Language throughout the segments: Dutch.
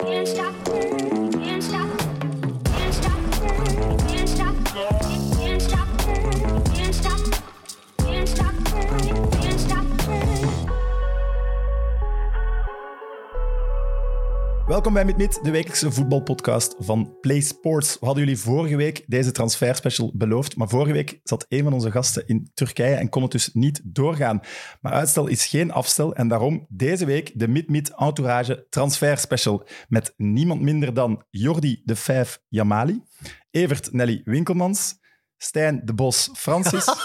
And stop. Welkom bij Mit de wekelijkse voetbalpodcast van Play Sports. We hadden jullie vorige week deze transferspecial beloofd, maar vorige week zat een van onze gasten in Turkije en kon het dus niet doorgaan. Maar uitstel is geen afstel en daarom deze week de Mit Entourage transferspecial met niemand minder dan Jordi de Vijf Jamali, Evert Nelly Winkelmans, Stijn de Bos Francis.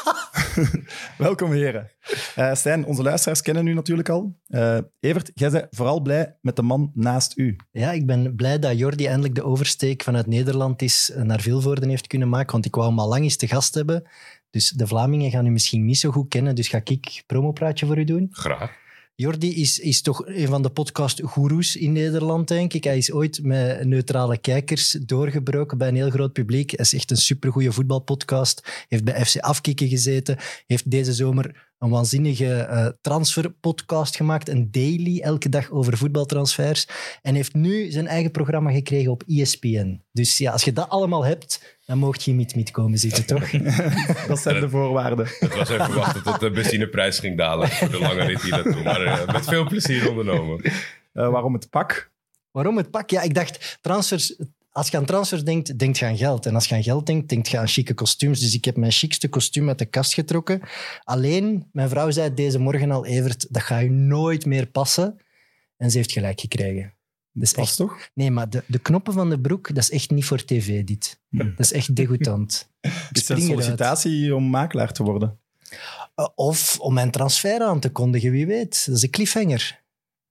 Welkom heren. Eh Stijn, onze luisteraars kennen u natuurlijk al. Eh, Evert, jij bent vooral blij met de man naast u. Ja, ik ben blij dat Jordi eindelijk de oversteek vanuit Nederland is naar Vilvoorden heeft kunnen maken, want ik wou hem al lang eens te gast hebben. Dus de Vlamingen gaan u misschien niet zo goed kennen, dus ga ik een promopraatje voor u doen. Graag. Jordi is, is toch een van de podcast-goeroes in Nederland, denk ik. Hij is ooit met neutrale kijkers doorgebroken bij een heel groot publiek. Hij is echt een supergoeie voetbalpodcast. Heeft bij FC Afkikken gezeten. Heeft deze zomer een waanzinnige eh, transferpodcast gemaakt. Een daily, elke dag over voetbaltransfers. En heeft nu zijn eigen programma gekregen op ESPN. Dus ja, als je dat allemaal hebt, dan mocht je niet met komen zitten, toch? Dat zijn de voorwaarden. Het was even wachten tot de benzineprijs ging dalen voor de lange rit hier naartoe. Maar eh, met veel plezier ondernomen. Eh, waarom het pak? Waarom het pak? Ja, ik dacht, transfers, als je aan transfers denkt, denk je aan geld. En als je aan geld denkt, denk je aan chique kostuums. Dus ik heb mijn chicste kostuum uit de kast getrokken. Alleen, mijn vrouw zei deze morgen al, Evert, dat gaat je nooit meer passen. En ze heeft gelijk gekregen. Dat is Pas echt, toch? nee, maar de, de knoppen van de broek, dat is echt niet voor tv, dit. Dat is echt degoutant. Ik Is het een eruit. sollicitatie om makelaar te worden? Uh, Of om mijn transfer aan te kondigen, wie weet. Dat is een cliffhanger.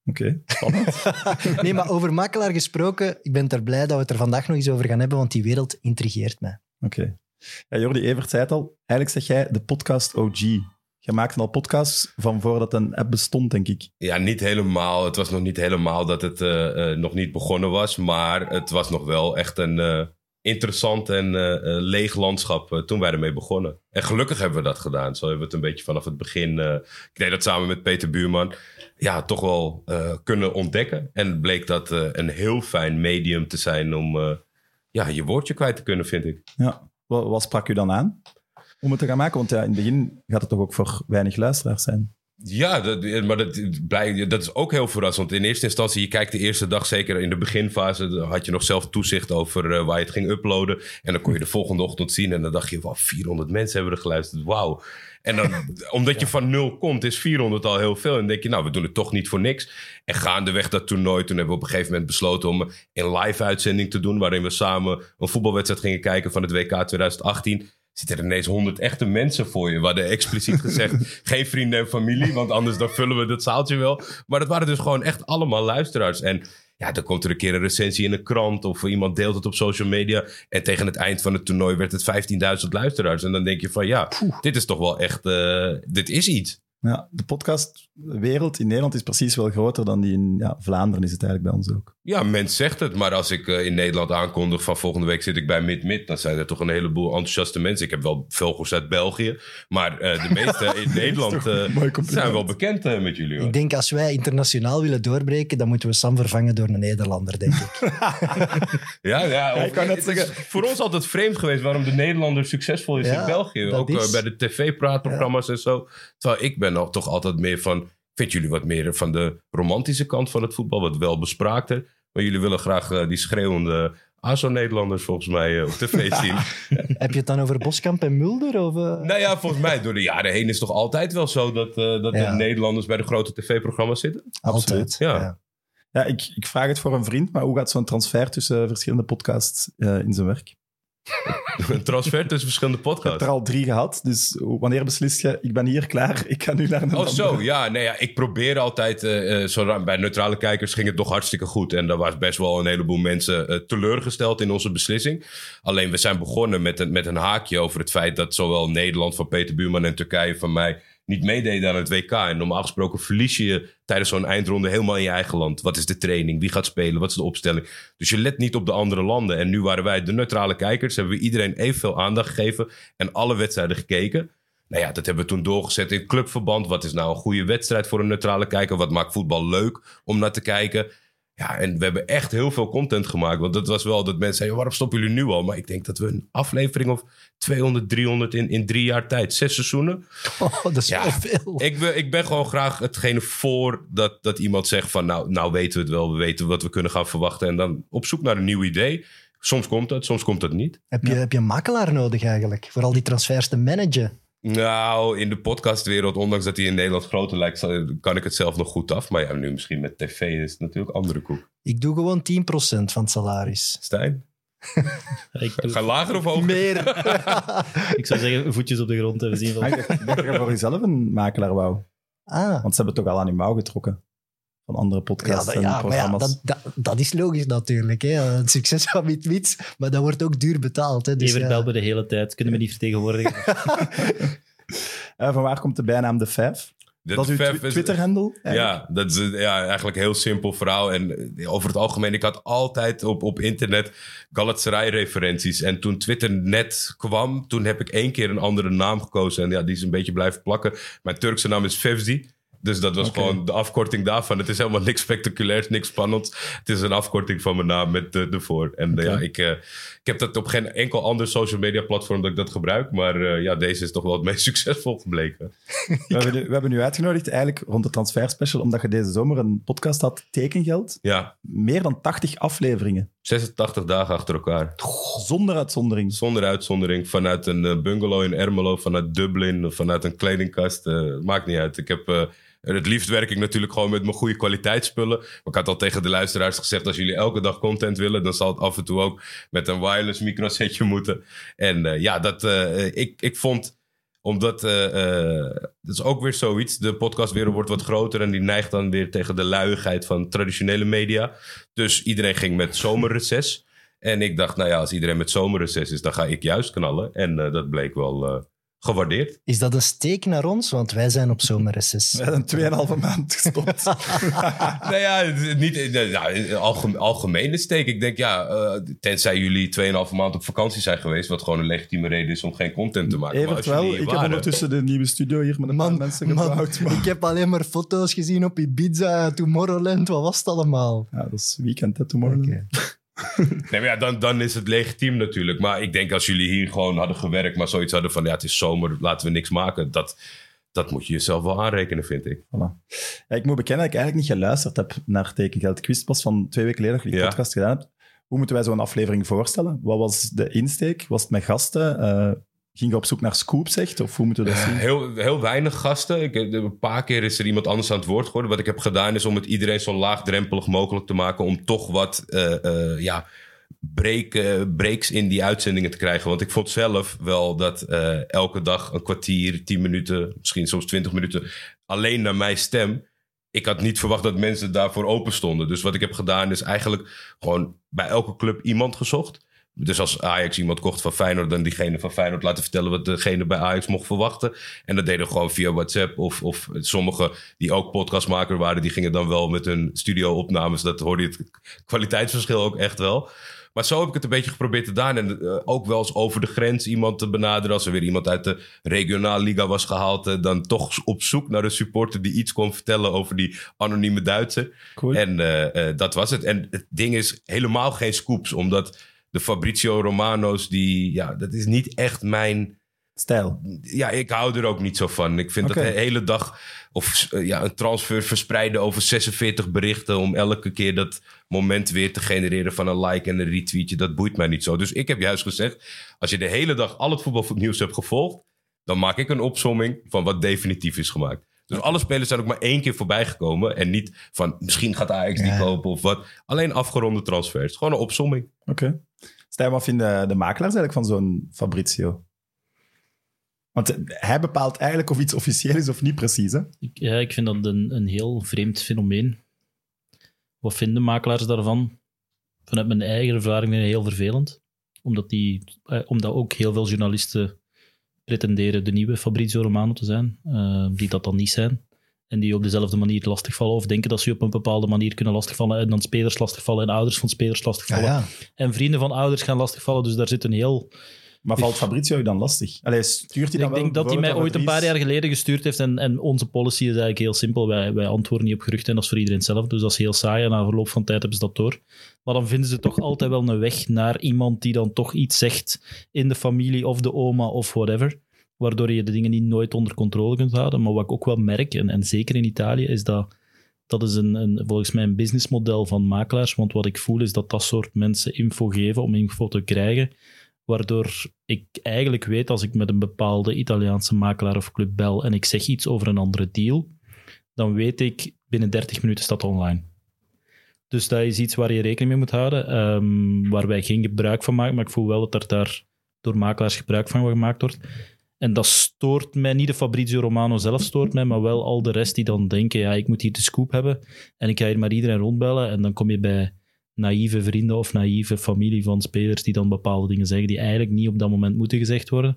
Oké, spannend. Nee, maar over makelaar gesproken, ik ben er blij dat we het er vandaag nog eens over gaan hebben, want die wereld intrigeert mij. Oké. Ja, Jordi Evert zei het al. Eigenlijk zeg jij de podcast OG. Je maakte al podcasts van voordat een app bestond, denk ik. Ja, niet helemaal. Het was nog niet helemaal dat het eh, eh, nog niet begonnen was. Maar het was nog wel echt een eh, interessant en eh, eh, leeg landschap eh, toen wij ermee begonnen. En gelukkig hebben we dat gedaan. Zo hebben we het een beetje vanaf het begin... ik deed dat samen met Peter Buurman. Ja, toch wel kunnen ontdekken. En bleek dat een heel fijn medium te zijn om ja, je woordje kwijt te kunnen, vind ik. Ja. Wat, wat sprak u dan aan om het te gaan maken? Want ja, in het begin gaat het toch ook voor weinig luisteraars zijn. Ja, dat, maar dat, blij- dat is ook heel verrassend. In eerste instantie, je kijkt de eerste dag, zeker in de beginfase, dan had je nog zelf toezicht over eh, waar je het ging uploaden. En dan kon je de volgende ochtend zien en dan dacht je, wauw, 400 mensen hebben er geluisterd, wauw. En dan, omdat je van nul komt, is 400 al heel veel. En dan denk je, nou, we doen het toch niet voor niks. En gaandeweg dat toernooi, toen hebben we op een gegeven moment besloten om een live uitzending te doen, waarin we samen een voetbalwedstrijd gingen kijken van het WK 2018 zitten er ineens honderd echte mensen voor je. We hadden expliciet gezegd, geen vrienden en familie, want anders dan vullen we dat zaaltje wel. Maar dat waren dus gewoon echt allemaal luisteraars. En ja, dan komt er een keer een recensie in een krant of iemand deelt het op social media. En tegen het eind van het toernooi werd het 15.000 luisteraars. En dan denk je van ja, dit is toch wel echt, eh, dit is iets. Ja, de podcastwereld in Nederland is precies wel groter dan die in ja, Vlaanderen is het eigenlijk bij ons ook. Ja, mens zegt het. Maar als ik eh, in Nederland aankondig van volgende week zit ik bij Mid-Mid, dan zijn er toch een heleboel enthousiaste mensen. Ik heb wel volgers uit België, maar eh, de meeste in Nederland eh, zijn wel bekend met jullie. Hoor. Ik denk als wij internationaal willen doorbreken, dan moeten we Sam vervangen door een Nederlander, denk ik. Ja, ja, of- ik het zeggen- voor ons altijd vreemd geweest waarom de Nederlander succesvol is Ja, in België. Ook is- bij de tv-praatprogramma's en zo. Terwijl ik ben al toch altijd meer van... Vind jullie wat meer van de romantische kant van het voetbal? Wat wel bespraakter. Maar jullie willen graag eh, die schreeuwende ASO-Nederlanders volgens mij eh, op tv zien. Heb je het dan over Boskamp en Mulder? Of, eh? nou ja, volgens mij door de jaren heen is het toch altijd wel zo... dat, eh, dat Ja. de Nederlanders bij de grote tv-programma's zitten? Altijd. Ja. Ja, ik, ik vraag het voor een vriend, maar hoe gaat zo'n transfer tussen verschillende podcasts eh, in zijn werk? Een transfer tussen verschillende Ik heb podcasts. er al drie gehad, dus wanneer beslist je, ik ben hier klaar, ik ga nu naar een Oh, zo. Ja, nee, ja, ik probeer altijd. eh, zo, bij neutrale kijkers ging het toch hartstikke goed. En daar was best wel een heleboel mensen eh, teleurgesteld in onze beslissing. Alleen we zijn begonnen met een, met een haakje over het feit dat zowel Nederland van Peter Buurman en Turkije van mij niet meededen aan het WK. En normaal gesproken verlies je tijdens zo'n eindronde helemaal in je eigen land. Wat is de training? Wie gaat spelen? Wat is de opstelling? Dus je let niet op de andere landen. En nu waren wij de neutrale kijkers. Hebben we iedereen evenveel aandacht gegeven en alle wedstrijden gekeken. Nou ja, dat hebben we toen doorgezet in clubverband. Wat is nou een goede wedstrijd voor een neutrale kijker? Wat maakt voetbal leuk om naar te kijken? Ja, en we hebben echt heel veel content gemaakt. Want dat was wel dat mensen zeiden, waarom stoppen jullie nu al? Maar ik denk dat we een aflevering of 200, 300 in, in drie jaar tijd, zes seizoenen. Oh, dat is Ja, wel veel. Ik ben, ik ben gewoon graag hetgene voor dat, dat iemand zegt van... Nou, nou weten we het wel, we weten wat we kunnen gaan verwachten. En dan op zoek naar een nieuw idee. Soms komt het, soms komt het niet. Heb je, heb je een makelaar nodig eigenlijk? Voor al die transfers te managen? Nou, in de podcastwereld, ondanks dat hij in Nederland groter lijkt... kan ik het zelf nog goed af. Maar ja, nu misschien met tv is het natuurlijk andere koek. Ik doe gewoon 10% van het salaris. Stijn? Ik, doe- Ga lager of hoger? Meer. ik zou zeggen, voetjes op de grond en we zien wel. ik dacht ik dacht dat je voor jezelf een makelaar wou. Ah. Want ze hebben toch al aan je mouw getrokken. Van andere Ja, podcasts dat, en ja, maar ja, programma's. dat, dat, dat is logisch natuurlijk. Hè. Het succes van Wit-Wits, maar dat wordt ook duur betaald. Hè. Dus, Evert ja. de hele tijd. Kunnen we niet vertegenwoordigen? Eh, van waar komt de bijnaam De Vijf? Dat is uw verf twi- is- Twitter-handle? Ja, dat is ja, eigenlijk een heel simpel verhaal. En eh, over het algemeen, ik had altijd op, op internet Galatasaray-referenties. En toen Twitter net kwam, toen heb ik één keer een andere naam gekozen. En ja, die is een beetje blijven plakken. Mijn Turkse naam is Fevzi. Dus dat was gewoon de afkorting daarvan. Het is helemaal niks spectaculairs, niks spannends. Het is een afkorting van mijn naam met de, de voor. En eh, ja, ik, eh, ik heb dat op geen enkel ander social media platform dat ik dat gebruik. Maar eh, ja, deze is toch wel het meest succesvol gebleken. We, hebben u, we hebben u uitgenodigd eigenlijk rond de transferspecial, omdat je deze zomer een podcast had, Tekengeld. Ja, Meer dan 80 afleveringen. 86 dagen achter elkaar. Zonder uitzondering. Zonder uitzondering. Vanuit een bungalow in Ermelo, vanuit Dublin, vanuit een kledingkast. maakt niet uit. Ik heb. Eh, het liefst werk ik natuurlijk gewoon met mijn goede kwaliteitsspullen. Maar ik had al tegen de luisteraars gezegd: als jullie elke dag content willen, dan zal het af en toe ook met een wireless microsetje moeten. En eh, ja, dat, eh, ik, ik vond omdat, eh, eh, dat is ook weer zoiets. De podcastwereld wordt wat groter en die neigt dan weer tegen de luiigheid van traditionele media. Dus iedereen ging met zomerreces. En ik dacht, nou ja, als iedereen met zomerreces is, dan ga ik juist knallen. En dat bleek wel gewaardeerd. Is dat een steek naar ons? Want wij zijn op zomerreces. We hebben 2,5 maand gestopt. nou ja, niet eh, nou, in algem- algemene steek. Ik denk, ja, eh, tenzij jullie 2,5 maand op vakantie zijn geweest, wat gewoon een legitieme reden is om geen content te maken. Evert wel. Ik heb waren- ondertussen de nieuwe studio hier met een paar Man, mensen man, gebouwd. maar- ik heb alleen maar foto's gezien op Ibiza, Tomorrowland. Wat was het allemaal? Ja, dat is weekend, hè, tomorrow. Oké. Nee, maar ja, dan, dan is het legitiem natuurlijk. Maar ik denk als jullie hier gewoon hadden gewerkt, maar zoiets hadden van ja, het is zomer, laten we niks maken. Dat, dat moet je jezelf wel aanrekenen, vind ik. Voilà. Ja, ik moet bekennen dat ik eigenlijk niet geluisterd heb naar Tekengeld. Ik wist pas van twee weken geleden dat je die Ja. podcast gedaan hebt. Hoe moeten wij zo'n aflevering voorstellen? Wat was de insteek? Was het met gasten? Eh, ging je op zoek naar scoops echt? Of hoe moeten we dat zien? Heel, heel weinig gasten. Ik, heb- een paar keer is er iemand anders aan het woord geworden. Wat ik heb gedaan is om het iedereen zo laagdrempelig mogelijk te maken. Om toch wat eh, eh, ja, break, eh, breaks in die uitzendingen te krijgen. Want ik vond zelf wel dat eh, elke dag een kwartier, tien minuten, misschien soms twintig minuten alleen naar mijn stem. Ik had niet verwacht dat mensen daarvoor open stonden. Dus wat ik heb gedaan is eigenlijk gewoon bij elke club iemand gezocht. Dus als Ajax iemand kocht van Feyenoord, dan diegene van Feyenoord laten vertellen wat degene bij Ajax mocht verwachten. En dat deden we gewoon via WhatsApp. Of, of sommigen die ook podcastmaker waren, die gingen dan wel met hun studio-opnames. Dat hoorde je het kwaliteitsverschil ook echt wel. Maar zo heb ik het een beetje geprobeerd te doen. En eh, ook wel eens over de grens iemand te benaderen. Als er weer iemand uit de regionale liga was gehaald. eh, dan toch op zoek naar een supporter die iets kon vertellen over die anonieme Duitser. Cool. En eh, dat was het. En het ding is helemaal geen scoops. Omdat de Fabrizio Romano's, die, ja, dat is niet echt mijn... Stijl. Ja, ik hou er ook niet zo van. Ik vind dat de hele dag... Of eh, ja, een transfer verspreiden over 46 berichten... om elke keer dat moment weer te genereren van een like en een retweetje. Dat boeit mij niet zo. Dus ik heb juist gezegd... als je de hele dag al het voetbalnieuws hebt gevolgd... dan maak ik een opsomming van wat definitief is gemaakt. Dus alle spelers zijn ook maar één keer voorbij gekomen. En niet van misschien gaat Ajax die Ja. kopen of wat. Alleen afgeronde transfers. Gewoon een opsomming. Oké. Wat vinden de makelaars eigenlijk van zo'n Fabrizio? Want hij bepaalt eigenlijk of iets officieel is of niet precies. Hè? Ik, ja, ik vind dat een, een heel vreemd fenomeen. Wat vinden makelaars daarvan? Vanuit mijn eigen ervaring heel vervelend. Omdat, die, eh, omdat ook heel veel journalisten pretenderen de nieuwe Fabrizio Romano te zijn. eh, die dat dan niet zijn. En die op dezelfde manier lastigvallen. Of denken dat ze op een bepaalde manier kunnen lastigvallen. En dan spelers lastigvallen. En ouders van spelers lastigvallen. ja. En vrienden van ouders gaan lastigvallen. Dus daar zit een heel Maar valt Fabrizio je dan lastig? Allee, stuurt hij dan Ik wel denk dat hij mij ooit een paar jaar geleden gestuurd heeft. En, en onze policy is eigenlijk heel simpel. Wij, wij antwoorden niet op geruchten en dat is voor iedereen hetzelfde. Dus dat is heel saai en na verloop van tijd hebben ze dat door. Maar dan vinden ze toch altijd wel een weg naar iemand die dan toch iets zegt in de familie of de oma of whatever. Waardoor je de dingen niet nooit onder controle kunt houden. Maar wat ik ook wel merk, en, en zeker in Italië, is dat dat is een, een, volgens mij een businessmodel van makelaars. Want wat ik voel is dat dat soort mensen info geven om info te krijgen. Waardoor ik eigenlijk weet als ik met een bepaalde Italiaanse makelaar of club bel en ik zeg iets over een andere deal, dan weet ik binnen 30 minuten staat online. Dus dat is iets waar je rekening mee moet houden, ehm, waar wij geen gebruik van maken, maar ik voel wel dat er daar door makelaars gebruik van gemaakt wordt. En dat stoort mij, niet de Fabrizio Romano zelf stoort mij, maar wel al de rest die dan denken, ja, ik moet hier de scoop hebben en ik ga hier maar iedereen rondbellen en dan kom je bij naïeve vrienden of naïeve familie van spelers die dan bepaalde dingen zeggen die eigenlijk niet op dat moment moeten gezegd worden.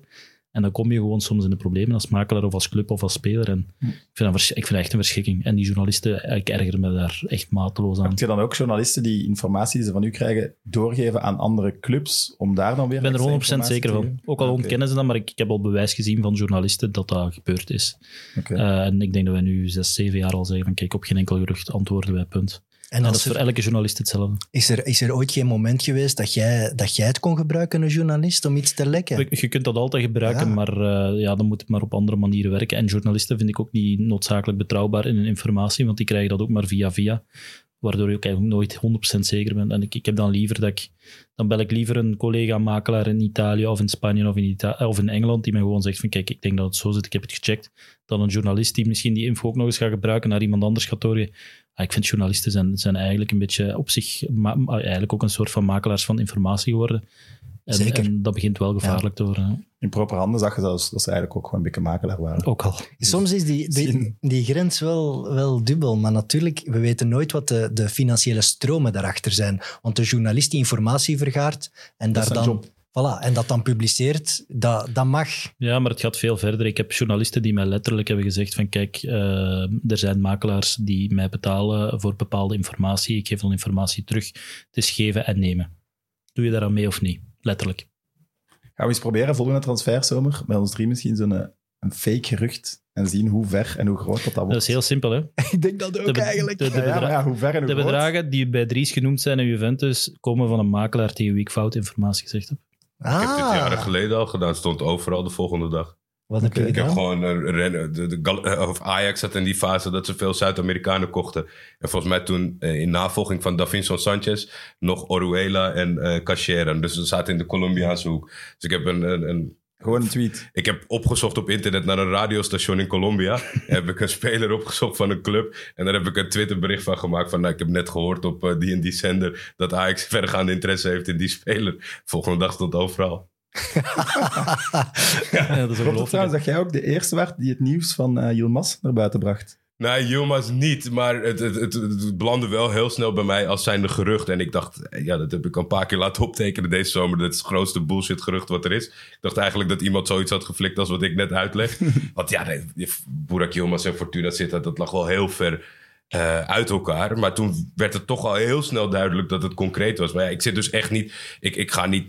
En dan kom je gewoon soms in de problemen als makelaar of als club of als speler. En ik, vind dat, ik vind dat echt een verschrikking. En die journalisten, ik erger me daar echt mateloos aan. Heb je dan ook journalisten die informatie die ze van u krijgen doorgeven aan andere clubs om daar dan weer Ik ben er extra 100% informatie zeker te van. Ook al Oké, ontkennen ze dat, maar ik, ik heb al bewijs gezien van journalisten dat dat gebeurd is. Eh, en ik denk dat wij nu zes, zeven jaar al zeggen van kijk, op geen enkel gerucht antwoorden wij, punt. En En dat is voor elke journalist hetzelfde. is, er, is er ooit geen moment geweest dat jij, dat jij het kon gebruiken, een journalist, om iets te lekken? Je- kunt dat altijd gebruiken, Ja. maar eh, ja, dan moet het maar op andere manieren werken. En journalisten vind ik ook niet noodzakelijk betrouwbaar in hun informatie, want die krijgen dat ook maar via via. Waardoor je ook eigenlijk nooit 100% zeker bent. En ik, ik heb dan liever dat ik... Dan bel ik liever een collega-makelaar in Italië of in Spanje of in, Ita of in Engeland die mij gewoon zegt van kijk, ik denk dat het zo zit, ik heb het gecheckt. Dan een journalist die misschien die info ook nog eens gaat gebruiken naar iemand anders gaat doorgeven. Ah, ik vind journalisten zijn, zijn eigenlijk een beetje op zich... eigenlijk ook een soort van makelaars van informatie geworden. En, Zeker. en dat begint wel gevaarlijk te worden. hè. In proper handen zag je zelfs dat ze eigenlijk ook gewoon een beetje makelaar waren. Ook al. Soms is die, die, die grens wel, wel dubbel, maar natuurlijk, we weten nooit wat de, de financiële stromen daarachter zijn. Want de journalist die informatie vergaart en, Dat is daar dan, job. voilà, en dat dan publiceert, dat, dat mag. Ja, maar het gaat veel verder. Ik heb journalisten die mij letterlijk hebben gezegd van kijk, eh, er zijn makelaars die mij betalen voor bepaalde informatie. Ik geef dan informatie terug. Het is geven en nemen. Doe je daaraan mee of niet? Letterlijk. Gaan we eens proberen volgende transferzomer met ons drie misschien zo'n eh, een fake gerucht en zien hoe ver en hoe groot dat, dat wordt. Dat is heel simpel, hè? Ik denk dat De be- de- de Ja, hoe ver en hoe De groot? bedragen die bij Dries genoemd zijn in Juventus komen van een makelaar tegen wie ik fout informatie gezegd heb. Ik heb dit Ah, jaren geleden al gedaan. Stond overal de volgende dag. Wat heb Oké. je Ik Ik heb gewoon een rennen. De, eh, of Ajax zat in die fase dat ze veel Zuid-Amerikanen kochten. En volgens mij toen eh, in navolging van Davinson Sanchez nog Oruela en eh Cachera. Dus ze zaten in de Colombiaanse hoek. Dus ik heb een, een, een Gewoon een tweet. ik heb opgezocht op internet naar een radiostation in Colombia. heb ik een speler opgezocht van een club. En daar heb ik een Twitterbericht van gemaakt. Van nou, ik heb net gehoord op die en die zender. dat Ajax verregaande interesse heeft in die speler. Volgende dag stond overal. Ja, dat is het trouwens dat jij ook de eerste werd die het nieuws van eh Yilmaz naar buiten bracht? Nee, Yilmaz niet. Maar het, het, het, het belandde wel heel snel bij mij als zijnde gerucht. En ik dacht, ja, dat heb ik al een paar keer laten optekenen deze zomer. Dat is het grootste bullshit gerucht wat er is. Ik dacht eigenlijk dat iemand zoiets had geflikt als wat ik net uitleg. Want ja, nee, Burak Yilmaz en Fortuna zitten, dat lag wel heel ver eh, uit elkaar. Maar toen werd het toch al heel snel duidelijk dat het concreet was. Maar ja, ik zit dus echt niet... Ik, ik ga niet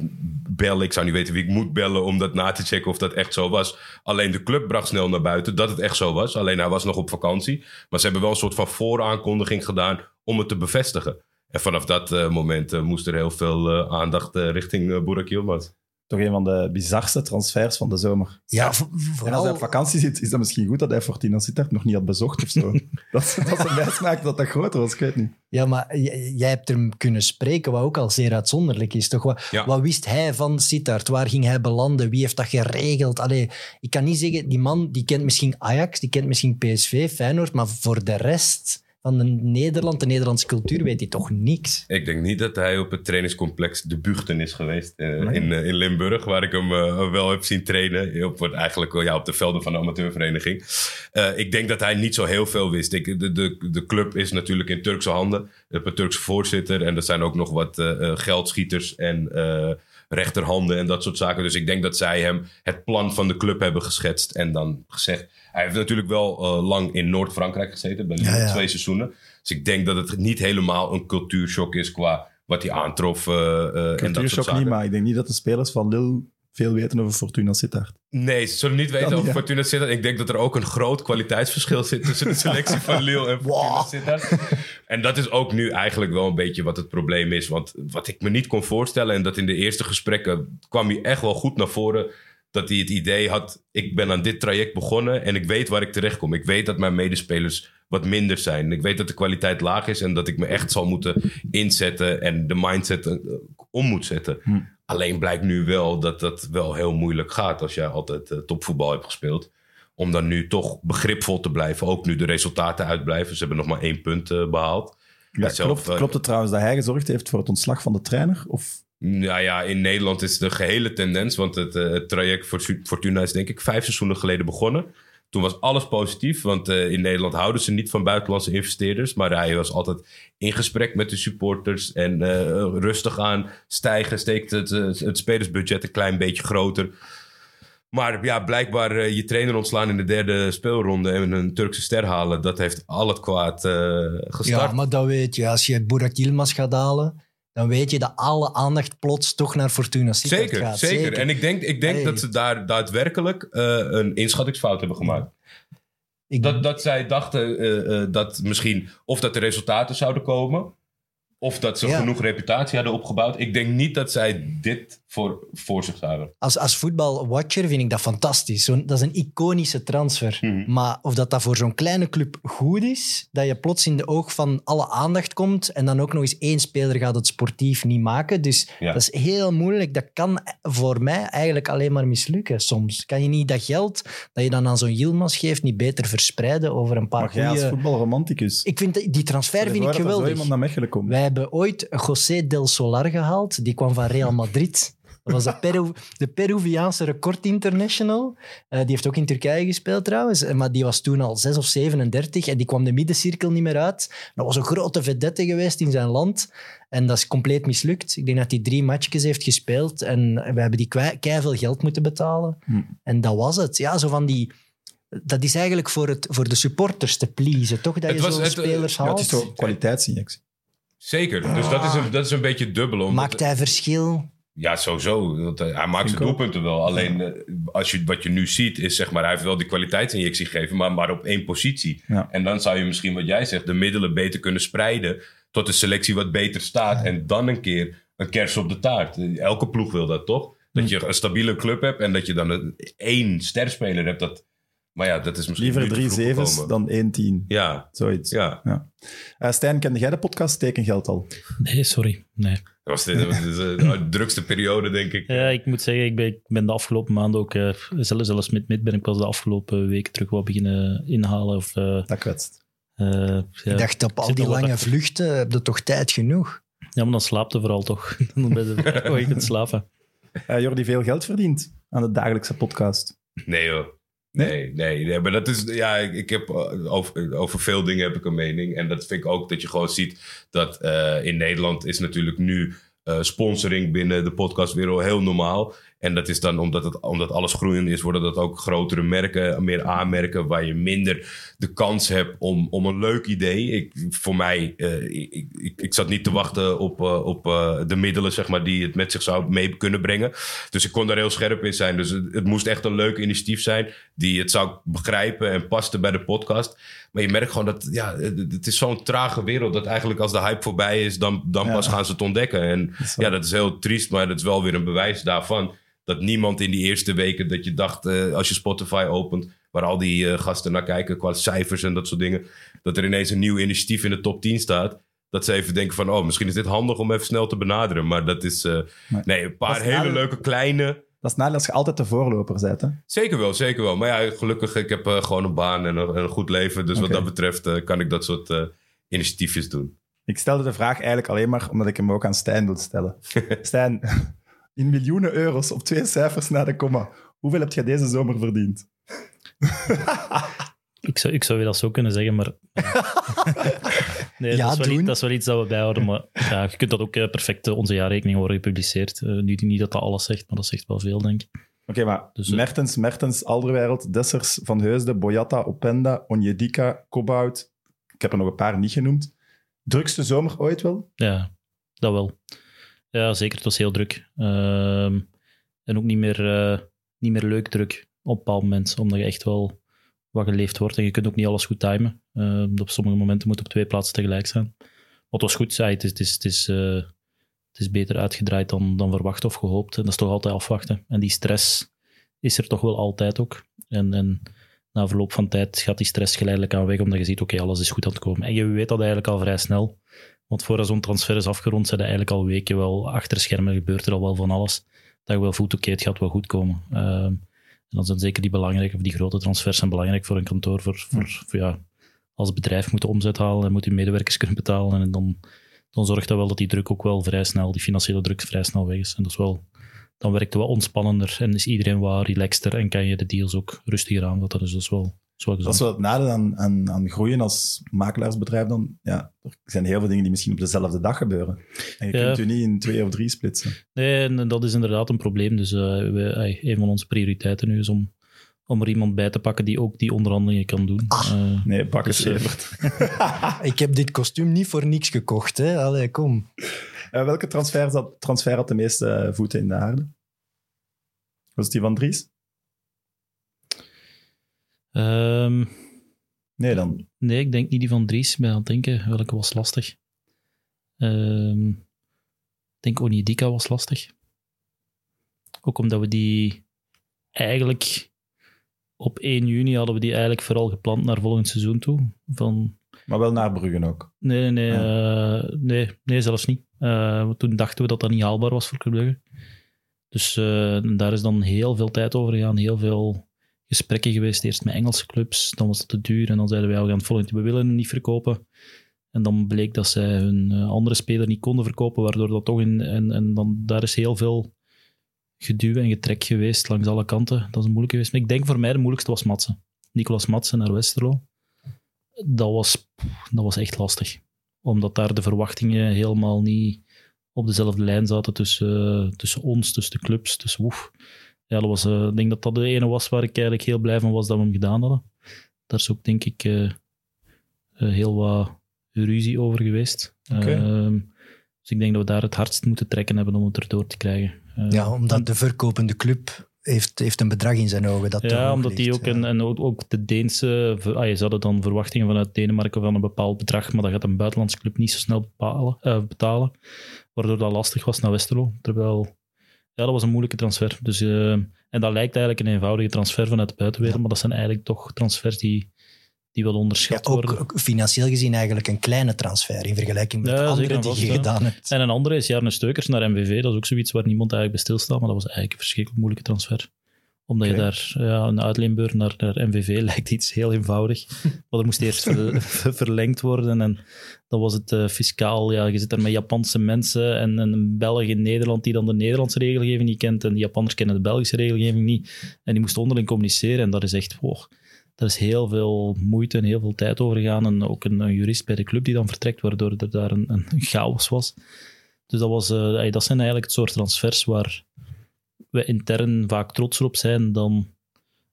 bellen. Ik zou niet weten wie ik moet bellen om dat na te checken of dat echt zo was. Alleen de club bracht snel naar buiten dat het echt zo was. Alleen hij was nog op vakantie. Maar ze hebben wel een soort van vooraankondiging gedaan om het te bevestigen. En vanaf dat eh, moment eh, moest er heel veel aandacht richting uh, Burak Yilmaz. Toch een van de bizarste transfers van de zomer. Ja, vo- En als hij vooral... op vakantie zit, is dat misschien goed dat hij Fortuna Sittard nog niet had bezocht of zo. dat, dat ze wijs maakt dat dat groter was, ik weet niet. Ja, maar jij hebt hem kunnen spreken, wat ook al zeer uitzonderlijk is. Toch? Wat, Ja. wat wist hij van Sittard? Waar ging hij belanden? Wie heeft dat geregeld? Allee, ik kan niet zeggen, die man die kent misschien Ajax, die kent misschien PSV, Feyenoord, maar voor de rest van de Nederland, de Nederlandse cultuur, weet hij toch niks. Ik denk niet dat hij op het trainingscomplex de Buchten is geweest eh, Nee. in, eh, in Limburg, waar ik hem eh, wel heb zien trainen. Op, eigenlijk ja, op de velden van de amateurvereniging. Ik denk dat hij niet zo heel veel wist. Ik, de, de, de club is natuurlijk in Turkse handen. Je een Turkse voorzitter en er zijn ook nog wat geldschieters en rechterhanden en dat soort zaken. Dus ik denk dat zij hem het plan van de club hebben geschetst en dan gezegd. Hij heeft natuurlijk wel eh, lang in Noord-Frankrijk gezeten, bij Ja, ja. twee seizoenen. Dus ik denk dat het niet helemaal een cultuurshock is qua wat hij aantrof. en dat soort Cultuurshock zaken. niet, maar ik denk niet dat de spelers van Lille veel weten over Fortuna Sittard. Nee, ze zullen niet weten over ja. Fortuna Sittard. Ik denk dat er ook een groot kwaliteitsverschil zit tussen de selectie van Lille en Fortuna Sittard. En dat is ook nu eigenlijk wel een beetje wat het probleem is. Want wat ik me niet kon voorstellen, en dat in de eerste gesprekken kwam hij echt wel goed naar voren, dat hij het idee had, ik ben aan dit traject begonnen en ik weet waar ik terecht kom. Ik weet dat mijn medespelers wat minder zijn. Ik weet dat de kwaliteit laag is en dat ik me echt zal moeten inzetten en de mindset eh, om moet zetten. Hm. Alleen blijkt nu wel dat dat wel heel moeilijk gaat als jij altijd eh, topvoetbal hebt gespeeld. Om dan nu toch begripvol te blijven. Ook nu de resultaten uitblijven. Ze hebben nog maar één punt eh, behaald. Ja, Zelf, klopt, klopt het trouwens dat hij gezorgd heeft voor het ontslag van de trainer? Of Nou ja, in Nederland is de gehele tendens. Want het, eh, traject voor Fortuna is denk ik vijf seizoenen geleden begonnen. Toen was alles positief. Want eh, in Nederland houden ze niet van buitenlandse investeerders. Maar hij was altijd in gesprek met de supporters. En eh, rustig aan stijgen. Steekt het, het spelersbudget een klein beetje groter. Maar ja, blijkbaar je trainer ontslaan in de derde speelronde. En een Turkse ster halen. Dat heeft al het kwaad eh, gestart. Ja, maar dat weet je. Als je Burak Yilmaz gaat halen, dan weet je dat alle aandacht plots toch naar Fortuna Sittard Zeker, gaat. zeker, En ik denk, ik denk Hey. dat ze daar daadwerkelijk eh, een inschattingsfout hebben gemaakt. Ik- Dat, dat zij dachten eh, eh, dat misschien of dat de resultaten zouden komen, of dat ze Ja. genoeg reputatie hadden opgebouwd. Ik denk niet dat zij dit voor, voor zich zouden. Als, als voetbalwatcher vind ik dat fantastisch. Zo'n- dat is een iconische transfer. Mhm. Maar of dat, dat voor zo'n kleine club goed is, dat je plots in de oog van alle aandacht komt en dan ook nog eens één speler gaat het sportief niet maken. Dus Ja. dat is heel moeilijk. Dat kan voor mij eigenlijk alleen maar mislukken soms. Kan je niet dat geld dat je dan aan zo'n Yilmaz geeft niet beter verspreiden over een paar mag jij als goede... voetbalromanticus? Ik vind die transfer vind ik er zo geweldig. iemand naar Mechelen komt. Wij hebben ooit José del Solar gehaald. Die kwam van Real Madrid. Dat was de, Peru, de Peruviaanse record international. Eh, die heeft ook in Turkije gespeeld trouwens. Eh, Maar die was toen al 6 of 37 en die kwam de middencirkel niet meer uit. Dat was een grote vedette geweest in zijn land. En dat is compleet mislukt. Ik denk dat hij drie matchjes heeft gespeeld. En we hebben die kei veel geld moeten betalen. Hm. En dat was het. Ja, zo van die... Dat is eigenlijk voor, het, voor de supporters te pleasen, toch? Dat Het je zo'n eh, spelers Ja, haalt. het is toch kwaliteitsinjectie. Zeker, dus dat is een, dat is een beetje dubbel. omdat- Maakt hij verschil? Ja, sowieso. Eh, hij maakt zijn doelpunten wel. Alleen eh, als je, wat je nu ziet, is zeg maar, hij heeft wel die kwaliteitsinjectie gegeven, maar, maar op één positie. Ja. En dan zou je misschien, wat jij zegt, de middelen beter kunnen spreiden tot de selectie wat beter staat. En dan een keer een kers op de taart. Elke ploeg wil dat toch? Dat je een stabiele club hebt en dat je dan een, één sterspeler hebt. Dat, maar ja, dat is misschien Liever drie zevens dan één tien. Ja, Zoiets. ja. Eh, Stijn, kende jij de podcast Tekengeld al? Nee, sorry. Nee. Dat was de, dat was de, de drukste periode, denk ik. Ja, ik moet zeggen, ik ben, ik ben de afgelopen maanden ook, eh, zelfs, zelfs met mid ben ik pas de afgelopen weken terug wat beginnen inhalen. Of, eh, Dat kwetst. eh, ja. Ik dacht, op al die lange achter. vluchten heb je toch tijd genoeg? ja, maar dan slaapt je vooral toch. dan ben je oh, je kunt slapen. Eh, Jordi, veel geld verdient aan de dagelijkse podcast. Nee hoor. Nee, nee, maar dat is, ja, ik, ik heb eh, over, over veel dingen heb ik een mening. En dat vind ik ook dat je gewoon ziet dat eh, in Nederland is natuurlijk nu eh, sponsoring binnen de podcastwereld heel normaal. En dat is dan omdat, het, omdat alles groeiend is, worden dat ook grotere merken, meer aanmerken, waar je minder de kans hebt om, om een leuk idee. Ik, voor mij, eh, ik, ik, ik zat niet te wachten op, eh, op eh, de middelen, zeg maar, die het met zich zou mee kunnen brengen. Dus ik kon daar heel scherp in zijn. Dus het, het moest echt een leuk initiatief zijn, die het zou begrijpen en paste bij de podcast. Maar je merkt gewoon dat, ja, het, is zo'n trage wereld, dat eigenlijk als de hype voorbij is, dan, dan Ja. pas gaan ze het ontdekken. En ja, dat is heel triest, maar dat is wel weer een bewijs daarvan. Dat niemand in die eerste weken dat je dacht, eh, als je Spotify opent, waar al die eh, gasten naar kijken qua cijfers en dat soort dingen, dat er ineens een nieuw initiatief in de top 10 staat. Dat ze even denken van, oh, misschien is dit handig om even snel te benaderen. Maar dat is, eh, Nee. nee, een paar hele nadeel- leuke kleine. Dat is nadeel als je altijd de voorloper bent. Hè? Zeker wel, zeker wel. Maar ja, gelukkig, ik heb gewoon een baan en een, een goed leven. Dus wat dat betreft kan ik dat soort initiatiefjes doen. Ik stelde de vraag eigenlijk alleen maar omdat ik hem ook aan Stijn wil stellen. Stijn, in miljoenen euro's op twee cijfers na de komma. Hoeveel heb jij deze zomer verdiend? Ik zou, ik zou je dat zo kunnen zeggen, maar... nee, Ja, dat, is wel, doen. iets- dat is wel iets dat we bijhouden. Maar ja, je kunt dat ook eh, perfect, eh, onze jaarrekening worden gepubliceerd. Eh, nu niet dat dat alles zegt, maar dat zegt wel veel, denk ik. Oké, maar Dus, Mertens, Mertens, Alderwereld, Dessers, Van Heusden, Boyata, Openda, Onjedika, Kobout. Ik heb er nog een paar niet genoemd. Drukste zomer ooit wel? Ja, dat wel. Ja, zeker. Het was heel druk. Ehm, En ook niet meer, eh, niet meer leuk druk op een bepaald moment. Omdat je echt wel wat geleefd wordt. En je kunt ook niet alles goed timen. Eh, op sommige momenten moet op twee plaatsen tegelijk zijn. Wat was goed, zei het is, het is, het is, eh, het is beter uitgedraaid dan, dan verwacht of gehoopt. En dat is toch altijd afwachten. En die stress is er toch wel altijd ook. En, en na verloop van tijd gaat die stress geleidelijk aan weg, omdat je ziet, oké, alles is goed aan het komen. En je weet dat eigenlijk al vrij snel. Want voordat zo'n transfer is afgerond, zijn er eigenlijk al weken wel achter schermen gebeurt er al wel van alles. Dat je wel voelt, oké, het gaat wel goed komen. Ehm, en dan zijn zeker die belangrijke, of die grote transfers zijn belangrijk voor een kantoor. Voor, voor, voor, ja, als bedrijf moet je omzet halen en moet je medewerkers kunnen betalen. En dan, dan zorgt dat wel dat die druk ook wel vrij snel, die financiële druk vrij snel weg is. En dat is wel, dan werkt het wel ontspannender en is iedereen wat relaxter en kan je de deals ook rustiger aanvatten. Dus dat is wel, dat is wel Dat is wel het nadeel aan, aan, aan groeien als makelaarsbedrijf dan. Ja, er zijn heel veel dingen die misschien op dezelfde dag gebeuren. En je Ja. kunt je niet in twee of drie splitsen. Nee, en dat is inderdaad een probleem. Dus eh, we, ey, een van onze prioriteiten nu is om, om er iemand bij te pakken die ook die onderhandelingen kan doen. Eh, Nee, pak Dus, eh. Ik heb dit kostuum niet voor niks gekocht. Hè? Allee, kom. Eh, welke transfer, zat, transfer had de meeste eh, voeten in de aarde? Was het die van Dries? Ehm, Nee, dan. Nee, ik denk niet die van Dries. Ik ben aan het denken, welke was lastig. Ehm, ik denk Onidika was lastig. Ook omdat we die eigenlijk op 1 juni hadden we die eigenlijk vooral gepland naar volgend seizoen toe. Van, Maar wel naar Bruggen ook. nee, nee, eh, nee, nee, zelfs niet. Eh, toen dachten we dat dat niet haalbaar was voor Club Brugge. Dus eh, daar is dan heel veel tijd over gegaan, heel veel gesprekken geweest. Eerst met Engelse clubs, dan was het te duur. En dan zeiden wij, we gaan het volgend we willen niet verkopen. En dan bleek dat zij hun eh, andere speler niet konden verkopen, waardoor dat toch in... En, en dan, daar is heel veel geduw en getrek geweest langs alle kanten. Dat is een moeilijke geweest. Maar ik denk voor mij de moeilijkste was Matsen. Nicolas Matsen naar Westerlo. Dat was, dat was echt lastig. Omdat daar de verwachtingen helemaal niet op dezelfde lijn zaten tussen, eh, tussen ons, tussen de clubs, tussen woef. Ja, dat was, eh, ik denk dat dat de ene was waar ik eigenlijk heel blij van was dat we hem gedaan hadden. Daar is ook, denk ik, eh, eh, heel wat ruzie over geweest. Ehm, dus ik denk dat we daar het hardst moeten trekken hebben om het erdoor te krijgen. Eh, Ja, omdat de verkopende club heeft, heeft een bedrag in zijn ogen. Dat ja, omdat die ook, ja. en, en ook, ook de Deense, ah, ze hadden dan verwachtingen vanuit Denemarken van een bepaald bedrag, maar dat gaat een buitenlandse club niet zo snel bepalen, betalen, waardoor dat lastig was naar Westerlo. Terwijl, ja, dat was een moeilijke transfer. Dus, eh, en dat lijkt eigenlijk een eenvoudige transfer vanuit de buitenwereld, maar dat zijn eigenlijk toch transfers die, die wel Ja, onderschat ook, worden. ook financieel gezien eigenlijk een kleine transfer in vergelijking met Ja, de andere die je ja. gedaan hebt. En een andere is Jarne Steukers naar MVV. Dat is ook zoiets waar niemand eigenlijk bij stilstaat, maar dat was eigenlijk een verschrikkelijk moeilijke transfer. Omdat je daar ja, een uitleenbeur naar, naar MVV lijkt iets heel eenvoudig. Maar er moest eerst ver- verlengd worden en dan was het eh, fiscaal. Ja, je zit daar met Japanse mensen en, en een Belg in Nederland die dan de Nederlandse regelgeving niet kent en de Japanners kennen de Belgische regelgeving niet. En die moesten onderling communiceren en dat is echt... wow, daar is heel veel moeite en heel veel tijd over gegaan. En ook een, een jurist bij de club die dan vertrekt, waardoor er daar een, een chaos was. Dus dat, was, eh, dat zijn eigenlijk het soort transfers waar we intern vaak trots op zijn. Dan,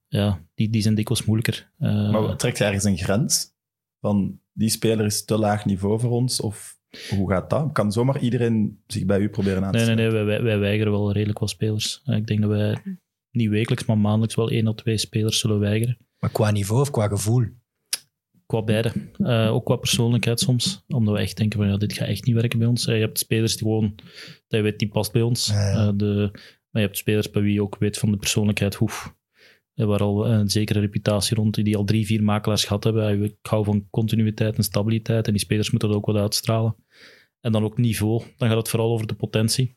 ja, die, die zijn dikwijls moeilijker. Eh, Maar trekt je ergens een grens? Van die speler is te laag niveau voor ons? Of hoe gaat dat? Kan zomaar iedereen zich bij u proberen aan te nee, nee, nee, wij, wij, weigeren wel redelijk wat spelers. Eh, ik denk dat wij niet wekelijks, maar maandelijks wel één of twee spelers zullen weigeren. Maar qua niveau of qua gevoel? Qua beide. Eh, ook qua persoonlijkheid soms. Omdat we echt denken van ja, dit gaat echt niet werken bij ons. Je hebt spelers die gewoon, dat je weet, die past bij ons. Ja, ja. Eh, de, maar je hebt spelers bij wie je ook weet van de persoonlijkheid, hoef. Waar al een zekere reputatie rond, die al drie, vier makelaars gehad hebben. Eh, Ik hou van continuïteit en stabiliteit. En die spelers moeten dat ook wat uitstralen. En dan ook niveau. Dan gaat het vooral over de potentie.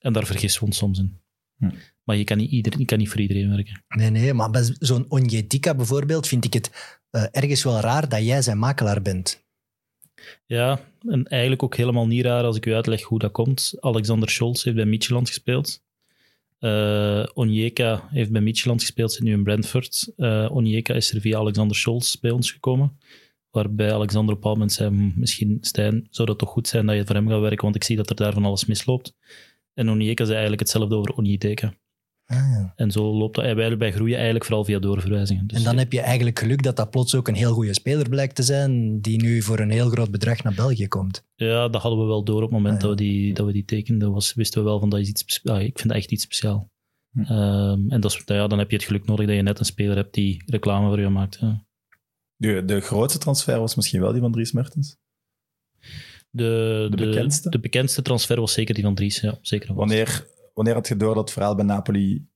En daar vergissen we ons soms in. Hm. Maar je kan, niet ieder, je kan niet voor iedereen werken. Nee, nee, maar bij zo'n Onyetika bijvoorbeeld vind ik het eh, ergens wel raar dat jij zijn makelaar bent. Ja, en eigenlijk ook helemaal niet raar als ik u uitleg hoe dat komt. Alexander Scholz heeft bij Midtjylland gespeeld. Eh Onyeka heeft bij Midtjylland gespeeld, zit nu in Brentford. Eh Onyeka is er via Alexander Scholz bij ons gekomen. Waarbij Alexander op een moment zei, "Hm, misschien Stijn, zou dat toch goed zijn dat je voor hem gaat werken, want ik zie dat er daar van alles misloopt. En Onyeka zei eigenlijk hetzelfde over Onyeka. Ah, ja. En zo loopt dat. Wij bij groeien eigenlijk vooral via doorverwijzingen. Dus En dan heb je eigenlijk geluk dat dat plots ook een heel goede speler blijkt te zijn, die nu voor een heel groot bedrag naar België komt. Ja, dat hadden we wel door op het moment Ah, ja. dat, we die, dat we die tekenden. Was, wisten we wel van dat is iets ah, Ik vind dat echt iets speciaal. Hm. Ehm, en dat is, ja, dan heb je het geluk nodig dat je net een speler hebt die reclame voor je maakt. ja. De, de grootste transfer was misschien wel die van Dries Mertens. De, De bekendste? De bekendste transfer was zeker die van Dries. Ja, zeker. Wanneer, wanneer had je door dat het verhaal bij Napoli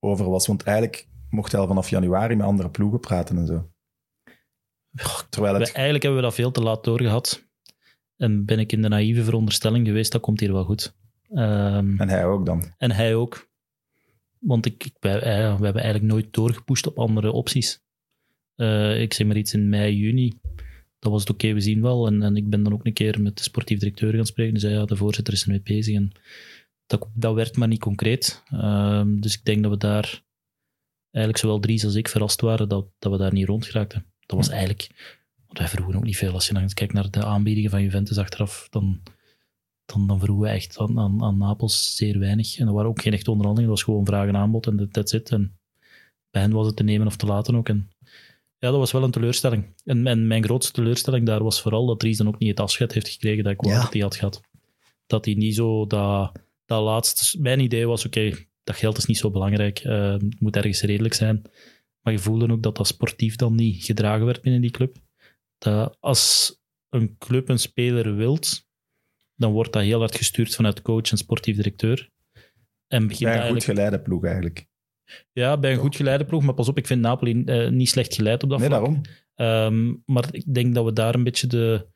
over was? Want eigenlijk mocht hij al vanaf januari met andere ploegen praten en zo. Terwijl We- eigenlijk hebben we dat veel te laat doorgehad. En ben ik in de naïeve veronderstelling geweest, dat komt hier wel goed. Ehm, En hij ook dan. En hij ook. Want ik, ik, wij, eh, we hebben eigenlijk nooit doorgepusht op andere opties. Eh, ik zeg maar iets in mei, juni. Dat was het oké, we zien wel. En, en ik ben dan ook een keer met de sportief directeur gaan spreken. Die zei, ja, de voorzitter is ermee bezig. En dat, dat werd maar niet concreet. Ehm, dus ik denk dat we daar eigenlijk zowel Dries als ik verrast waren dat, dat we daar niet rond geraakten. Dat was eigenlijk... Want wij vroegen ook niet veel. Als je dan kijkt naar de aanbiedingen van Juventus achteraf, dan, dan, dan vroegen we echt aan, aan, aan Napels zeer weinig. En er waren ook geen echte onderhandelingen. Dat was gewoon vraag en aanbod en dat- that's it. En bij hen was het te nemen of te laten ook. En ja, dat was wel een teleurstelling. En, en mijn grootste teleurstelling daar was vooral dat Dries dan ook niet het afscheid heeft gekregen dat ik wou Ja. dat hij had gehad. Dat hij niet zo dat, dat laatste... Mijn idee was, oké, dat geld is niet zo belangrijk. eh, het moet ergens redelijk zijn. Maar je voelde ook dat dat sportief dan niet gedragen werd binnen die club. Dat als een club een speler wilt, dan wordt dat heel hard gestuurd vanuit coach en sportief directeur. En begint Bij een goed geleide ploeg eigenlijk. Ja, bij een goed geleide ploeg. Maar pas op, ik vind Napoli eh, niet slecht geleid op dat Nee, vlak. daarom. Ehm, maar ik denk dat we daar een beetje de,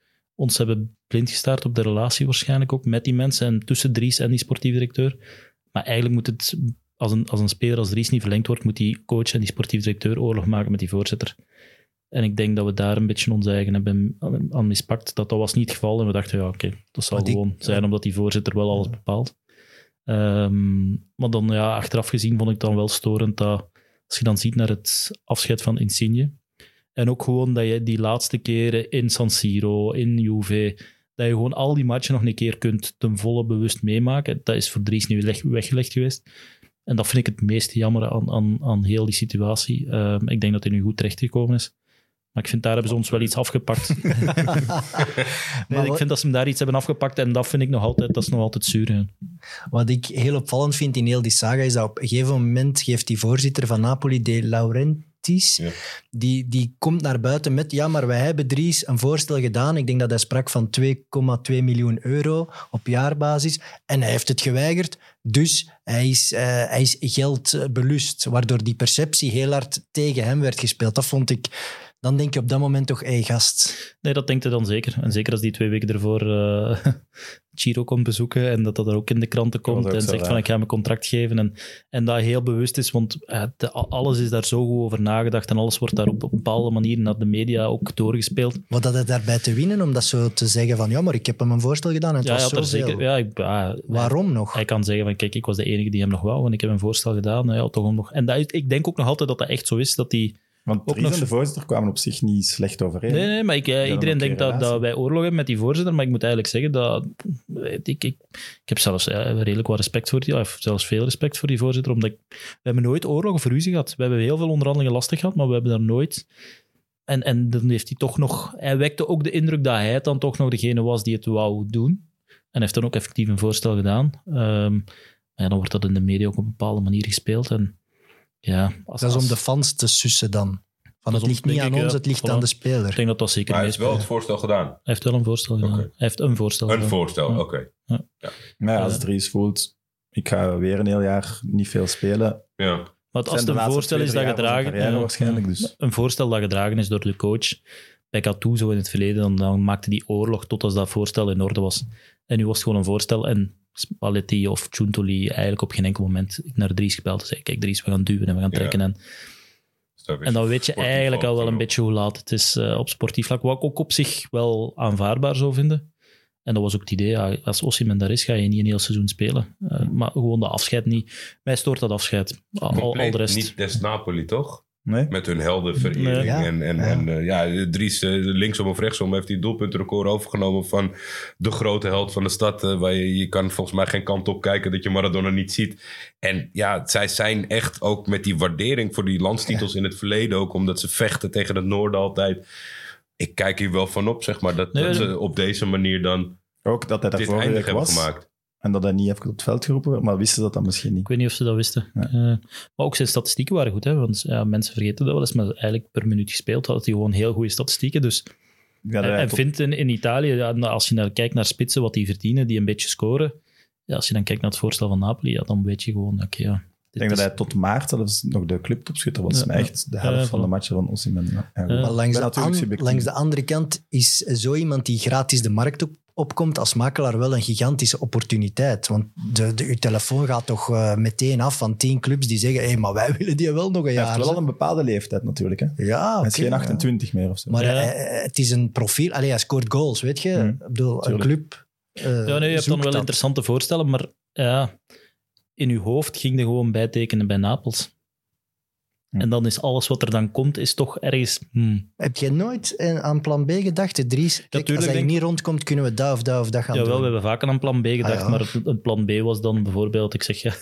ons hebben blind gestaard op de relatie waarschijnlijk ook met die mensen en tussen Dries en die sportief directeur. Maar eigenlijk moet het, als een, als een speler als Dries niet verlengd wordt, moet die coach en die sportief directeur oorlog maken met die voorzitter. En ik denk dat we daar een beetje ons eigen hebben aan mispakt. Dat dat was niet het geval. En we dachten, ja oké, dat zal die- gewoon zijn omdat die voorzitter wel alles bepaalt. Ehm, maar dan, ja, achteraf gezien vond ik dan wel storend dat, als je dan ziet naar het afscheid van Insigne, en ook gewoon dat je die laatste keren in San Siro, in Juve, dat je gewoon al die matchen nog een keer kunt ten volle bewust meemaken. Dat is voor Dries nu leg- weggelegd geweest. En dat vind ik het meest jammer aan, aan, aan heel die situatie. Ehm, ik denk dat hij nu goed terechtgekomen is. Maar ik vind daar hebben ze ons wel iets afgepakt. nee, Maar ik vind dat ze hem daar iets hebben afgepakt en dat vind ik nog altijd, dat is nog altijd zuur. hè. Wat ik heel opvallend vind in heel die saga is dat op een gegeven moment geeft die voorzitter van Napoli, De Ja. die, die komt naar buiten met ja, maar wij hebben Dries een voorstel gedaan. Ik denk dat hij sprak van 2,2 miljoen euro op jaarbasis. En hij heeft het geweigerd. Dus hij is, eh, hij is geld eh, belust, waardoor die perceptie heel hard tegen hem werd gespeeld. Dat vond ik... Dan denk je op dat moment toch, hé hey, gast, Nee, dat denkt hij dan zeker. En zeker als die twee weken ervoor eh Chiro komt bezoeken en dat dat er ook in de kranten komt en zo zegt raar. van ik ga mijn contract geven en, en dat heel bewust is, want eh, de- alles is daar zo goed over nagedacht en alles wordt daar op een bepaalde manier naar de media ook doorgespeeld. wat had hij daarbij te winnen om dat zo te zeggen van ja, maar ik heb hem een voorstel gedaan en het Ja, was zoveel. zeker, ja, ik, ah, Waarom nog? Hij kan zeggen van kijk, ik was de enige die hem nog wou en ik heb een voorstel gedaan. Ja, toch nog, en dat, ik denk ook nog altijd dat dat echt zo is, dat die Want Ook nog en de voorzitter kwamen op zich niet slecht overeen. Nee, nee, maar ik, eh, iedereen een denkt dat, wij oorlog hebben met die voorzitter, maar ik moet eigenlijk zeggen dat ik, ik, ik heb zelfs eh, redelijk wat respect voor die, of zelfs veel respect voor die voorzitter, omdat ik, we hebben nooit oorlog of ruzie gehad. We hebben heel veel onderhandelingen lastig gehad, maar we hebben daar nooit... En, en dan heeft hij toch nog... Hij wekte ook de indruk dat hij dan toch nog degene was die het wou doen. En heeft dan ook effectief een voorstel gedaan. Maar ja, dan wordt dat in de media ook op een bepaalde manier gespeeld. En ja, als, Dat is om de fans te sussen dan. Van, het ligt niet aan ik, ons, het ligt Voilà. aan de speler. Ik denk dat dat zeker Maar hij heeft wel het voorstel gedaan. Hij heeft wel een voorstel gedaan. Hij heeft een voorstel Een gedaan. voorstel, Ja. oké. Maar als Eh. Dries voelt, ik ga weer een heel jaar niet veel spelen. Ja. Want Het als het de een voorstel is dat gedragen... waarschijnlijk, dus. Een voorstel dat gedragen is door de coach. Bij Catou zo in het verleden, dan, dan maakte die oorlog tot als dat voorstel in orde was. En nu was het gewoon een voorstel en Spalletti of Chuntoli eigenlijk op geen enkel moment naar Dries gebeld en zei kijk Dries, we gaan duwen en we gaan Ja. trekken. En, en dan weet je eigenlijk al wel een beetje hoe laat het is eh, op sportief vlak. Wat ik ook op zich wel aanvaardbaar zou vinden. En dat was ook het idee, ja, als Osimhen daar is, ga je niet een heel seizoen spelen. Eh, maar gewoon de afscheid niet. Mij stoort dat afscheid. Al, al, de rest. niet des Napoli, toch? Nee? Met hun heldenverering. Nee. Ja. En, en, Ja. en eh, ja, Dries, eh, linksom of rechtsom, heeft hij het doelpuntenrecord overgenomen van de grote held van de stad. eh, waar je, je kan volgens mij geen kant op kijken dat je Maradona niet ziet. En ja, zij zijn echt ook met die waardering voor die landstitels in het verleden. Ook omdat ze vechten tegen het noorden altijd. Ik kijk hier wel van op, zeg maar. Dat, Nee, dat nee. ze op deze manier dan Ook dat daar dit eindig hebben was. gemaakt. En dat hij niet even op het veld geroepen werd, maar wisten ze dat dan misschien Ik niet. weet niet of ze dat wisten. Ja. Eh, maar ook zijn statistieken waren goed, hè, want ja, mensen vergeten dat wel eens, maar eigenlijk per minuut gespeeld had hij gewoon heel goede statistieken. Dus, Ja, dat en hij en tot- vindt in, in Italië, als je naar, kijkt naar spitsen, wat die verdienen, die een beetje scoren, ja, als je dan kijkt naar het voorstel van Napoli, ja, dan weet je gewoon, oké, ja. ik denk dat hij tot maart zelfs nog de clubtopschutter was. Ja, maar echt de helft Ja, van de matchen van Osimhen. Ja, ja, goed. Ja. Maar langs Ik de, an- langs de andere kant is zo iemand die gratis de markt op, opkomt als makelaar wel een gigantische opportuniteit. Want de, de, uw telefoon gaat toch eh, meteen af van tien clubs die zeggen hé, maar wij willen die wel nog een Hij heeft jaar. wel al hè." een bepaalde leeftijd natuurlijk. Hè. Ja, hij is geen ja. 28 meer of zo. Maar Ja. hij- het is een profiel. Allee, hij scoort goals, weet je. Hmm. Ik bedoel, een club eh, Ja, nee, je hebt dan wel dat. interessante voorstellen, maar ja, in je hoofd ging je gewoon bijtekenen bij Napels. Hm. En dan is alles wat er dan komt, is toch ergens... hmm. Heb jij nooit eh, aan plan B gedacht? Dries, kijk, als hij denk- niet rondkomt, kunnen we dat of dat of dat gaan Jawel, doen. we hebben vaak aan plan B gedacht, Ah, ja. maar het, het plan B was dan bijvoorbeeld, ik zeg ja,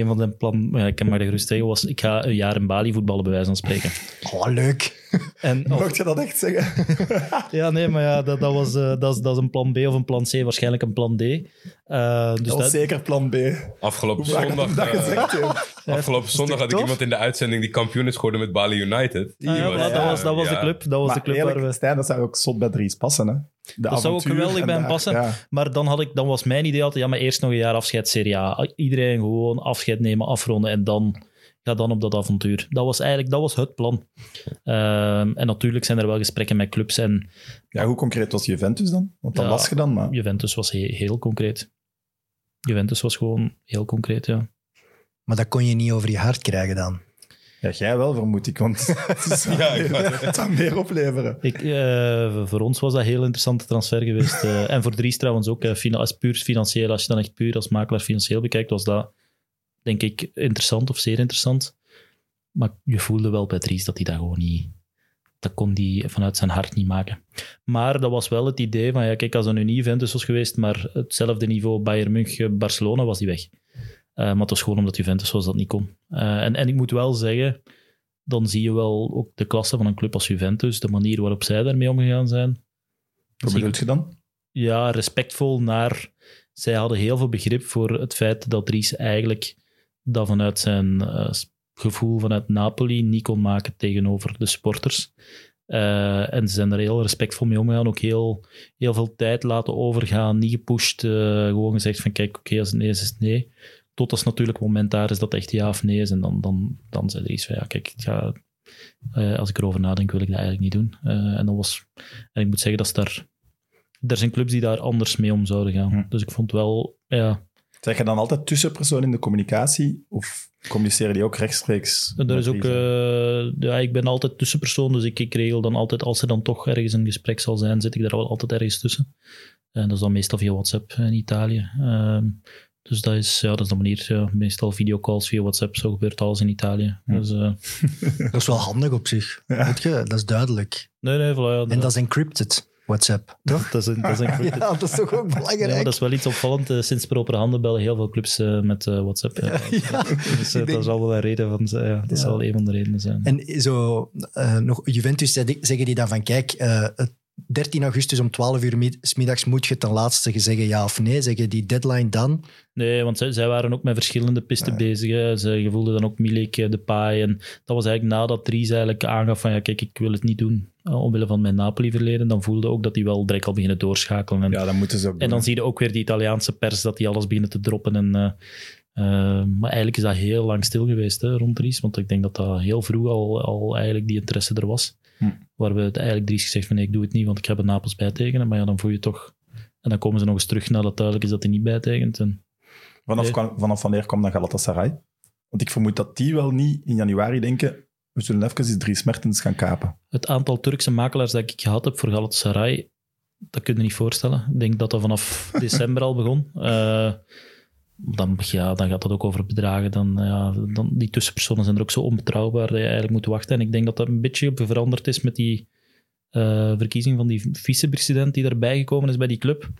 een van de plan, ja, ik kan maar gerust zeggen, was ik ga een jaar in Bali voetballen, bij wijze van spreken. Oh, leuk. En, of- Mocht je dat echt zeggen? ja, nee, maar ja, dat, dat, was, eh, dat, is, dat is een plan B of een plan C, waarschijnlijk een plan D. Eh, dus dat was dat, zeker plan B. Afgelopen Hoe zondag, heb dat eh, gezegd, afgelopen zondag had ik tof? iemand in de uitzending die kampioen is geworden met Bali United. Ah, ja, was, dat was, dat was de club, dat was de Maar club eerlijk, waar we... Stijn, dat zou ook zot bij Dries passen. Hè? De Dat zou ook geweldig bij hem passen. Ja. Maar dan, had ik, dan was mijn idee altijd, ja, maar eerst nog een jaar afscheid Serie A. Iedereen gewoon afscheid nemen, afronden en dan ga dan op dat avontuur. Dat was eigenlijk dat was het plan. Ehm, en natuurlijk zijn er wel gesprekken met clubs en ja, hoe concreet was Juventus dan? Want dat Ja. las je dan, maar... Juventus was he- heel concreet. Juventus was gewoon heel concreet, ja. Maar dat kon je niet over je hart krijgen dan. Ja, jij wel, vermoed ik, want het, is Ja, ik wou het zou meer opleveren. Ik, eh, voor ons was dat een heel interessante transfer geweest. eh, en voor Dries trouwens ook. eh, als puur financieel, als je dan echt puur als makelaar financieel bekijkt, was dat denk ik interessant of zeer interessant. Maar je voelde wel bij Dries dat hij dat gewoon niet... Dat kon hij vanuit zijn hart niet maken. Maar dat was wel het idee van, ja, kijk, als er nu niet Juventus was geweest, maar hetzelfde niveau Bayern München, Barcelona, was hij weg. Eh, maar het was gewoon omdat Juventus was dat niet kon. Eh, en, en ik moet wel zeggen, dan zie je wel ook de klasse van een club als Juventus, de manier waarop zij daarmee omgegaan zijn. Wat bedoel je dan? Ja, respectvol naar... Zij hadden heel veel begrip voor het feit dat Dries eigenlijk dat vanuit zijn eh, gevoel vanuit Napoli niet kon maken tegenover de sporters. En ze zijn er heel respectvol mee omgegaan. Ook heel, heel veel tijd laten overgaan. Niet gepusht. gewoon gezegd van kijk, oké, als het nee is, is het nee. Tot als natuurlijk het moment daar is dat echt ja of nee is. En dan, dan, dan zei Dries van ja, kijk, ik ga, eh, als ik erover nadenk, wil ik dat eigenlijk niet doen. Eh, en, dat was, en ik moet zeggen, dat is daar... Er zijn clubs die daar anders mee om zouden gaan. Hm. Dus ik vond wel... Ja, Zeg je dan altijd tussenpersoon in de communicatie? Of communiceren die ook rechtstreeks? er is ook... Eh, ja, ik ben altijd tussenpersoon, dus ik, ik regel dan altijd... Als er dan toch ergens een gesprek zal zijn, zit ik daar wel altijd ergens tussen. En dat is dan meestal via WhatsApp in Italië. Ehm, dus dat is, ja, dat is de manier. Ja, meestal videocalls via WhatsApp, zo gebeurt alles in Italië. Dus, eh, Dat is wel handig op zich. Ja. Weet je, dat is duidelijk. nee, nee, voilà, ja, En dat is encrypted, WhatsApp. Toch? dat is dat is een Ja, dat is toch ook belangrijk? dat is wel iets opvallend. Eh, sinds proper handen bellen heel veel clubs eh, met WhatsApp. Ja. Ja, Dus denk- dat zal wel een reden van zijn. Ja, dat Ja. zal wel een van de redenen zijn. En zo, eh, nog Juventus zeggen die dan van, kijk, eh, het 13 augustus om 12 uur middags moet je ten laatste zeggen ja of nee. Zeggen die deadline dan? Nee, want zij, zij waren ook met verschillende pisten Ja. bezig. Hè. Ze gevoelden dan ook Milik, eh, Depay. En dat was eigenlijk nadat Dries eigenlijk aangaf van ja, kijk, ik wil het niet doen eh, omwille van mijn Napoli-verleden. Dan voelde ook dat die wel direct al beginnen doorschakelen. En, Ja, dat moeten ze ook en dan zie je ook weer die Italiaanse pers dat die alles beginnen te droppen. En, eh, maar eigenlijk is dat heel lang stil geweest hè, rond Dries. Want ik denk dat dat heel vroeg al, al eigenlijk die interesse er was. Hm. Waar we het eigenlijk Dries gezegd van nee, ik doe het niet, want ik heb een Napels bijtekenen. Maar ja, dan voel je toch... En dan komen ze nog eens terug nadat duidelijk is dat hij niet bijtekent. En, Vanaf, Nee. vanaf wanneer kwam dan Galatasaray? Want ik vermoed dat die wel niet in januari denken we zullen even die Dries Mertens gaan kapen. Het aantal Turkse makelaars dat ik gehad heb voor Galatasaray, dat kun je niet voorstellen. Ik denk dat dat vanaf december al begon. Eh, dan, ja, dan gaat dat ook over bedragen. Dan, ja, dan, die tussenpersonen zijn er ook zo onbetrouwbaar dat je eigenlijk moet wachten. En ik denk dat dat een beetje veranderd is met die eh, verkiezing van die vicepresident die erbij gekomen is bij die club.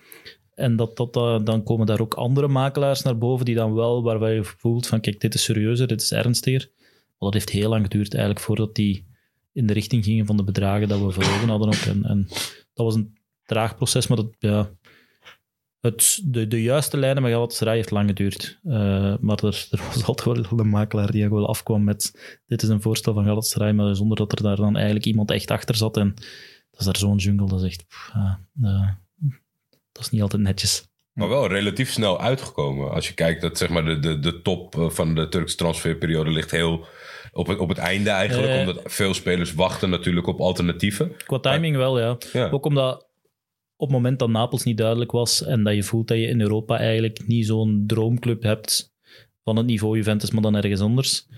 En dat, dat, eh, dan komen daar ook andere makelaars naar boven die dan wel, waarbij je voelt van kijk, dit is serieuzer, dit is ernstiger. Maar dat heeft heel lang geduurd eigenlijk voordat die in de richting gingen van de bedragen dat we voor hadden ook. En, en dat was een traag proces, maar dat, ja, het, de, de juiste lijnen met Galatasaray heeft lang geduurd. Eh, maar er, er was altijd wel een makelaar die wel afkwam met dit is een voorstel van Galatasaray, maar zonder dat er daar dan eigenlijk iemand echt achter zat. En dat is daar zo'n jungle, dat is echt... pff, eh, dat is niet altijd netjes. Maar wel relatief snel uitgekomen. Als je kijkt dat zeg maar, de, de, de top eh, van de Turkse transferperiode ligt heel op het, op het einde eigenlijk. Omdat veel spelers wachten natuurlijk op alternatieven. Qua timing wel, ja. Ja. Ook omdat op het moment dat Napels niet duidelijk was en dat je voelt dat je in Europa eigenlijk niet zo'n droomclub hebt van het niveau Juventus, maar dan ergens anders,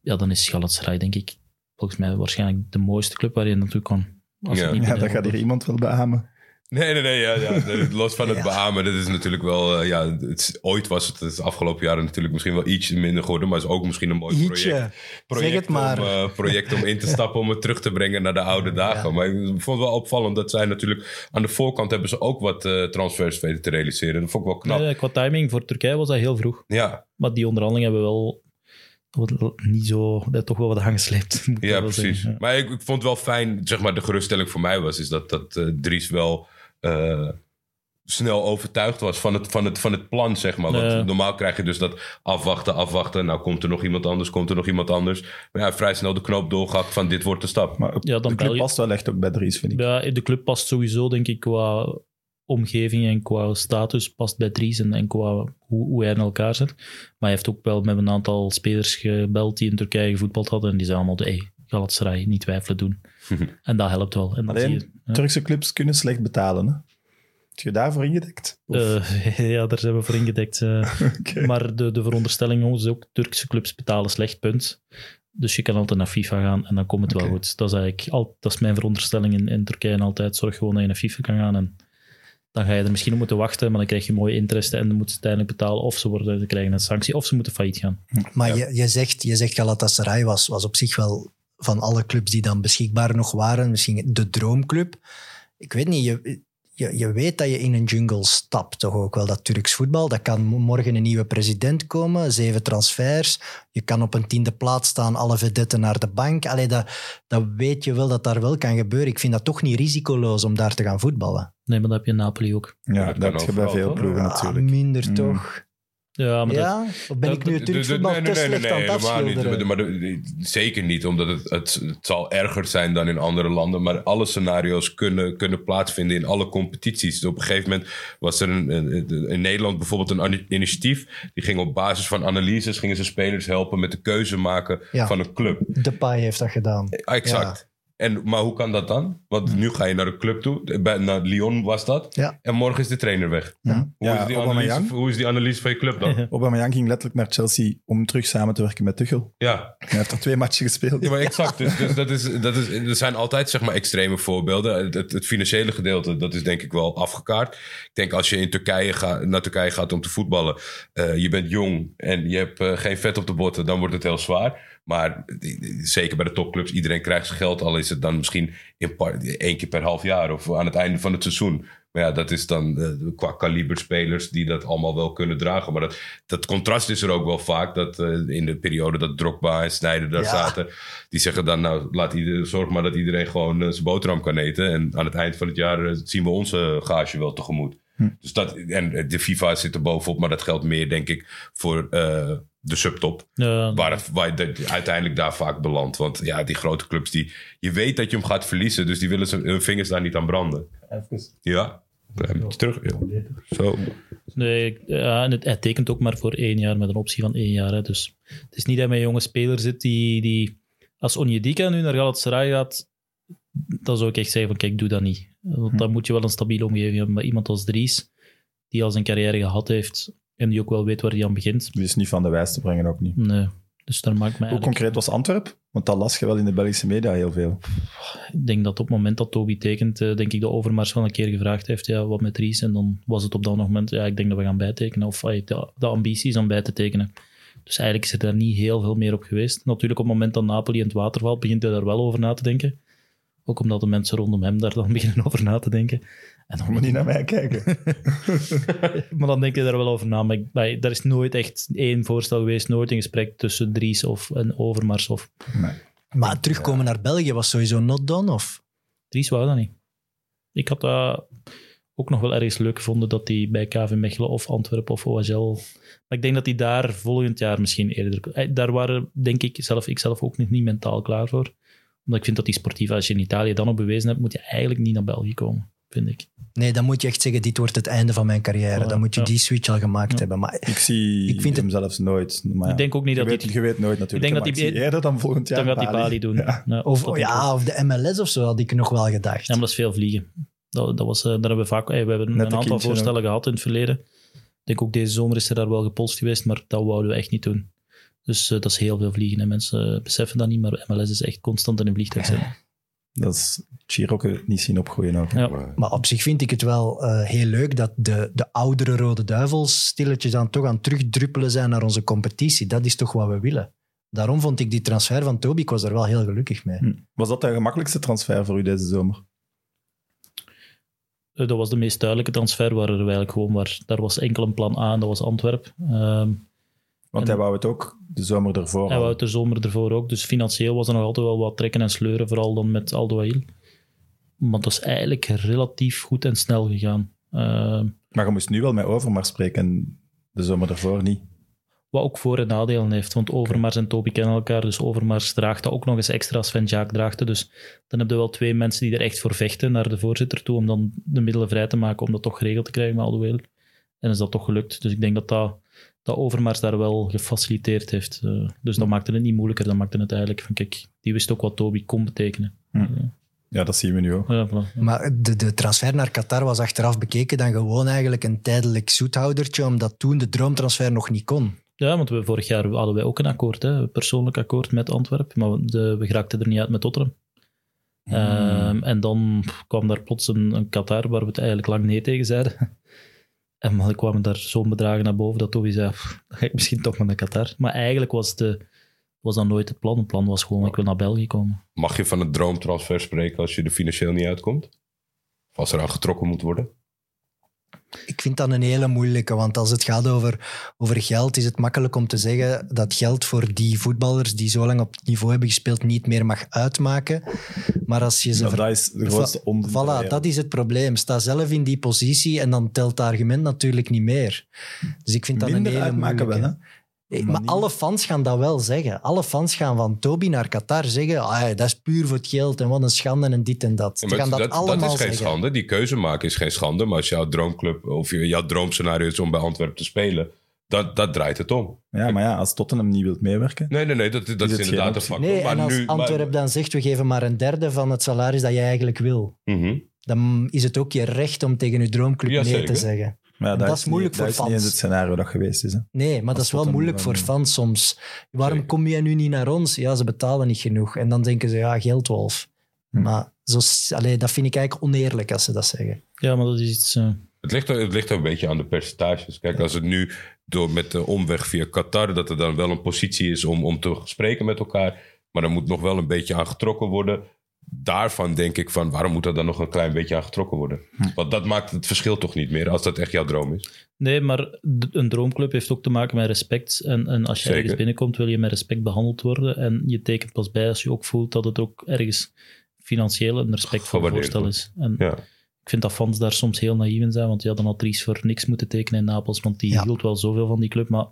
ja, dan is Galatasaray denk ik volgens mij waarschijnlijk de mooiste club waar je naartoe kan. Als Ja. het niet Ja, dat gaat hier iemand wel beamen. Nee, nee, nee. Ja, ja, los van het beamen. Dit is natuurlijk wel... eh, ja, het ooit was het, het is de afgelopen jaren natuurlijk misschien wel ietsje minder geworden. Maar het is ook misschien een mooi project. Ietsje. project Zeg het maar. Om, eh, project om in te stappen om het terug te brengen naar de oude dagen. Maar ik vond het wel opvallend dat zij natuurlijk... Aan de voorkant hebben ze ook wat eh, transfers weten te realiseren. Dat vond ik wel knap. Nee, qua timing voor Turkije was dat heel vroeg. Ja, Maar die onderhandelingen hebben wel wat- niet zo, dat toch wel wat aangesleept. ja precies. Ja. Maar ik, ik vond het wel fijn, zeg maar, de geruststelling voor mij was... is dat, dat Dries wel... eh, snel overtuigd was van het, van het, van het plan, zeg maar. Want Ja. normaal krijg je dus dat afwachten, afwachten. Nou, komt er nog iemand anders, komt er nog iemand anders. Maar ja, vrij snel de knoop doorgehakt van dit wordt de stap. Maar Ja, dan de club je- past wel echt ook bij Dries, vind ik. Ja, de club past sowieso, denk ik, qua omgeving en qua status past bij Dries en, en qua hoe, hoe hij in elkaar zit. Maar hij heeft ook wel met een aantal spelers gebeld die in Turkije gevoetbald hadden en die zeiden allemaal, hey, Galatasaray, niet twijfelen doen. en dat helpt wel. En Alleen, je, ja. Turkse clubs kunnen slecht betalen. Hè? Heb je daarvoor ingedekt? Eh, ja, daar zijn we voor ingedekt. eh. Maar de, de veronderstelling is ook, Turkse clubs betalen slecht, punt. Dus je kan altijd naar FIFA gaan en dan komt het wel goed. Dat is eigenlijk al, dat is mijn veronderstelling in, in Turkije en altijd. Zorg gewoon dat je naar FIFA kan gaan en dan ga je er misschien op moeten wachten, maar dan krijg je mooie interesse en dan moeten ze uiteindelijk betalen of ze, worden, ze krijgen een sanctie of ze moeten failliet gaan. Maar je, je, zegt, je zegt Galatasaray was, was op zich wel van alle clubs die dan beschikbaar nog waren, misschien de droomclub. Ik weet niet, je, je, je weet dat je in een jungle stapt, toch ook wel dat Turks voetbal. Dat kan mo- morgen een nieuwe president komen, zeven transfers. Je kan op een tiende plaats staan, alle vedetten naar de bank. Allee, dat, dat weet je wel dat daar wel kan gebeuren. Ik vind dat toch niet risicoloos om daar te gaan voetballen. Nee, maar dat heb je in Napoli ook. ja, dat heb je bij veel ploegen Ah, natuurlijk. minder Mm. toch? Ja, maar dat-? Of ben ik nu het De- de- Turks de- voetbal nee, helemaal niet. Maar de- de- zeker niet, omdat het, het, het zal erger zijn dan in andere landen. Maar alle scenario's kunnen, kunnen plaatsvinden in alle competities. Dus op een gegeven moment was er een, een- in Nederland bijvoorbeeld een initiatief. Die ging op basis van analyses gingen ze spelers helpen met de keuze maken Ja. van een club. Depay heeft dat gedaan. Exact. En, maar hoe kan dat dan? Want nu ga je naar een club toe. Bij, naar Lyon was dat. Ja. En morgen is de trainer weg. Ja, Hoe, ja is die analyse, hoe is die analyse van je club dan? Aubameyang ging letterlijk naar Chelsea om terug samen te werken met Tuchel. ja. Hij heeft er twee matchen gespeeld. Ja, maar exact. Dus, dus dat is, dat is, er zijn altijd zeg maar, extreme voorbeelden. Het, het, het financiële gedeelte, dat is denk ik wel afgekaart. Ik denk als je in Turkije gaat, naar Turkije gaat om te voetballen... eh, je bent jong en je hebt eh, geen vet op de botten, dan wordt het heel zwaar. Maar zeker bij de topclubs, iedereen krijgt zijn geld. Al is het dan misschien in één keer per half jaar of aan het einde van het seizoen. Maar ja, dat is dan eh, qua kaliber spelers die dat allemaal wel kunnen dragen. Maar dat, dat contrast is er ook wel vaak. Dat eh, in de periode dat Drogba en Sneijder daar Ja. zaten... die zeggen dan, nou, laat ieder, zorg maar dat iedereen gewoon eh, zijn boterham kan eten. En aan het eind van het jaar zien we onze gage wel tegemoet. Dus dat, en de FIFA zit er bovenop, maar dat geldt meer, denk ik, voor de subtop. Ja, Waar, het- waar je de- uiteindelijk daar vaak belandt. Want ja, die grote clubs, die, je weet dat je hem gaat verliezen. Dus die willen zijn, hun vingers daar niet aan branden. Ja, een beetje terug. Ja. Zo. Nee, ja, en het, hij tekent ook maar voor één jaar met een optie van één jaar. Hè. Dus het is niet dat een jonge speler zit die... die als Onyedika nu naar Galatasaray gaat, dan zou ik echt zeggen van kijk, doe dat niet. Want dan moet je wel een stabiele omgeving hebben. Maar iemand als Dries, die al zijn carrière gehad heeft en die ook wel weet waar hij aan begint. Die is niet van de wijs te brengen, ook niet. Nee. Dus daar maakt mij Hoe eigenlijk... concreet was Antwerp? Want dat las je wel in de Belgische media heel veel. Ik denk dat op het moment dat Toby tekent, eh, denk ik de Overmars wel een keer gevraagd heeft, ja, wat met Ries? En dan was het op dat moment, ja, ik denk dat we gaan bijtekenen. Of eh, de, de ambitie is om bij te tekenen. Dus eigenlijk is er daar niet heel veel meer op geweest. Natuurlijk op het moment dat Napoli in het water valt, begint hij daar wel over na te denken. Ook omdat de mensen rondom hem daar dan beginnen over na te denken. En dan, Moet niet naar mij kijken. maar dan denk je daar wel over na. Maar ik, maar er is nooit echt één voorstel geweest, nooit een gesprek tussen Dries of een Overmars. Of... Nee. Maar terugkomen naar België was sowieso not done, of? Dries wou dat niet. Ik had dat ook nog wel ergens leuk gevonden dat hij bij KV Mechelen of Antwerpen of OHL... Maar ik denk dat hij daar volgend jaar misschien eerder... eh, Daar waren, denk ik, zelf, ik zelf ook nog niet mentaal klaar voor. Omdat ik vind dat die sportief, als je in Italië dan op bewezen hebt, moet je eigenlijk niet naar België komen, vind ik. Nee, dan moet je echt zeggen, dit wordt het einde van mijn carrière. Voilà, Dan moet je ja. die switch al gemaakt Ja. hebben. Maar Ik zie Ik vind hem het- zelfs nooit. Maar ja, Ik denk ook niet je, dat weet, hij- je weet nooit natuurlijk. Ik denk dat zie eerder dan volgend jaar Dan gaat hij Bali doen. Ja. Ja, of, ja, of de MLS of zo had ik nog wel gedacht. Ja, maar dat is veel vliegen. Dat, dat was, eh, daar hebben we vaak... we hebben Net een aantal voorstellen gehad in het verleden. Ik denk ook deze zomer is er daar wel gepolst geweest, maar dat wouden we echt niet doen. Dus eh, dat is heel veel vliegen. En mensen beseffen dat niet, maar MLS is echt constant in een vliegtuig zitten. Dat is Chirocke niet zien opgroeien ook. Ja. Maar- op zich vind ik het wel eh, heel leuk dat de, de oudere Rode Duivels stilletjes aan toch aan het terugdruppelen zijn naar onze competitie. Dat is toch wat we willen. Daarom vond ik die transfer van Toby, ik was er wel heel gelukkig mee. Hm. Was dat de gemakkelijkste transfer voor u deze zomer? Eh, dat was de meest duidelijke transfer, waar er eigenlijk gewoon waar, daar was enkel een plan A en dat was Antwerp. Ehm Want En- hij wou het ook de zomer ervoor. hij al. wou het de zomer ervoor ook, dus financieel was er nog altijd wel wat trekken en sleuren, vooral dan met Aldo Ail. Maar dat is eigenlijk relatief goed en snel gegaan. Ehm, Maar je moest nu wel met Overmars spreken en de zomer ervoor niet. Wat ook voor- en nadelen heeft. Want Overmars en Toby kennen elkaar. Dus Overmars draagt dat ook nog eens extra als Sven Jaak draagde. Dus dan heb je wel twee mensen die er echt voor vechten naar de voorzitter toe. Om dan de middelen vrij te maken om dat toch geregeld te krijgen met Alduel. En is dat toch gelukt. Dus ik denk dat dat, dat Overmars daar wel gefaciliteerd heeft. Eh, dus dat maakte het niet moeilijker. Dat maakte het eigenlijk van kijk, die wist ook wat Toby kon betekenen. Ja, dat zien we nu ook. Ja, voilà. Maar de, de transfer naar Qatar was achteraf bekeken dan gewoon eigenlijk een tijdelijk zoethoudertje, omdat toen de droomtransfer nog niet kon. Ja, want we, vorig jaar hadden wij ook een akkoord, hè, een persoonlijk akkoord met Antwerpen, maar de, we geraakten er niet uit met Tottenham. Ehm, en dan kwam daar plots een, een Qatar waar we het eigenlijk lang nee tegen zeiden. En dan kwamen daar zo'n bedragen naar boven dat Toby zei, "Pff, dan ga ik misschien toch maar naar Qatar. Maar eigenlijk was, de, was dat nooit het plan. Het plan was gewoon, ik wil naar België komen. Mag je van een droomtransfer spreken als je er financieel niet uitkomt? Of als er aan getrokken moet worden? Ik vind dat een hele moeilijke, want als het gaat over, over geld, is het makkelijk om te zeggen dat geld voor die voetballers die zo lang op het niveau hebben gespeeld niet meer mag uitmaken. Maar als je ze... Ver- dat is de grootste. Voilà, dat is het probleem. Sta zelf in die positie en dan telt het argument natuurlijk niet meer. Dus ik vind dat Minder een hele uitmaken wel, moeilijke. hè? Maar alle fans gaan dat wel zeggen. Alle fans gaan van Toby naar Qatar zeggen ah, dat is puur voor het geld en wat een schande en dit en dat. Ja, Ze gaan dat, dat, allemaal dat is geen zeggen. schande. Die keuze maken is geen schande. Maar als jouw droomclub of je- jouw droomscenario is om bij Antwerpen te spelen, dat, dat draait het om. Ja, maar ja, als Tottenham niet wilt meewerken. Nee, nee, nee, dat, is inderdaad een factor. Nee, maar en als nu, maar- Antwerp dan zegt we geven maar een derde van het salaris dat je eigenlijk wil, Mhm. dan is het ook je recht om tegen je droomclub Ja, nee zeker. te zeggen. Maar dat, dat is moeilijk niet, voor dat is niet fans. eens het scenario dat geweest is. Hè. Nee, maar dat is wel moeilijk voor fans soms. Waarom Zeker. kom je nu niet naar ons? Ja, ze betalen niet genoeg. En dan denken ze, ja, geldwolf. Hm. Maar zo, allee, dat vind ik eigenlijk oneerlijk als ze dat zeggen. Ja, maar dat is iets... eh, Het ligt, er- het ligt er een beetje aan de percentages. Kijk, als het nu door met de omweg via Qatar, dat er dan wel een positie is om, om te spreken met elkaar. Maar er moet nog wel een beetje aan getrokken worden. Daarvan denk ik van, waarom moet er dan nog een klein beetje aan getrokken worden? Want dat maakt het verschil toch niet meer, als dat echt jouw droom is. Nee, maar een droomclub heeft ook te maken met respect. En, en als je Zeker. ergens binnenkomt, wil je met respect behandeld worden. En je tekent pas bij als je ook voelt dat het ook ergens financieel een respectvol voorstel is. En Ja. ik vind dat fans daar soms heel naïef in zijn, want die hadden al Dries voor niks moeten tekenen in Napels, want die Ja. hield wel zoveel van die club. Maar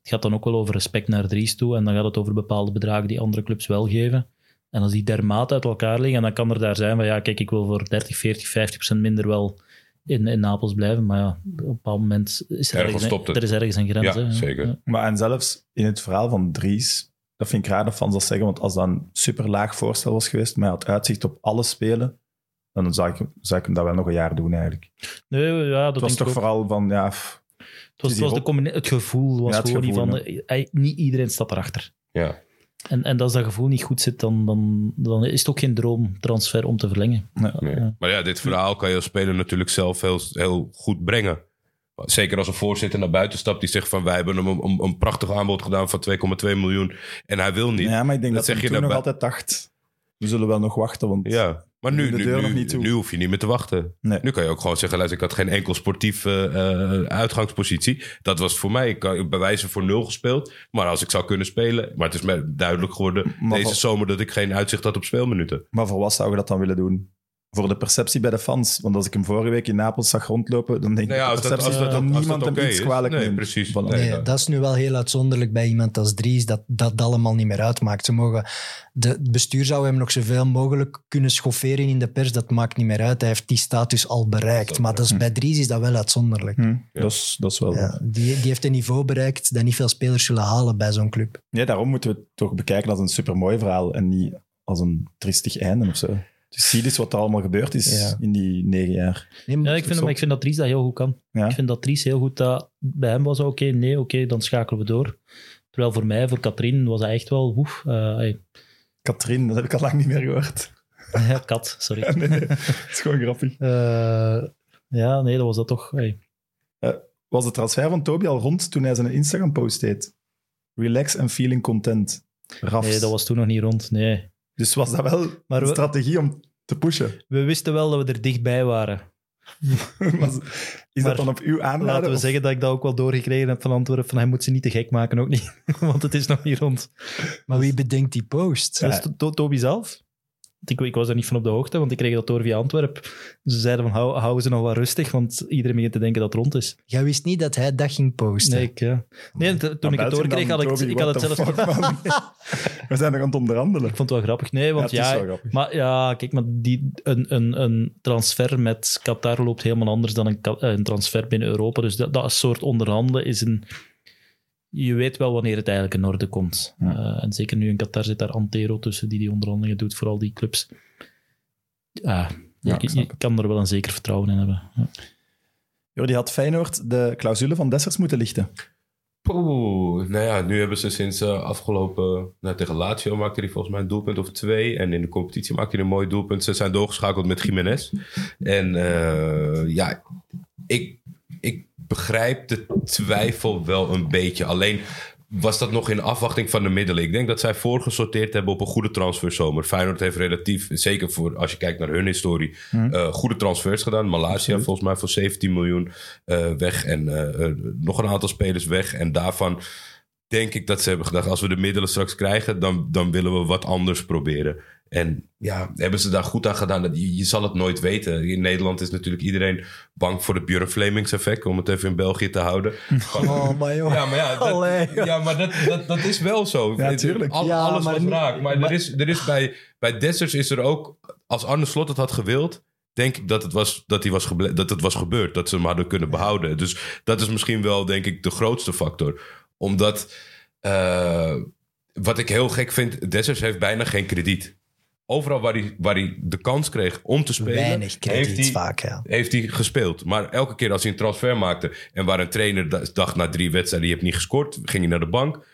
het gaat dan ook wel over respect naar Dries toe. En dan gaat het over bepaalde bedragen die andere clubs wel geven. En als die dermate uit elkaar liggen, dan kan er daar zijn van ja, kijk, ik wil voor 30, 40, 50 procent minder wel in, in Napels blijven. Maar ja, op een bepaald moment is er, Ergens het. er is ergens een grens. Ja, hè. zeker. Ja. Maar en zelfs in het verhaal van Dries, dat vind ik raar dat fans dat zeggen, want als dat een super laag voorstel was geweest, maar hij had uitzicht op alle spelen, dan zou ik, zou ik hem dat wel nog een jaar doen eigenlijk. Nee, ja, dat Het was denk ik toch ook. vooral van, ja, pff, Het, was, is het, was de het gevoel was Ja, het gewoon gevoel, niet van... eh, hij- niet iedereen staat erachter. Ja. En, en als dat gevoel niet goed zit, dan, dan, dan is het ook geen droomtransfer om te verlengen. Nee. Ja. Maar ja, dit verhaal kan je als speler natuurlijk zelf heel, heel goed brengen. Zeker als een voorzitter naar buiten stapt die zegt van wij hebben hem een, een, een prachtig aanbod gedaan van 2,2 miljoen en hij wil niet. ja, maar ik denk Dat dat, zeg hij je toen nog altijd dacht, we zullen wel nog wachten, want Ja, maar nu, de nu, deur nu, nog niet toe. nu hoef je niet meer te wachten. Nee. Nu kan je ook gewoon zeggen, luister, ik had geen enkel sportieve eh, uitgangspositie. Dat was voor mij, ik kan bij wijze voor nul gespeeld. Maar als ik zou kunnen spelen, maar het is mij duidelijk geworden Maar deze voor- zomer dat ik geen uitzicht had op speelminuten. maar voor wat zou je dat dan willen doen? Voor de perceptie bij de fans. Want als ik hem vorige week in Napels zag rondlopen, dan denk Nou ja, ik als de dat, perceptie als dat, dat als niemand dat hem iets is. kwalijk Nee, neemt. precies. Voilà. Nee, Nee, ja. dat is nu wel heel uitzonderlijk bij iemand als Dries, dat dat allemaal niet meer uitmaakt. Ze mogen, de, het bestuur zou hem nog zoveel mogelijk kunnen schofferen in de pers, dat maakt niet meer uit. Hij heeft die status al bereikt. Maar dat is, bij Dries is dat wel uitzonderlijk. Hm, dat, is, dat is wel... Ja, die, die heeft een niveau bereikt dat niet veel spelers zullen halen bij zo'n club. Nee, daarom moeten we het toch bekijken als een supermooi verhaal en niet als een tristig einde of zo. Dus zie dus wat er allemaal gebeurd is Ja. in die negen jaar. Nee, maar- Ja, ik vind, maar ik vind dat Dries dat heel goed kan. Ja. Ik vind dat Dries heel goed dat bij hem was oké, nee, oké, dan schakelen we door. Terwijl voor mij, voor Katrien, was hij echt wel oef. eh, hey, Katrien, dat heb ik al lang niet meer gehoord. kat, sorry. nee, nee, dat is gewoon grappig. Eh, ja, nee, dat was dat toch. hey. Was de transfer van Toby al rond toen hij zijn Instagram-post deed? Relax and feeling content. Rafs. Nee, dat was toen nog niet rond. Nee. Dus was dat wel Maar een we- strategie om te pushen? We wisten wel dat we er dichtbij waren. Was- is Maar dat dan op uw aanraden? Laten we of- zeggen dat ik dat ook wel doorgekregen heb van Antwerpen. Van hij moet ze niet te gek maken, ook niet. Want het is nog niet rond. maar wie bedenkt die post? Dat is To- To- Toby zelf. Ik, ik was er niet van op de hoogte, want ik kreeg dat door via Antwerpen. Ze zeiden van, hou, hou ze nog wat rustig, want iedereen begint te denken dat het rond is. Jij wist niet dat hij dat ging posten. Nee, ik, ja. nee toen ik het doorkreeg, had ik, Toby, ik had het zelf niet... We zijn nog aan het onderhandelen. Ik vond het wel grappig. Nee, want Ja, het ja, wel maar ja, kijk, maar die, een, een, een transfer met Qatar loopt helemaal anders dan een, ka- een transfer binnen Europa. Dus dat, dat soort onderhandelen is een... Je weet wel wanneer het eigenlijk in orde komt. Ja. Eh, en zeker nu in Qatar zit daar Antero tussen die die onderhandelingen doet voor al die clubs. Ja, Ja, je kan er wel een zeker vertrouwen in hebben. Ja. Jordi had Feyenoord de clausule van Dessers moeten lichten. Poeh, nou ja, nu hebben ze sinds eh, afgelopen... Nou, tegen Lazio maakte hij volgens mij een doelpunt of twee. En in de competitie maakte hij een mooi doelpunt. Ze zijn doorgeschakeld met Jiménez. En eh, ja, ik, ik begrijp de twijfel wel een beetje. Alleen was dat nog in afwachting van de middelen. Ik denk dat zij voorgesorteerd hebben op een goede transferzomer. Feyenoord heeft relatief, zeker voor als je kijkt naar hun historie, eh, goede transfers gedaan. Malaysia volgens mij voor 17 miljoen eh, weg en eh, nog een aantal spelers weg. En daarvan denk ik dat ze hebben gedacht, als we de middelen straks krijgen, dan, dan willen we wat anders proberen. En ja, hebben ze daar goed aan gedaan? Dat- Je, je zal het nooit weten. In Nederland is natuurlijk iedereen bang voor het Björn Flemings effect, om het even in België te houden. Oh, maar joh. ja, maar, ja, dat, Allee. ja, maar dat, dat, dat is wel zo. Ja, tuurlijk. Al- Ja, alles maar raak. Maar, er is, er is bij, bij Dessers is er ook... Als Arne Slot het had gewild... denk ik dat het, was, dat, hij was dat het was gebeurd. Dat ze hem hadden kunnen behouden. Dus dat is misschien wel, denk ik, de grootste factor. Omdat... eh, wat ik heel gek vind... Dessers heeft bijna geen krediet. Overal waar hij, waar hij de kans kreeg om te spelen... Weinig heeft hij, vaak, ja. heeft hij gespeeld. Maar elke keer als hij een transfer maakte... en waar een trainer da- dacht na drie wedstrijden... je hebt niet gescoord, ging hij naar de bank...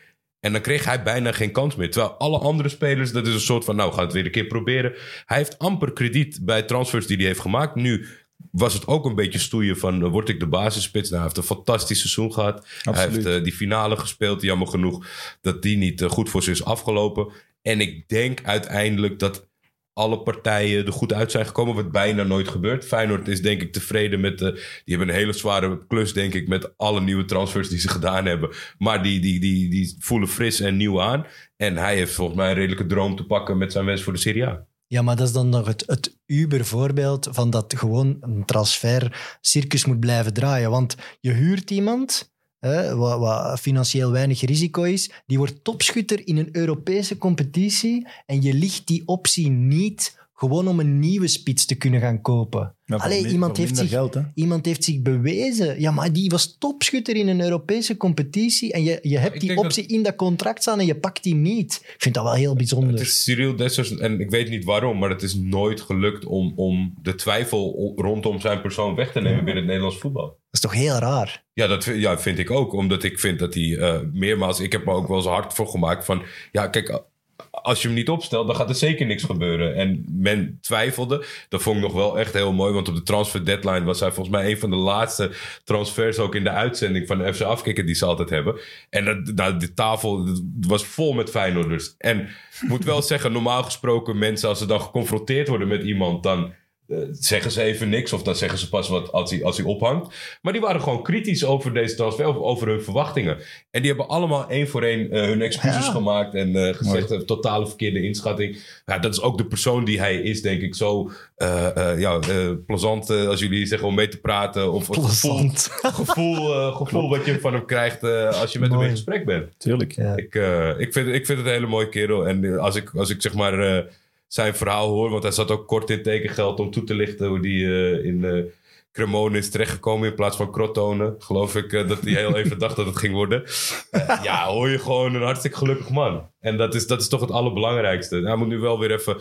En dan kreeg hij bijna geen kans meer. Terwijl alle andere spelers, dat is een soort van... nou, we gaan het weer een keer proberen. Hij heeft amper krediet bij transfers die hij heeft gemaakt. Nu was het ook een beetje stoeien van... eh, word ik de basisspits? Nou, hij heeft een fantastisch seizoen gehad. Hij heeft eh, die finale gespeeld. Jammer genoeg dat die niet eh, goed voor ze is afgelopen. En ik denk uiteindelijk dat alle partijen er goed uit zijn gekomen. Wat bijna nooit gebeurt. Feyenoord is denk ik tevreden met... de. die hebben een hele zware klus denk ik... met alle nieuwe transfers die ze gedaan hebben. Maar die, die, die, die voelen fris en nieuw aan. En hij heeft volgens mij een redelijke droom te pakken... met zijn wens voor de Serie A. Ja, maar dat is dan nog het, het Uber-voorbeeld van dat gewoon een transfer-circus moet blijven draaien. Want je huurt iemand, hè, wat, wat financieel weinig risico is, die wordt topschutter in een Europese competitie en je ligt die optie niet gewoon om een nieuwe spits te kunnen gaan kopen. Allee, mi- iemand, heeft zich, geld, iemand heeft zich bewezen. Ja, maar die was topschutter in een Europese competitie en je, je hebt die dat- optie in dat contract staan en je pakt die niet. Ik vind dat wel heel bijzonder. Het is Cyril Dessers, en ik weet niet waarom... maar het is nooit gelukt om, om de twijfel rondom zijn persoon weg te nemen... binnen het Nederlands voetbal. Dat is toch heel raar? Ja, dat vind- ja, vind ik ook. Omdat ik vind dat hij eh, meermaals... Ik heb me ook wel eens hard voor gemaakt van... Ja, kijk, als je hem niet opstelt, dan gaat er zeker niks gebeuren. En men twijfelde. Dat vond ik nog wel echt heel mooi. Want op de transfer deadline was hij volgens mij... een van de laatste transfers ook in de uitzending van de FC Afkikker... die ze altijd hebben. En dat, nou, de tafel was vol met Feyenoorders. En ik moet wel zeggen, normaal gesproken... mensen als ze dan geconfronteerd worden met iemand... dan zeggen ze even niks. Of dan zeggen ze pas wat als hij, als hij ophangt. Maar die waren gewoon kritisch over deze transfer. Over, over hun verwachtingen. En die hebben allemaal één voor één eh, hun excuses Ja. gemaakt. En eh, gezegd een totale verkeerde inschatting. Ja, dat is ook de persoon die hij is, denk ik. Zo eh, eh, ja, eh, plezant eh, als jullie zeggen om mee te praten. Of het gevoel, Plezant. gevoel, eh, gevoel wat je van hem krijgt eh, als je met hem in gesprek bent. Tuurlijk. Ja. Ik, eh, ik, vind, ik vind het een hele mooie kerel. En eh, als ik, als ik zeg maar eh, zijn verhaal hoor, want hij zat ook kort in tekengeld om toe te lichten hoe die eh, in eh Cremone is terechtgekomen in plaats van Crotone. Geloof ik eh, dat hij heel even dacht dat het ging worden. Ja, hoor je gewoon een hartstikke gelukkig man. En dat is, dat is toch het allerbelangrijkste. Hij moet nu wel weer even.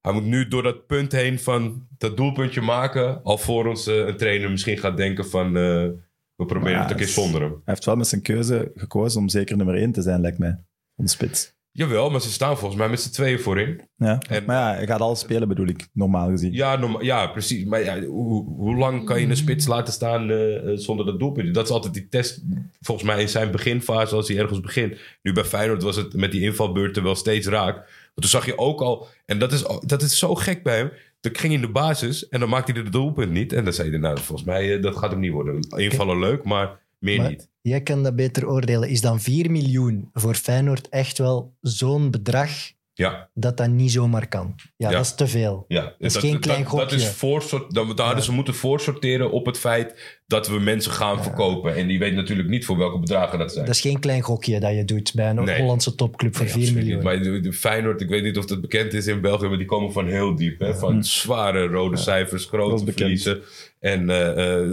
Hij moet nu door dat punt heen van dat doelpuntje maken. Alvorens een trainer misschien gaat denken van. we proberen het een keer zonder hem. Hij heeft wel met zijn keuze gekozen om zeker nummer 1 te zijn, lijkt mij. Van spits. Jawel, maar ze staan volgens mij met z'n tweeën voorin. Ja. En- maar ja, hij gaat alles spelen, bedoel ik, normaal gezien. Ja, norma- ja precies. Maar ja, hoe, hoe lang kan je een spits laten staan eh, eh, zonder dat doelpunt? Dat is altijd die test, volgens mij in zijn beginfase, als hij ergens begint. Nu bij Feyenoord was het met die invalbeurten wel steeds raak. Want toen zag je ook al, en dat is, dat is zo gek bij hem. Dan ging hij in de basis en dan maakte hij de doelpunt niet. En dan zei hij, nou, volgens mij, eh, dat gaat hem niet worden. Invallen leuk, maar meer Maar niet. jij kan dat beter oordelen. Is dan 4 miljoen voor Feyenoord echt wel zo'n bedrag Ja, dat dat niet zomaar kan? Ja, Ja. dat is te veel. ja. is geen klein dat, dat gokje. is voorsort, dan, daar hadden ze moeten voorsorteren op het feit dat we mensen gaan verkopen. En die weet natuurlijk niet voor welke bedragen dat zijn. Dat is geen klein gokje dat je doet bij een Nee. Hollandse topclub voor Nee, 4 absoluut miljoen. niet. Maar de, de Feyenoord, ik weet niet of dat bekend is in België, maar die komen van heel diep. Hè? Van zware rode cijfers, dat grote verliezen. En eh, eh,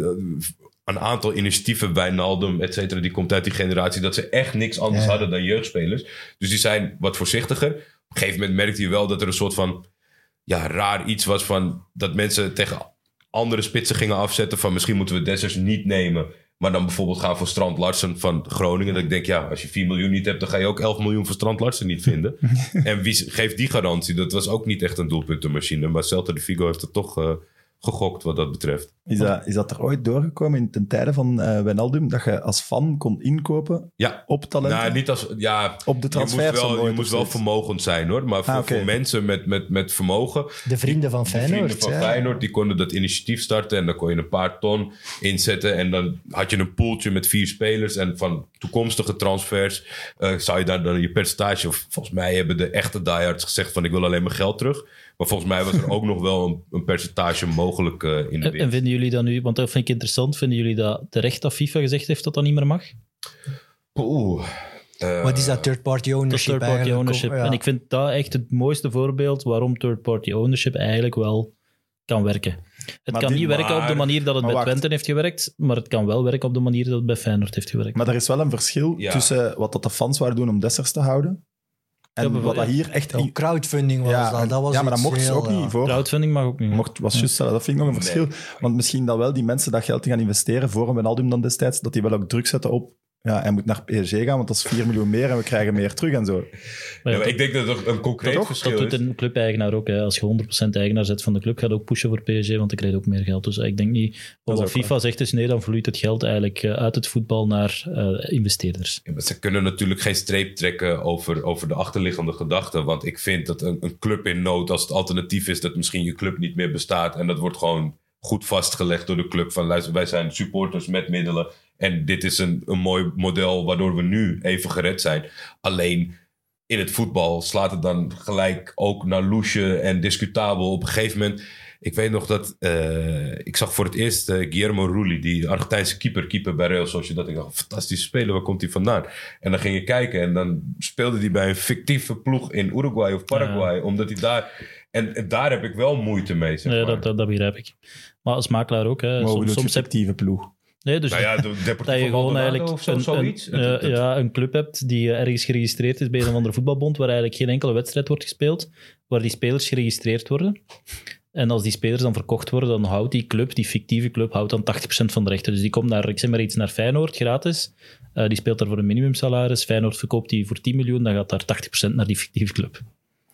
een aantal initiatieven, Wijnaldum, et cetera, die komt uit die generatie dat ze echt niks anders Ja. hadden dan jeugdspelers. Dus die zijn wat voorzichtiger. Op een gegeven moment merkte je wel dat er een soort van ja, raar iets was van dat mensen tegen andere spitsen gingen afzetten van misschien moeten we Dessers niet nemen. Maar dan bijvoorbeeld gaan voor Strand Larsen van Groningen. Dat ik denk, ja, als je 4 miljoen niet hebt, dan ga je ook 11 miljoen voor Strand Larsen niet vinden. en wie geeft die garantie? Dat was ook niet echt een doelpuntenmachine. Maar Celta de Vigo heeft het toch eh, gegokt wat dat betreft. Is, dat, is dat er ooit doorgekomen in ten tijde van eh Wijnaldum, dat je als fan kon inkopen Ja, op talenten? nou, niet als. Ja, op de je transfer moet wel, je moet wel vermogend zijn hoor. Maar voor, Ah, oké. voor mensen met, met, met vermogen. De vrienden van De Feyenoord. vrienden van ja. Feyenoord, die konden dat initiatief starten. En dan kon je een paar ton inzetten. En dan had je een poeltje met vier spelers. En van toekomstige transfers eh, zou je daar dan je percentage... Of volgens mij hebben de echte diehards gezegd van ik wil alleen mijn geld terug. Maar volgens mij was er ook nog wel een, een percentage mogelijk eh, in de En, vinden jullie dat nu, want dat vind ik interessant, vinden jullie dat terecht dat FIFA gezegd heeft dat dat niet meer mag? Oeh. eh, Wat is dat third-party ownership third-party ownership. Ja. En ik vind dat echt het mooiste voorbeeld waarom third-party ownership eigenlijk wel kan werken. Het Maar kan niet werken op de manier dat het bij wacht. Twente heeft gewerkt, maar het kan wel werken op de manier dat het bij Feyenoord heeft gewerkt. Maar er is wel een verschil Ja. tussen wat dat de fans waren doen om Dessers te houden. En Ja, wat dat hier echt... Oh, crowdfunding was ja, dat. en- dat was ja, maar dat mocht ze ook ja. niet voor. Crowdfunding mag ook niet. Mocht, was juist, dat vind ik nog een verschil. Want misschien dat wel die mensen dat geld die gaan investeren voor een Wijnaldum dan destijds, dat die wel ook druk zetten op ja, hij moet naar PSG gaan, want dat is 4 miljoen meer en we krijgen meer terug en zo. Maar ja, ja, maar ik denk dat het een concreet verschil dat doet is. een clubeigenaar ook. Hè. Als je 100% eigenaar zet van de club, gaat ook pushen voor PSG, want dan krijg je ook meer geld. Dus ik denk niet... Dat Wat is FIFA zegt is nee, dan vloeit het geld eigenlijk eh, uit het voetbal naar eh, investeerders. Ja, maar ze kunnen natuurlijk geen streep trekken over, over de achterliggende gedachten. Want ik vind dat een, een club in nood, als het alternatief is dat misschien je club niet meer bestaat. En dat wordt gewoon goed vastgelegd door de club. Van luister, wij zijn supporters met middelen. En dit is een, een mooi model waardoor we nu even gered zijn. Alleen in het voetbal slaat het dan gelijk ook naar loesje en discutabel. Op een gegeven moment. Ik weet nog dat. eh, ik zag voor het eerst eh, Guillermo Rulli, die Argentijnse keeper, keeper bij Real Sociedad. Ik dacht, fantastische speler, waar komt hij vandaan? En dan ging je kijken en dan speelde hij bij een fictieve ploeg in Uruguay of Paraguay. Omdat hij daar. En, en daar heb ik wel moeite mee. Zeg Nee, maar. dat, dat, dat begrijp ik. Maar als makelaar ook. Hè. Maar Soms, soms heb fictieve ploeg? Nee, dus Nou ja, de dat je gewoon eigenlijk of zo, een, zoiets. een, Het- eh, het- ja, een club hebt die eh, ergens geregistreerd is bij een of andere voetbalbond, waar eigenlijk geen enkele wedstrijd wordt gespeeld, waar die spelers geregistreerd worden. En als die spelers dan verkocht worden, dan houdt die club, die fictieve club, houdt dan 80% van de rechten. Dus die komt naar, ik zeg maar iets, naar Feyenoord gratis. Eh, die speelt daar voor een minimumsalaris. Feyenoord verkoopt die voor 10 miljoen, dan gaat daar 80% naar die fictieve club.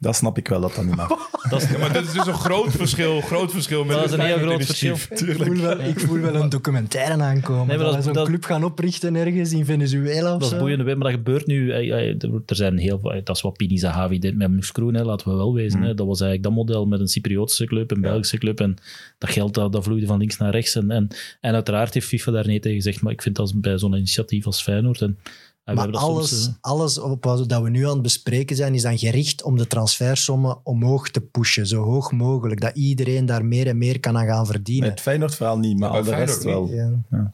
Dat snap ik wel, dat dat niet mag. Dat is, Ja, maar dat is dus een groot verschil, groot verschil met Dat is een heel groot initiatief. Ik voel, wel, ik voel wel een documentaire aankomen. Nee, maar dat dat- we zo'n dat- club gaan oprichten ergens in Venezuela of dat is boeiend, maar dat gebeurt nu. eh, eh, Er zijn heel veel, dat is wat Pini Zahavi deed met Moeskroen, hè, laten we wel wezen. Mm. Hè. Dat was eigenlijk dat model met een Cypriotische club, een Belgische club. En dat geld dat, dat vloeide van links naar rechts. En, en, en uiteraard heeft FIFA daar nee tegen gezegd, maar ik vind dat bij zo'n initiatief als Feyenoord. En, we Maar alles, soms, alles op wat dat we nu aan het bespreken zijn, is dan gericht om de transfersommen omhoog te pushen. Zo hoog mogelijk. Dat iedereen daar meer en meer kan aan gaan verdienen. Het Feyenoord-verhaal niet, maar Ja, al bij de rest wel. Ja. Ja.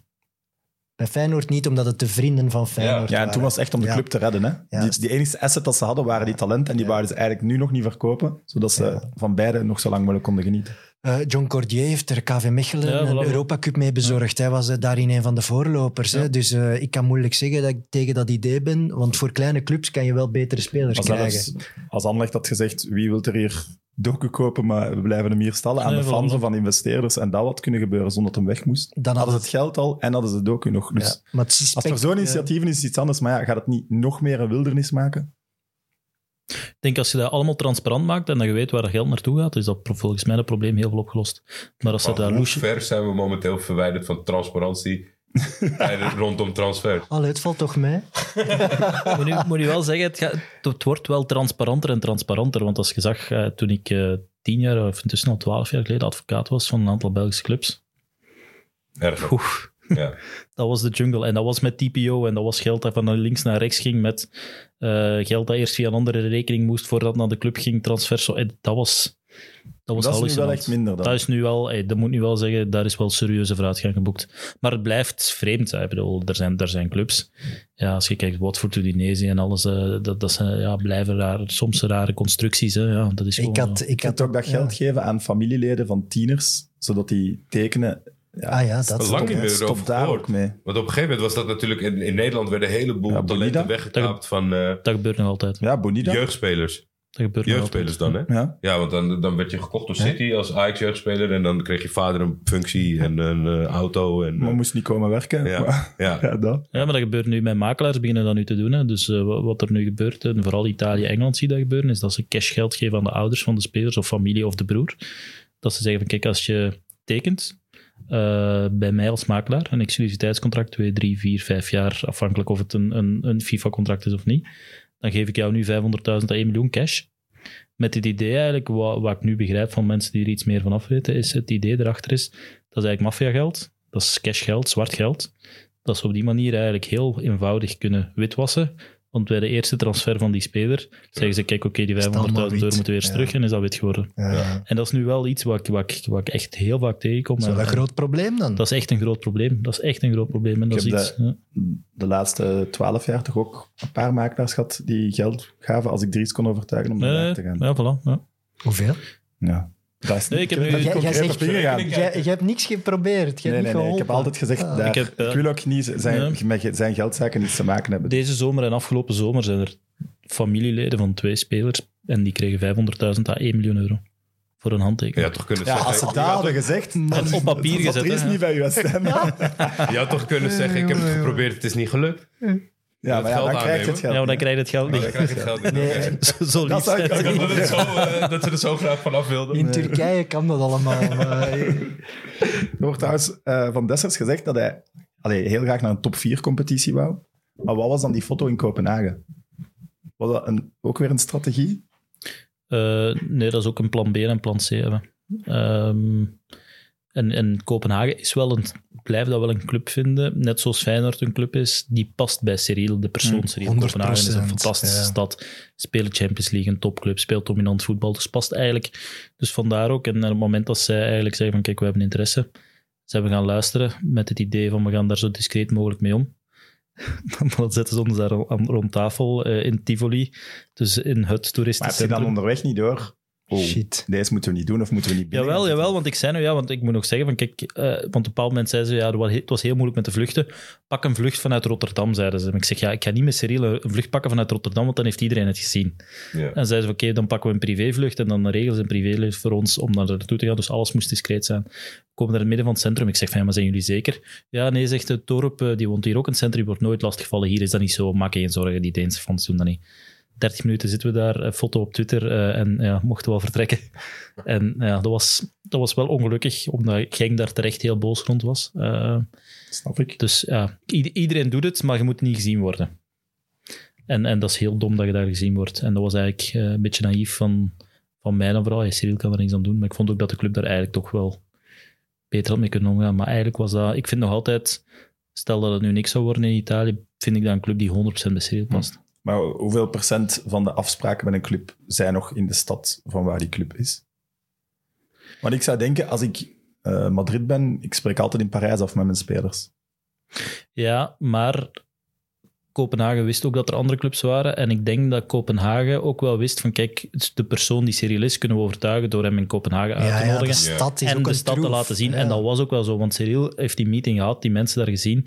Bij Feyenoord niet, omdat het de vrienden van Feyenoord Ja, en waren. toen was het echt om de Ja. club te redden. Hè? Die, enige asset dat ze hadden waren die talenten. En die Ja. wouden ze eigenlijk nu nog niet verkopen. Zodat ze Ja. van beide nog zo lang mogelijk konden genieten. Eh, John Cordier heeft er KV Mechelen Ja, een. Europa Cup mee bezorgd. Hij was eh, daarin een van de voorlopers. Hè? Dus eh, ik kan moeilijk zeggen dat ik tegen dat idee ben. Want voor kleine clubs kan je wel betere spelers Als, krijgen. zelfs, als Anderlecht had gezegd, wie wil er hier docu kopen, maar we blijven hem hier stallen aan Nee, de fans aan investeerders. En dat had kunnen gebeuren zonder dat hem weg moest. Dan hadden ze het geld al en hadden ze de docu nog. Dus Ja, maar als er zo'n ja. initiatieven is, is het iets anders. Maar ja, gaat het niet nog meer een wildernis maken? Ik denk als je dat allemaal transparant maakt en dat je weet waar dat geld naartoe gaat, is dat volgens mij het probleem heel veel opgelost. Maar als ze Maar daar hoe ver zijn we momenteel verwijderd van transparantie rondom transfer? Allee, het valt toch mee? moet, nu, moet wel zeggen, het, gaat- het wordt wel transparanter en transparanter. Want als je zag, eh, toen ik eh, tien jaar, of intussen al twaalf jaar geleden, advocaat was van een aantal Belgische clubs. Erg. Oeh, Ja. dat was de jungle. En dat was met TPO en dat was geld dat van links naar rechts ging met eh, geld dat eerst via een andere rekening moest voordat het naar de club ging, transfer. Zo, eh, dat was dat was dat is nu wel echt minder dan. Dat is nu wel, eh, dat moet nu wel zeggen, daar is wel serieuze vooruitgang geboekt. Maar het blijft vreemd. hè. Ik bedoel, er zijn, er zijn clubs. Ja, als je kijkt, Watford, Udinese en alles, eh, dat, dat zijn, ja, blijven raar, soms rare constructies. Hè. Ja, dat is gewoon, Ik had, ik had ook dat ja. geld geven aan familieleden van tieners, zodat die tekenen. Ja, Ah ja, dat Lang niet meer stop erover daar gehoord. ook mee. Want op een gegeven moment was dat natuurlijk... In, in Nederland werden een heleboel Ja, talenten weggekaapt van eh, Dat gebeurt nog altijd. Ja, Bonida. jeugdspelers. Dat gebeurt nog Jeugdspelers dan, hè? Ja. Ja, want dan, dan werd je gekocht door City als Ajax-jeugdspeler. En dan kreeg je vader een functie en een eh, auto. En, Maar eh, moest niet komen werken. Ja. Maar- ja. ja, dat. Ja, maar dat gebeurt nu met makelaars, beginnen dat nu te doen. Hè. Dus eh, wa- wat er nu gebeurt, en vooral Italië en Engeland zie je dat gebeuren, is dat ze cashgeld geven aan de ouders van de spelers of familie of de broer. Dat ze zeggen van, kijk, als je tekent eh, bij mij als makelaar, een exclusiviteitscontract, 2, 3, 4, 5 jaar, afhankelijk of het een, een, een FIFA-contract is of niet, dan geef ik jou nu 500.000 à 1 miljoen cash. Met het idee eigenlijk, wat, wat ik nu begrijp van mensen die er iets meer van af weten, is het idee erachter is, dat is eigenlijk maffiageld, dat is cashgeld, zwart geld, dat ze op die manier eigenlijk heel eenvoudig kunnen witwassen. Want bij de eerste transfer van die speler zeggen ze, kijk, oké, die 500.000 Is het allemaal euro moeten weer eens Ja. terug en is dat wit geworden. Ja. En dat is nu wel iets wat ik, wat wat ik echt heel vaak tegenkom. Dat is wel En- een groot probleem dan. dat is echt een groot probleem. Dat is echt een groot probleem. En dat is Ik heb iets, ja. De laatste twaalf jaar toch ook een paar makelaars gehad die geld gaven als ik Dries kon overtuigen om naar nee, te gaan. ja, voilà. Ja. Hoeveel? Ja. Dat is Nee, ik heb niet nu- niet Jij- jij concreet zegt- op ingegaan. Jij, jij hebt niks geprobeerd. Nee, hebt nee, niet nee. Ik heb altijd gezegd, Ah. daar, Ik wil ook niet zijn, met zijn geldzaken iets te maken hebben. Deze zomer en afgelopen zomer zijn er familieleden van twee spelers en die kregen 500.000 à 1 miljoen euro voor een handtekening. Had toch kunnen Ja, zeggen... als ze dat had hadden gezegd, En op papier gezet, Dries hè, niet bij uw stem. Ja, je had toch kunnen zeggen, ik heb het geprobeerd, het is niet gelukt. Maar ja, dan krijg je het geld. Ja, maar dan krijg je het geld dan niet. krijg je het geld niet. Nee, Oké. Zo, zo Dat lief zou ik zijn ook ze Dat, zo, eh, dat ze er zo graag vanaf wilden. In Turkije kan dat allemaal. maar- Er wordt trouwens eh, van Dessers gezegd dat hij allee, heel graag naar een top 4 competitie wou. Maar wat was dan die foto in Kopenhagen? Was dat een, ook weer een strategie? Eh, nee, dat is ook een plan B en een plan C hebben. Ehm, en, en Kopenhagen is wel een, ik blijf dat wel een club vinden, net zoals Feyenoord een club is, die past bij Cyril, de persoon Cyril. 100%, Kopenhagen is een fantastische ja. stad, speelt Champions League, een topclub, speelt dominant voetbal, dus past eigenlijk. Dus vandaar ook, en op het moment dat zij eigenlijk zeggen van kijk, we hebben interesse, zijn we gaan luisteren met het idee van we gaan daar zo discreet mogelijk mee om. Dan zetten ze ons daar rond, tafel eh, in Tivoli, dus in het toeristisch Maar heb je dan onderweg niet door? Oh, Shit. deze moeten we niet doen of moeten we niet binnen Jawel, jawel, want ik zei nu ja, want ik moet nog zeggen van kijk, eh, want op een bepaald moment zeiden ze ja, het was heel- moeilijk met de vluchten. Pak een vlucht vanuit Rotterdam, zeiden ze. En ik zeg ja, ik ga niet met Cyril een vlucht pakken vanuit Rotterdam, want dan heeft iedereen het gezien. Ja. En zeiden ze oké, dan pakken we een privévlucht en dan regelen ze een privévlucht voor ons om naar naartoe te gaan. Dus alles moest discreet zijn. We komen naar het midden van het centrum. Ik zeg van ja, maar zijn jullie zeker? Ja, nee, zegt de Torp, eh, die woont hier ook in het centrum, die wordt nooit lastiggevallen. Hier is dat niet zo, maak je geen zorgen, die Deense fans doen dat niet. 30 minuten zitten we daar, een foto op Twitter eh, en ja, mochten we wel vertrekken. En ja, dat was, dat was wel ongelukkig, omdat Genk daar terecht heel boos rond was. Eh, Snap ik. dus ja, iedereen doet het, maar je moet niet gezien worden. En, en dat is heel dom dat je daar gezien wordt. En dat was eigenlijk eh, een beetje naïef van, van mij dan vooral. Ja, Cyril kan er niks aan doen, maar ik vond ook dat de club daar eigenlijk toch wel beter had mee kunnen omgaan. Maar eigenlijk was dat... Ik vind nog altijd, stel dat het nu niks zou worden in Italië, vind ik dat een club die 100% bij Cyril past. Maar hoeveel procent van de afspraken met een club zijn nog in de stad van waar die club is? Want ik zou denken, als ik eh, Madrid ben, ik spreek altijd in Parijs af met mijn spelers. Ja, maar Kopenhagen wist ook dat er andere clubs waren. En ik denk dat Kopenhagen ook wel wist van kijk, de persoon die Cyril is, kunnen we overtuigen door hem in Kopenhagen uit te ja, de nodigen. stad is en ook de een stad te laten zien. Ja. En dat was ook wel zo, want Cyril heeft die meeting gehad, die mensen daar gezien.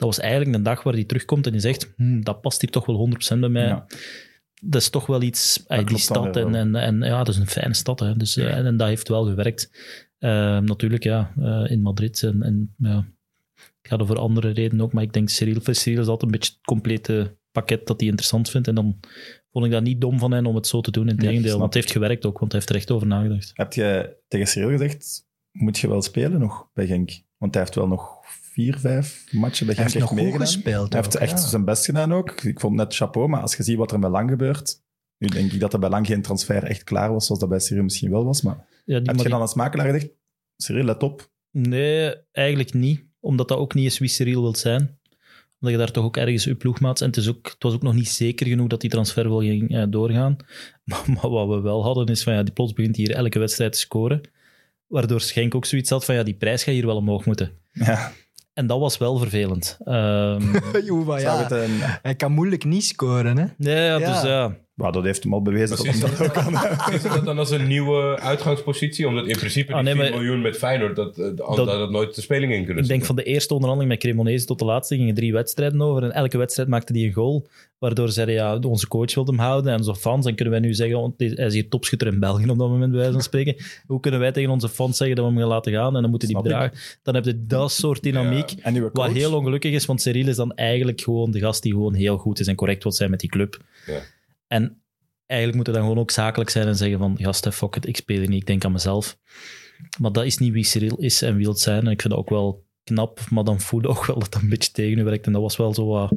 Dat was eigenlijk een dag waar hij terugkomt en die zegt, "Hmm, dat past hier toch wel 100% bij mij. Ja. Dat is toch wel iets, eh, die stad. En, en, en ja, dat is een fijne stad. Hè. Dus, eh, en, en dat heeft wel gewerkt. Eh, natuurlijk, ja, eh, in Madrid. En, en ja, ik ga er voor andere redenen ook, maar ik denk Cyril, Cyril is altijd een beetje het complete pakket dat hij interessant vindt. En dan vond ik dat niet dom van hen om het zo te doen. In Ja, want het heeft gewerkt ook, want hij heeft er echt over nagedacht. Heb je tegen Cyril gezegd, moet je wel spelen nog bij Genk? Want hij heeft wel nog vier, vijf matchen bij Hij heeft nog meegedaan. gespeeld. Hij heeft ook, echt ja. zijn best gedaan ook. Ik vond net chapeau, maar als je ziet wat er met Lang gebeurt... Nu denk ik dat er bij Lang geen transfer echt klaar was, zoals dat bij Cyril misschien wel was. Maar Ja, die heb je dan als makelaar gezegd, Cyril, let op. Nee, eigenlijk niet. Omdat dat ook niet is wie Cyril wilt zijn. Omdat je daar toch ook ergens je ploegmaats... En het, is ook, het was ook nog niet zeker genoeg dat die transfer wel ging eh, doorgaan. Maar, maar wat we wel hadden is van ja, die plots begint hier elke wedstrijd te scoren. Waardoor Schenk ook zoiets had van ja, die prijs gaat hier wel omhoog moeten. Ja, En dat was wel vervelend. Ehm, ja, het hij kan moeilijk niet scoren. Hè? ja, ja, Ja. dus ja. Maar dat heeft hem al bewezen dat hij dat ook kan. Is dat dan als een nieuwe uitgangspositie? Omdat in principe die Ah, nee, 4 maar- miljoen met Feyenoord, dat, eh, dat, Dat- dat, nooit de speling in kunnen Ik denk van de eerste onderhandeling met Cremonese tot de laatste gingen drie wedstrijden over. En elke wedstrijd maakte hij een goal. Waardoor ze zeiden, ja, onze coach wil hem houden. En onze fans, en kunnen wij nu zeggen, want hij is hier topschutter in België op dat moment, bij wijze van spreken. Hoe kunnen wij tegen onze fans zeggen dat we hem gaan laten gaan? En dan moeten die bedragen. Dan heb je dat soort dynamiek. En uw coach? Wat heel ongelukkig is, want Cyril is dan eigenlijk gewoon de gast die gewoon heel goed is en correct wil zijn met die club. Ja. En eigenlijk moet hij dan gewoon ook zakelijk zijn en zeggen van, gasten, fuck it, ik speel hier niet, ik denk aan mezelf. Maar dat is niet wie Cyril is en wil zijn. En ik vind dat ook wel knap, maar dan voelde ook wel dat dat een beetje tegen u werkt. En dat was wel zo wat...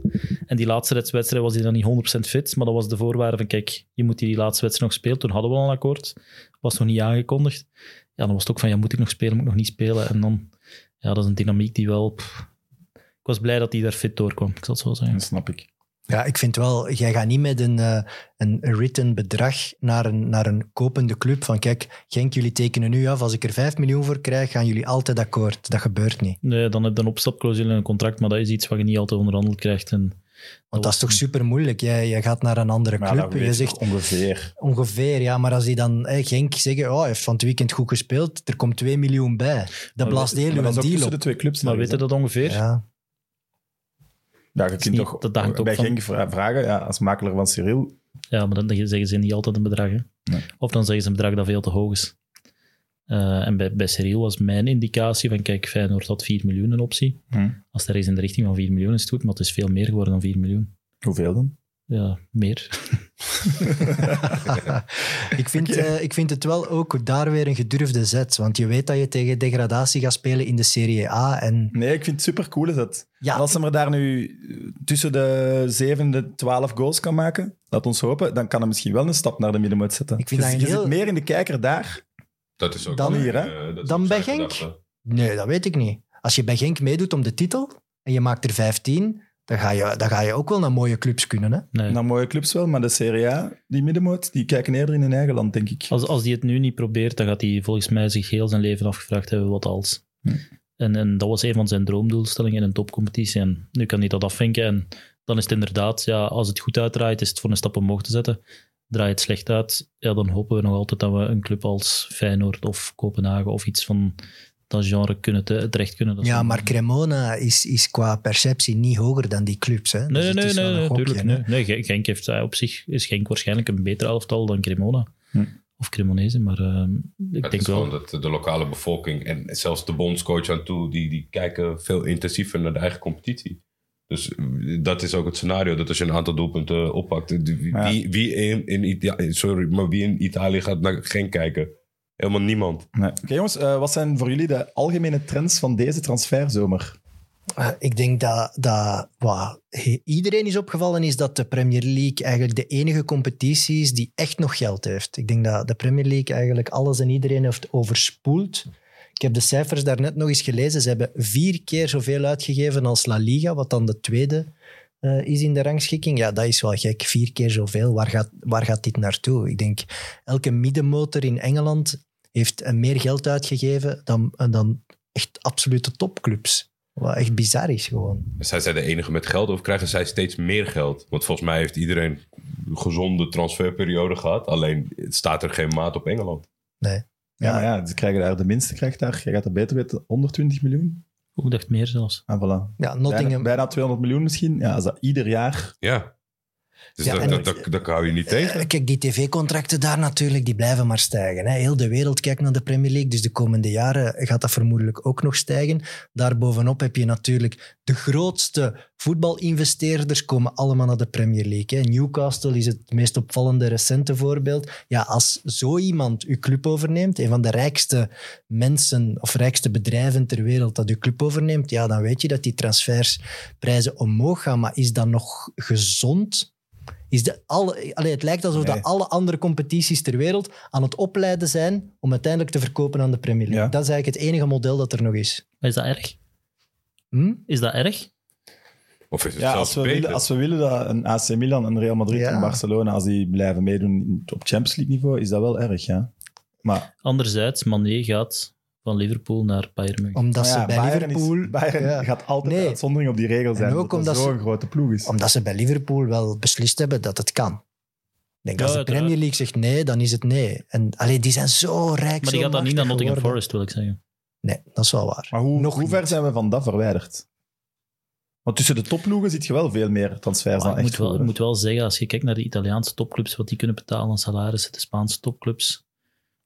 En die laatste wedstrijd was hij dan niet 100% fit, maar dat was de voorwaarde van, kijk, je moet die laatste wedstrijd nog spelen. Toen hadden we al een akkoord, was nog niet aangekondigd. Ja, dan was het ook van, ja, moet ik nog spelen, moet ik nog niet spelen? En dan, ja, dat is een dynamiek die wel... ik was blij dat hij daar fit doorkwam, ik zal het zo zeggen. Dat snap ik. Ja, ik vind wel, jij gaat niet met een, eh, een written bedrag naar een, naar een kopende club van kijk, Genk, jullie tekenen nu af, als ik er 5 miljoen voor krijg, gaan jullie altijd akkoord. Dat gebeurt niet. Nee, dan heb je een opstapclausule in een contract, maar dat is iets wat je niet altijd onderhandeld krijgt. En Want dat is toch super moeilijk. Jij, jij gaat naar een andere Maar club dat en weet je zegt ongeveer. ongeveer, ja, maar als die dan eh, Genk zeggen, oh, hij heeft van het weekend goed gespeeld, er komt 2 miljoen bij. Dat blaast heel uw dat is ook deal tussen op. de twee clubs. Maar je dat ongeveer? Ja. Ja, je kunt niet- toch dat hangt bij Genk vra- vragen, ja, als makelaar van Cyril, Ja, maar dan zeggen ze niet altijd een bedrag. Hè? Nee. Of dan zeggen ze een bedrag dat veel te hoog is. Eh, en bij, bij Cyril was mijn indicatie van, kijk, Feyenoord had 4 miljoen een optie. Hm. Als er is in de richting van 4 miljoen is het goed, maar het is veel meer geworden dan 4 miljoen. hoeveel dan? Ja, meer. ik, vind, eh, ik vind het wel ook daar weer een gedurfde zet, want je weet dat je tegen degradatie gaat spelen in de Serie A en Nee, ik vind het super cool is dat. Ja. Als ze maar daar nu tussen de 7 en de 12 goals kan maken, laat ons hopen, dan kan hij misschien wel een stap naar de middenmoot zetten. Ik vind je dat je een heel- zit meer in de kijker daar. Dat is ook Dan hier, hè? eh, Dan bij Genk? Nee, dat weet ik niet. Als je bij Genk meedoet om de titel en je maakt er 15, dan ga je, dan ga je ook wel naar mooie clubs kunnen. Hè? Nee. Naar mooie clubs wel, maar de Serie A, die middenmoot, die kijken eerder in hun eigen land, denk ik. Als, als hij het nu niet probeert, dan gaat hij volgens mij zich heel zijn leven afgevraagd hebben wat als. Hm. En, en dat was een van zijn droomdoelstellingen in een topcompetitie. En nu kan hij dat afvinken. En dan is het inderdaad, ja, als het goed uitdraait, is het voor een stap omhoog te zetten. Draait het slecht uit, ja, dan hopen we nog altijd dat we een club als Feyenoord of Kopenhagen of iets van dat genre kunnen te, terecht kunnen. Dat Ja, maar Cremona is, is qua perceptie niet hoger dan die clubs. Hè? Dus Nee, het nee, nee, nee, gokje, tuurlijk. hè. Nee. Nee, Gen- Genk heeft eh, op zich is Genk waarschijnlijk een beter elftal dan Cremona. Hm. Of Cremonese, maar eh, ik Het denk is wel. gewoon dat de lokale bevolking en zelfs de bondscoach aan toe, die, die kijken veel intensiever naar de eigen competitie. Dus eh, dat is ook het scenario. Dat als je een aantal doelpunten oppakt. eh, Wie, Ja. wie, wie in, in Italië, sorry, maar wie in Italië gaat naar Genk kijken? Helemaal niemand. Nee. Oké jongens, eh, wat zijn voor jullie de algemene trends van deze transferzomer? Eh, ik denk dat, dat wat iedereen is opgevallen is dat de Premier League eigenlijk de enige competitie is die echt nog geld heeft. Ik denk dat de Premier League eigenlijk alles en iedereen heeft overspoeld. Ik heb de cijfers daarnet nog eens gelezen. Ze hebben vier keer zoveel uitgegeven als La Liga, wat dan de tweede eh, is in de rangschikking. Ja, dat is wel gek. Vier keer zoveel. Waar gaat, waar gaat dit naartoe? Ik denk, elke middenmotor in Engeland heeft eh, meer geld uitgegeven dan, dan echt absolute topclubs. Wat echt bizar is gewoon. Zijn zij de enige met geld of krijgen zij steeds meer geld? Want volgens mij heeft iedereen een gezonde transferperiode gehad. Alleen het staat er geen maat op Engeland. Nee. Ja, Ja. maar ja, ze krijgen daar, de minste krijgt daar, je gaat dat beter weten, 120 miljoen. Hoe dacht meer zelfs? En voilà. Ja, Bijna, Nottingham. bijna 200 miljoen misschien. Ja, als dat ieder jaar... Ja. Dus Ja, dat, en- dat, dat, dat hou je niet tegen. Eh, Kijk, die tv-contracten daar natuurlijk, die blijven maar stijgen. Hè. Heel de wereld kijkt naar de Premier League, dus de komende jaren gaat dat vermoedelijk ook nog stijgen. Daarbovenop heb je natuurlijk de grootste voetbalinvesteerders komen allemaal naar de Premier League. Hè. Newcastle is het meest opvallende recente voorbeeld. Ja, als zo iemand uw club overneemt, een van de rijkste mensen of rijkste bedrijven ter wereld dat uw club overneemt, ja, dan weet je dat die transfersprijzen omhoog gaan. Maar is dat nog gezond? Is de alle, allee, het lijkt alsof Nee. dat alle andere competities ter wereld aan het opleiden zijn om uiteindelijk te verkopen aan de Premier League. Ja. Dat is eigenlijk het enige model dat er nog is. Maar is dat erg? Hm? Is dat erg? Of is het Ja, zelfs als we, beter? willen, als we willen dat een AC Milan, een Real Madrid Ja. en Barcelona, als die blijven meedoen op Champions League niveau, is dat wel erg, ja. Maar, Anderzijds, Mané gaat van Liverpool naar Bayern München. Omdat ja, ze bij Bayern, Liverpool... is, Bayern Ja. gaat altijd Nee. een uitzondering op die regel zijn, En ook omdat omdat dat ze- zo'n grote ploeg is. Omdat ze bij Liverpool wel beslist hebben dat het kan. Ik denk, Ja, als de uiteraard. Premier League zegt nee, dan is het nee. En allee, die zijn zo rijk, maar zo die gaat dan niet naar Nottingham geworden. Forest, wil ik zeggen. Nee, dat is wel waar. Maar hoe, Nog hoe ver zijn we van dat verwijderd? Want tussen de topploegen zit je wel veel meer transfers Maar dan ik, echt moet wel, ik moet wel zeggen, als je kijkt naar de Italiaanse topclubs, wat die kunnen betalen aan salarissen, de Spaanse topclubs,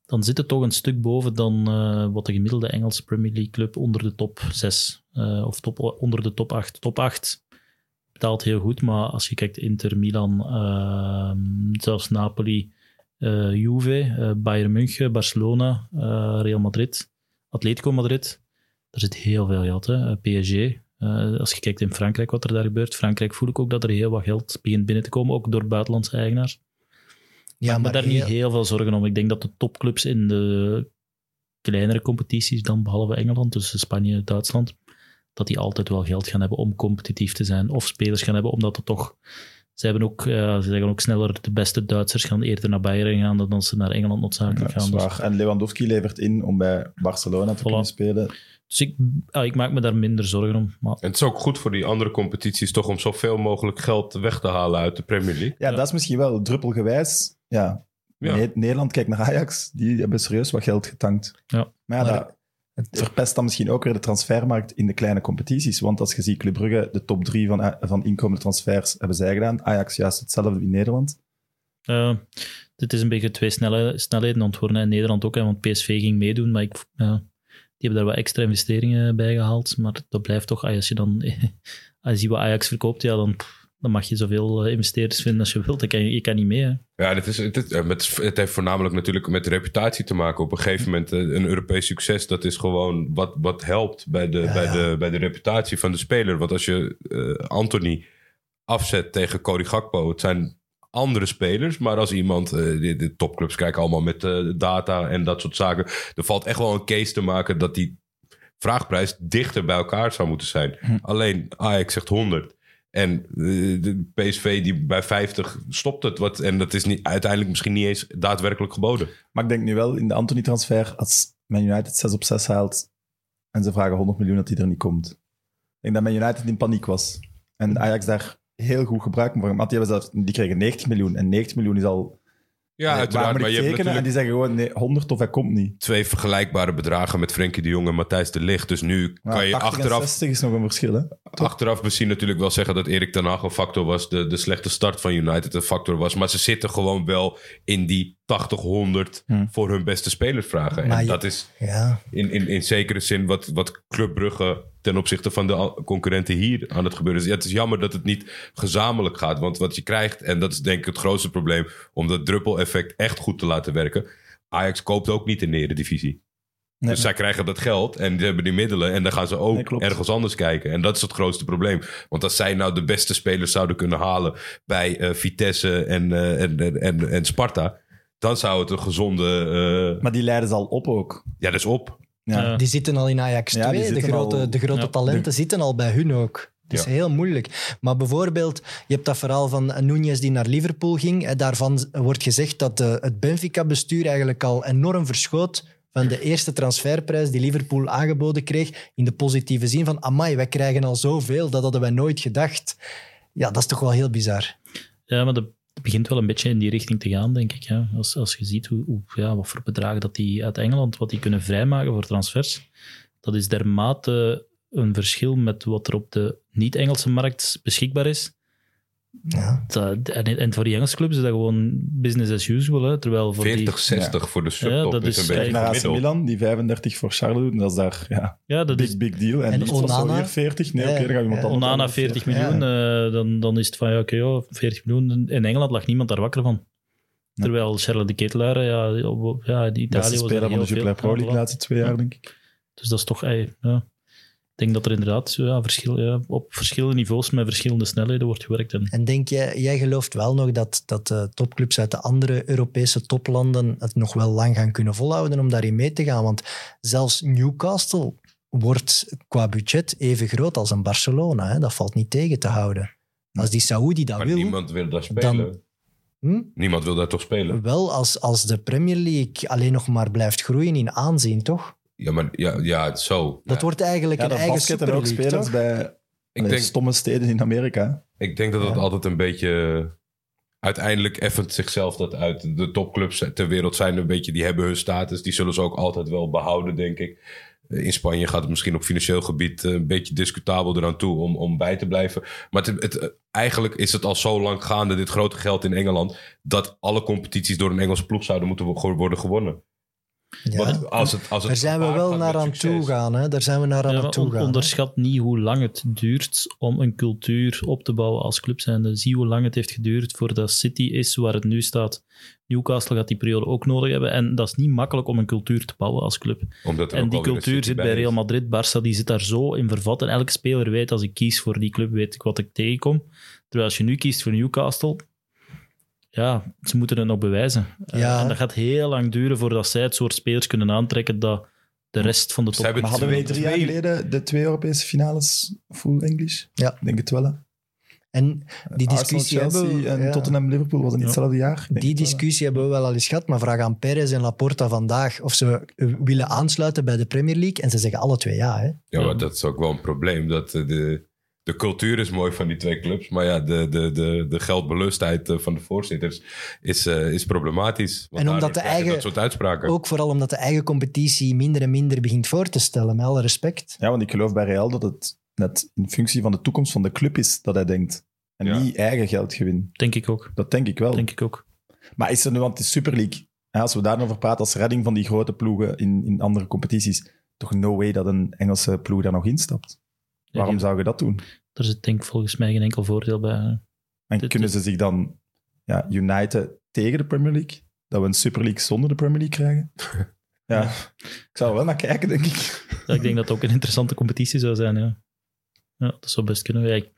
dan zit het toch een stuk boven dan eh, wat de gemiddelde Engelse Premier League club onder de top 6 of top, onder de top 8. Top 8 betaalt heel goed, maar als je kijkt Inter, Milan, ehm, zelfs Napoli, eh, Juve, eh, Bayern München, Barcelona, eh, Real Madrid, Atletico Madrid, daar zit heel veel geld. Hè. Eh, PSG, eh, als je kijkt in Frankrijk wat er daar gebeurt, Frankrijk voel ik ook dat er heel wat geld begint binnen te komen, ook door buitenlandse eigenaars. Ja, ik maar daar heel- niet heel veel zorgen om. Ik denk dat de topclubs in de kleinere competities, dan behalve Engeland, dus Spanje, Duitsland, dat die altijd wel geld gaan hebben om competitief te zijn. Of spelers gaan hebben, omdat het toch... Ze, hebben ook, eh, ze zeggen ook sneller, de beste Duitsers gaan eerder naar Bayern gaan dan dat ze naar Engeland Ja, noodzakelijk gaan. Dus-. En Lewandowski levert in om bij Barcelona te Voilà. kunnen spelen. Dus ik, ja, ik maak me daar minder zorgen om. Maar En het is ook goed voor die andere competities toch om zoveel mogelijk geld weg te halen uit de Premier League. Ja, dat is misschien wel druppelgewijs. Ja. Ja. Ne- Nederland kijkt naar Ajax, die hebben serieus wat geld getankt. Ja. Maar ja, dat het verpest dan misschien ook weer de transfermarkt in de kleine competities. Want als je ziet, Club Brugge, de top drie van, van inkomende transfers hebben zij gedaan. Ajax juist hetzelfde in Nederland. Eh, dit is een beetje twee snelle, snelheden hè. In Nederland ook, hè, want PSV ging meedoen, maar ik, die hebben daar wat extra investeringen bij gehaald. Maar dat blijft toch, als je dan als je wat Ajax verkoopt, ja, dan, dan mag je zoveel eh, investeerders vinden als je wilt. Dan kan je, je kan niet mee. Hè. Ja, het, is, het, eh, met, het heeft voornamelijk natuurlijk met de reputatie te maken. Op een gegeven moment eh, een Europees succes, dat is gewoon wat, wat helpt bij de, Ja, bij, ja. De, bij de reputatie van de speler. Want als je eh, Anthony afzet tegen Cody Gakpo, het zijn andere spelers. Maar als iemand, de, de topclubs kijken allemaal met data en dat soort zaken. Er valt echt wel een case te maken dat die vraagprijs dichter bij elkaar zou moeten zijn. Hm. Alleen Ajax zegt 100. En eh, de PSV die bij 50 stopt het. Wat, en dat is niet, uiteindelijk misschien niet eens daadwerkelijk geboden. Maar ik denk nu wel in de Anthony-transfer, als Man United 6 op 6 haalt en ze vragen 100 miljoen, dat hij er niet komt. Ik denk dat Man United in paniek was. En Ajax daar heel goed gebruik van gemaakt. Zelfs, die kregen 90 miljoen. En 90 miljoen is al... Ja, waar uiteraard. Maar je hebt? En die zeggen gewoon nee, 100 of hij komt niet. twee vergelijkbare bedragen met Frenkie de Jong en Matthijs de Ligt. Dus nu kan je 80 en achteraf, 60 is nog een verschil, hè? achteraf misschien natuurlijk wel zeggen dat Erik ten Hag een factor was. De, de slechte start van United een factor was. Maar ze zitten gewoon wel in die 80, 100 Hm. voor hun beste spelers vragen. En je- dat is Ja, in, in, in zekere zin wat, wat Club Brugge ten opzichte van de concurrenten hier aan het gebeuren is. Ja, het is jammer dat het niet gezamenlijk gaat. Want wat je krijgt, en dat is denk ik het grootste probleem... om dat druppel-effect echt goed te laten werken... Ajax koopt ook niet in de Eredivisie. Nee. Dus zij krijgen dat geld en ze hebben die middelen... en dan gaan ze ook Nee, ergens anders kijken. En dat is het grootste probleem. Want als zij nou de beste spelers zouden kunnen halen... bij eh, Vitesse en, en, en, en, en Sparta... dan zou het een gezonde... eh, Maar die leiden ze al op ook. ja, dat is op. Ja. Ja. Die zitten al in Ajax Ja, die 2. de grote, al- de grote Ja. talenten zitten al bij hun ook. Het is Ja. heel moeilijk. Maar bijvoorbeeld, je hebt dat verhaal van Nunez die naar Liverpool ging. Eh, Daarvan wordt gezegd dat eh, het Benfica-bestuur eigenlijk al enorm verschoot van de eerste transferprijs die Liverpool aangeboden kreeg. In de positieve zin van, amai, wij krijgen al zoveel, dat hadden wij nooit gedacht. Ja, dat is toch wel heel bizar. Ja, maar dat begint wel een beetje in die richting te gaan, denk ik. Als, als je ziet hoe, hoe, ja, wat voor bedragen dat die uit Engeland wat die kunnen vrijmaken voor transfers, dat is dermate een verschil met wat er op de niet-Engelse markt beschikbaar is. Ja. Dat, en, en voor die Engelse clubs is dat gewoon business as usual. Hè, terwijl voor 40, die, 60 voor de subtop dat is is een beetje Naar AC gemiddeld. Milan, die 35 voor Charles doen, dat is daar ja, ja, dat big, is big deal. En, En Onana? hier 40. Nee, Ja, oké, dan gaat iemand ja. anders Onana aan 40 Ja. miljoen, eh, dan, dan is het van ja, oké, ja, 40 miljoen. In Engeland lag niemand daar wakker van. Terwijl Charles de Ketelaar, ja, op- ja die Italië Beste was speler er van de Jupiler. Pro League de Ja, laatste twee jaar, denk ik. Dus dat is toch, ey, ja. Ik denk dat er inderdaad ja, verschil, ja, op verschillende niveaus met verschillende snelheden wordt gewerkt. En En denk jij, jij gelooft wel nog dat, dat de topclubs uit de andere Europese toplanden het nog wel lang gaan kunnen volhouden om daarin mee te gaan? Want zelfs Newcastle wordt qua budget even groot als een Barcelona. Hè? Dat valt niet tegen te houden. Als die Saoedi dat Maar wil, niemand wil daar spelen. dan- hm? Niemand wil daar toch spelen? wel als, als de Premier League alleen nog maar blijft groeien in aanzien, toch? Ja, maar ja, ja zo. Dat Ja. wordt eigenlijk Ja, een de eigen basketten ook spelers toch? bij Ik allee, denk, stomme steden in Amerika. ik denk dat het Ja. altijd een beetje... Uiteindelijk effent zichzelf dat uit. De topclubs ter wereld zijn een beetje... Die hebben hun status. Die zullen ze ook altijd wel behouden, denk ik. In Spanje gaat het misschien op financieel gebied eh, een beetje discutabel eraan toe om, om bij te blijven. Maar het, het, eh, eigenlijk is het al zo lang gaande, dit grote geld in Engeland, dat alle competities door een Engelse ploeg zouden moeten wo- worden gewonnen. Ja. Want als het, als het Daar zijn we wel naar aan succes- toe gaan. Hè? Daar zijn we naar aan Ja, aan toe on- gaan. hè. onderschat niet hoe lang het duurt om een cultuur op te bouwen als club zijnde. Zie hoe lang het heeft geduurd voordat City is waar het nu staat. Newcastle gaat die periode ook nodig hebben. En dat is niet makkelijk om een cultuur te bouwen als club. Omdat En die cultuur zit bij is. Real Madrid, Barça, die zit daar zo in vervat. En elke speler weet, als ik kies voor die club, weet ik wat ik tegenkom. Terwijl als je nu kiest voor Newcastle, ja, ze moeten het nog bewijzen. Eh, Ja. en dat gaat heel lang duren voordat zij het soort spelers kunnen aantrekken dat de rest van de Ze top... hebben Maar hadden wij twee- drie jaar geleden de twee Europese finales full English? Ja. Ik denk het wel, hè. En die discussie Arsenal, hebben Chelsea we... en ja. Tottenham-Liverpool was het niet Ja. hetzelfde jaar? Die discussie hebben we wel al eens gehad, maar vraag aan Perez en Laporta vandaag of ze eh, willen aansluiten bij de Premier League. En ze zeggen alle twee ja. Hè? Ja, maar dat is ook wel een probleem. Dat eh, de, de cultuur is mooi van die twee clubs. Maar ja, de, de, de, de geldbelustheid eh, van de voorzitters is, eh, is problematisch. Want En omdat de eigen- Dat soort uitspraken. Ook vooral omdat de eigen competitie minder en minder begint voor te stellen, met alle respect. Ja, want ik geloof bij Real dat het net in functie van de toekomst van de club is dat hij denkt. En Ja. niet eigen geldgewin. Denk ik ook. Dat denk ik wel. Denk ik ook. Maar is er nu, want de Super League, als we daarover praten als redding van die grote ploegen in, in andere competities, toch no way dat een Engelse ploeg daar nog instapt. Ja, Waarom die- zou je dat doen? Daar zit denk ik volgens mij geen enkel voordeel bij. En Dit- kunnen ze zich dan ja, uniten tegen de Premier League? Dat we een Super League zonder de Premier League krijgen? Ja, ik zou er wel naar kijken, denk ik. Ja, ik denk dat het ook een interessante competitie zou zijn. Ja, ja dat zou best kunnen. Ja, ik-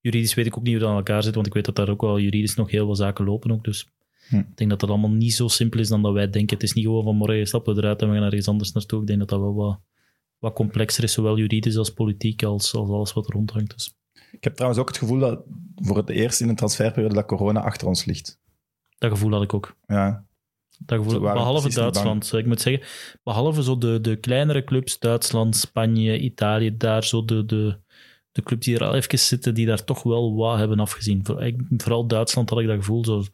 juridisch weet ik ook niet hoe dat aan elkaar zit, want ik weet dat daar ook wel juridisch nog heel wat zaken lopen. Ook, dus Hm. ik denk dat dat allemaal niet zo simpel is dan dat wij denken. Het is niet gewoon van morgen stappen we eruit en we gaan ergens anders naartoe. Ik denk dat dat wel wat, wat complexer is, zowel juridisch als politiek, als, als alles wat er rondhangt. Dus Ik heb trouwens ook het gevoel dat voor het eerst in een transferperiode dat corona achter ons ligt. dat gevoel had ik ook. Ja, Dat gevoel, behalve Duitsland. Ik moet zeggen, behalve zo de, de kleinere clubs, Duitsland, Spanje, Italië, daar zo de, de, de clubs die er al even zitten, die daar toch wel wat hebben afgezien. Voor- Vooral Duitsland had ik dat gevoel, zo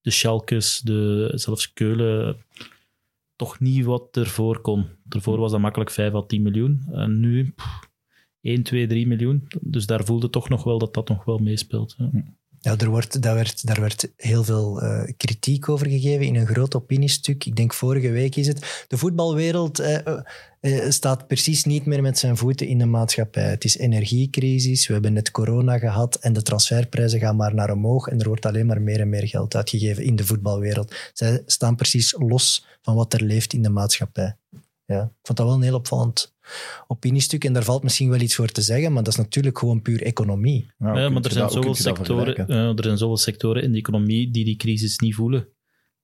de Schalkes, de, zelfs Keulen, toch niet wat ervoor kon. Ervoor was dat makkelijk 5 à 10 miljoen. En nu pff, 1, 2, 3 miljoen. Dus daar voelde toch nog wel dat dat nog wel meespeelt. Ja. Ja, er wordt, daar, werd, daar werd heel veel eh, kritiek over gegeven in een groot opiniestuk. Ik denk vorige week is het. De voetbalwereld eh, eh, staat precies niet meer met zijn voeten in de maatschappij. Het is energiecrisis, we hebben net corona gehad en de transferprijzen gaan maar naar omhoog en er wordt alleen maar meer en meer geld uitgegeven in de voetbalwereld. Zij staan precies los van wat er leeft in de maatschappij. Ja, ik vond dat wel een heel opvallend opiniestuk en daar valt misschien wel iets voor te zeggen, maar dat is natuurlijk gewoon puur economie. Ja, maar er zijn, dat- sectoren, er zijn zoveel sectoren in de economie die die crisis niet voelen.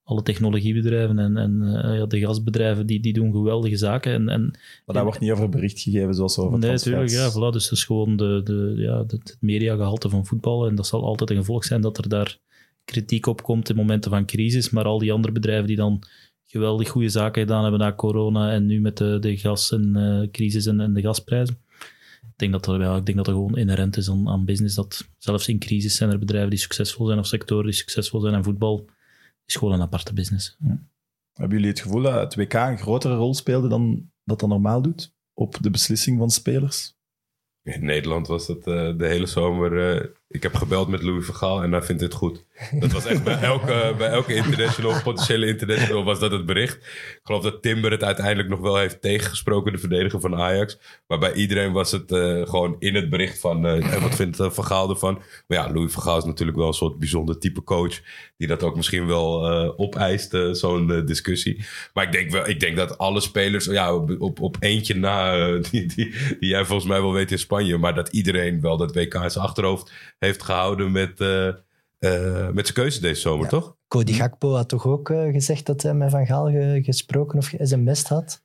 Alle technologiebedrijven en, en eh, ja, de gasbedrijven die, die doen geweldige zaken. En, en, Maar daar wordt niet over bericht gegeven zoals over nee, natuurlijk. Ja, voilà, dus dat is gewoon de, de, ja, het het mediagehalte van voetbal. En dat zal altijd een gevolg zijn dat er daar kritiek op komt in momenten van crisis. Maar al die andere bedrijven die dan geweldig goede zaken gedaan hebben na corona en nu met de, de gas- en eh, crisis en, en de gasprijzen. Ik denk dat dat, ja, ik denk dat dat gewoon inherent is aan, aan business. Dat zelfs in crisis zijn er bedrijven die succesvol zijn of sectoren die succesvol zijn. En voetbal is gewoon een aparte business. Hebben jullie het gevoel dat het WK een grotere rol speelde dan dat dat normaal doet? Op de beslissing van spelers? In Nederland was dat eh, de hele zomer. eh, ik heb gebeld met Louis Vergaal en hij vindt dit goed. Dat was echt bij elke, bij elke international, potentiële international, was dat het bericht. Ik geloof dat Timber het uiteindelijk nog wel heeft tegengesproken, de verdediger van Ajax. Maar bij iedereen was het eh, gewoon in het bericht van. eh, en wat vindt uh, Vergaal ervan? Maar ja, Louis Vergaal is natuurlijk wel een soort bijzonder type coach. Die dat ook misschien wel eh, opeist, zo'n discussie. Maar ik denk, wel, ik denk dat alle spelers, ja, op, op, eentje na, die, die, die jij volgens mij wel weet in Spanje, maar dat iedereen wel dat WK in zijn achterhoofd heeft gehouden met, eh, eh, met zijn keuze deze zomer, Ja. toch? Cody Gakpo had toch ook eh, gezegd dat hij met Van Gaal ge- gesproken of sms'd had?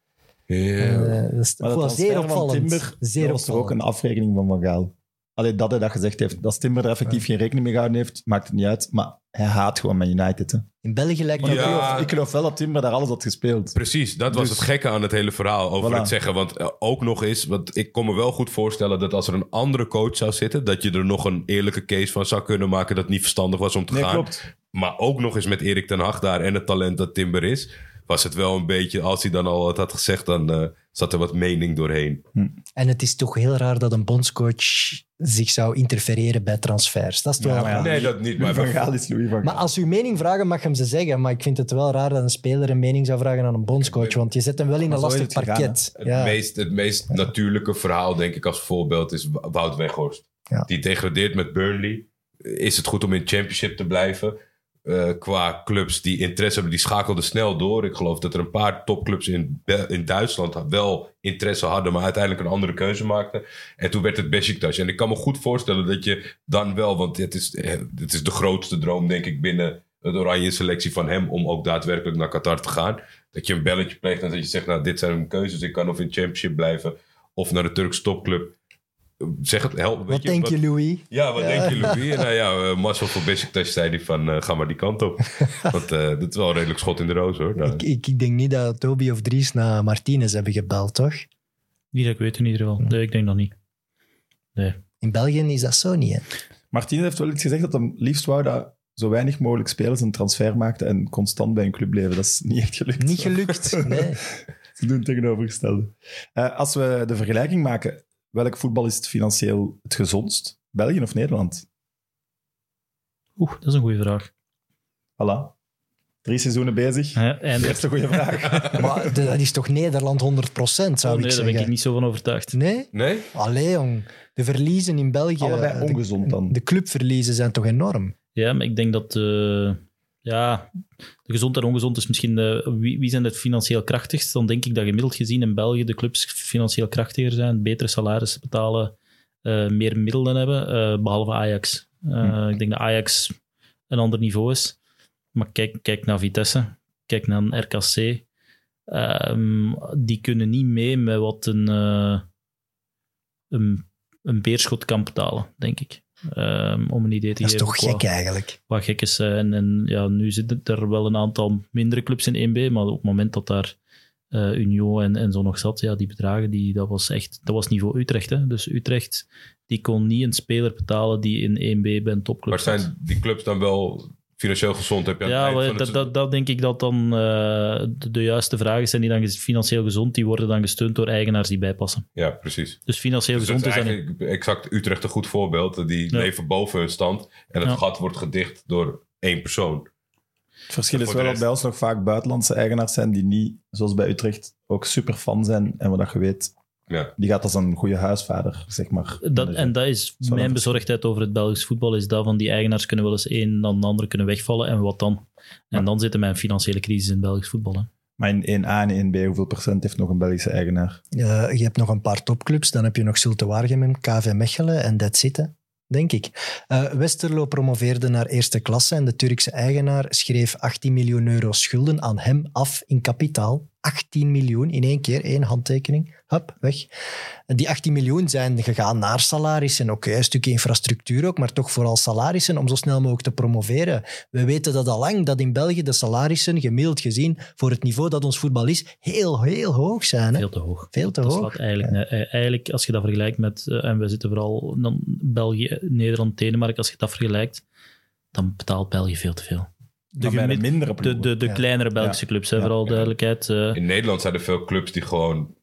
Ja. Dat is Maar dat was zeer opvallend. Timber, zeer dat was toch ook een afrekening van Van Gaal? Allee, dat hij dat gezegd heeft. Dat Timber er effectief geen rekening mee gehouden heeft, maakt het niet uit. Maar hij haat gewoon met United. Hè. In België lijkt Maar het ik, Ja. geloof, ik geloof wel dat Timber daar alles had gespeeld. Precies, dat was Dus- het gekke aan het hele verhaal over Voilà. het zeggen. Want eh, ook nog eens, want ik kon me wel goed voorstellen dat als er een andere coach zou zitten, dat je er nog een eerlijke case van zou kunnen maken dat het niet verstandig was om te Nee, gaan. klopt. Maar ook nog eens met Erik ten Hag daar en het talent dat Timber is, was het wel een beetje, als hij dan al wat had gezegd, dan eh, zat er wat mening doorheen. En het is toch heel raar dat een bondscoach zich zou interfereren bij transfers. Dat is toch Ja, wel ja, raar. Nee, dat niet. Louis Maar van Gaal is Louis van Gaal. Maar als u mening vragen, mag hem ze zeggen. Maar ik vind het wel raar dat een speler een mening zou vragen aan een bondscoach. Want je zet hem wel in Maar een lastig het gegaan, parket. Het, ja. meest, het meest natuurlijke verhaal, denk ik, als voorbeeld is Wout Weghorst. Ja. Die degradeert met Burnley. Is het goed om in het championship te blijven? Eh, qua clubs die interesse hebben, die schakelden snel door. Ik geloof dat er een paar topclubs in, in Duitsland wel interesse hadden, maar uiteindelijk een andere keuze maakten. En toen werd het Besiktas. En ik kan me goed voorstellen dat je dan wel, want het is, eh, het is de grootste droom, denk ik, binnen de oranje selectie van hem om ook daadwerkelijk naar Qatar te gaan. Dat je een belletje pleegt en dat je zegt, nou, dit zijn mijn keuzes. Ik kan of in championship blijven of naar de Turkse topclub. Zeg het, help. weet Wat denk je, Louis? ja, wat Ja. denk je, Louis? nou ja, uh, Marcel van Besiktas zei die van, eh, ga maar die kant op. Want eh, dat is wel een redelijk schot in de roos, hoor. Nou, Ik, ik, ik denk niet dat Toby of Dries naar Martinez hebben gebeld, toch? Niet dat ik weet in ieder geval. Nee, ik denk dat niet. Nee. In België is dat zo niet, hè? Martinez heeft wel iets gezegd dat hem liefst wou dat zo weinig mogelijk spelers een transfer maakten en constant bij een club bleven. Dat is niet echt gelukt. Niet gelukt, nee. Ze doen het tegenovergestelde. Eh, als we de vergelijking maken, welk voetbal is het financieel het gezondst? België of Nederland? Oeh, dat is een goede vraag. Voilà. Drie seizoenen bezig. Ja, eindelijk. Eerste goede vraag. Maar dat is toch Nederland 100%, zou Oh, ik nee, daar zeggen. ben ik niet zo van overtuigd. Nee? nee? Allee, jong. De verliezen in België... Allebei de- ongezond dan. De clubverliezen zijn toch enorm? Ja, maar ik denk dat... eh, ja, de gezond en ongezond is misschien... De, wie, wie zijn het financieel krachtigst? Dan denk ik dat gemiddeld gezien in België de clubs financieel krachtiger zijn, betere salarissen betalen, eh, meer middelen hebben, eh, behalve Ajax. Eh, Ik denk dat Ajax een ander niveau is. Maar kijk, kijk naar Vitesse, kijk naar RKC. Ehm, die kunnen niet mee met wat een, eh, een, een beerschot kan betalen, denk ik. Ehm, om een idee te Dat is geven. toch qua- gek, eigenlijk. wat gek is. eh, En, en ja, nu zitten er wel een aantal mindere clubs in 1B, maar op het moment dat daar eh Union en, en zo nog zat, ja, die bedragen, die, dat was echt dat was niveau Utrecht. Hè? Dus Utrecht die kon niet een speler betalen die in 1B bij een topclub Maar zijn die clubs dan wel financieel gezond heb je aan het Ja, eind het dat, denk ik dat dan eh, de, de juiste vragen zijn die dan financieel gezond, die worden dan gesteund door eigenaars die bijpassen. Ja, precies. Dus financieel Dus gezond is dan eigenlijk exact Utrecht een goed voorbeeld. Die Ja. leven boven hun stand. En het Ja. gat wordt gedicht door één persoon. Het verschil is wel dat bij ons nog vaak buitenlandse eigenaars zijn die niet, zoals bij Utrecht, ook super fan zijn. En wat dat je weet, Ja. die gaat als een goede huisvader, zeg maar. Dat, en dat is dat mijn bezorgdheid over het Belgisch voetbal, is dat van die eigenaars kunnen wel eens een dan de andere kunnen wegvallen. En wat dan? En dan zit er mijn financiële crisis in Belgisch voetbal. Hè. Maar in 1A en 1B, hoeveel procent heeft nog een Belgische eigenaar? Je hebt nog een paar topclubs. Dan heb je nog Zulte Waregem, KV Mechelen en it, hè, denk ik. Eh, Westerlo promoveerde naar eerste klasse en de Turkse eigenaar schreef 18 miljoen euro schulden aan hem af in kapitaal. 18 miljoen in één keer, één handtekening. Hup, weg. En Die 18 miljoen zijn gegaan naar salarissen. Oké, een stukje infrastructuur ook, maar toch vooral salarissen om zo snel mogelijk te promoveren. We weten dat al lang, dat in België de salarissen, gemiddeld gezien, voor het niveau dat ons voetbal is, heel, heel hoog zijn. Hè? Veel te hoog. Veel te Dat hoog. slaat eigenlijk, nee, eh, eigenlijk, als je dat vergelijkt met, eh, en we zitten vooral dan België, Nederland, Denemarken, als je dat vergelijkt, dan betaalt België veel te veel. De bij de De, ploegen. de, de Ja. kleinere Belgische clubs, hè, Ja. vooral Ja. duidelijkheid. eh, In Nederland zijn er veel clubs die gewoon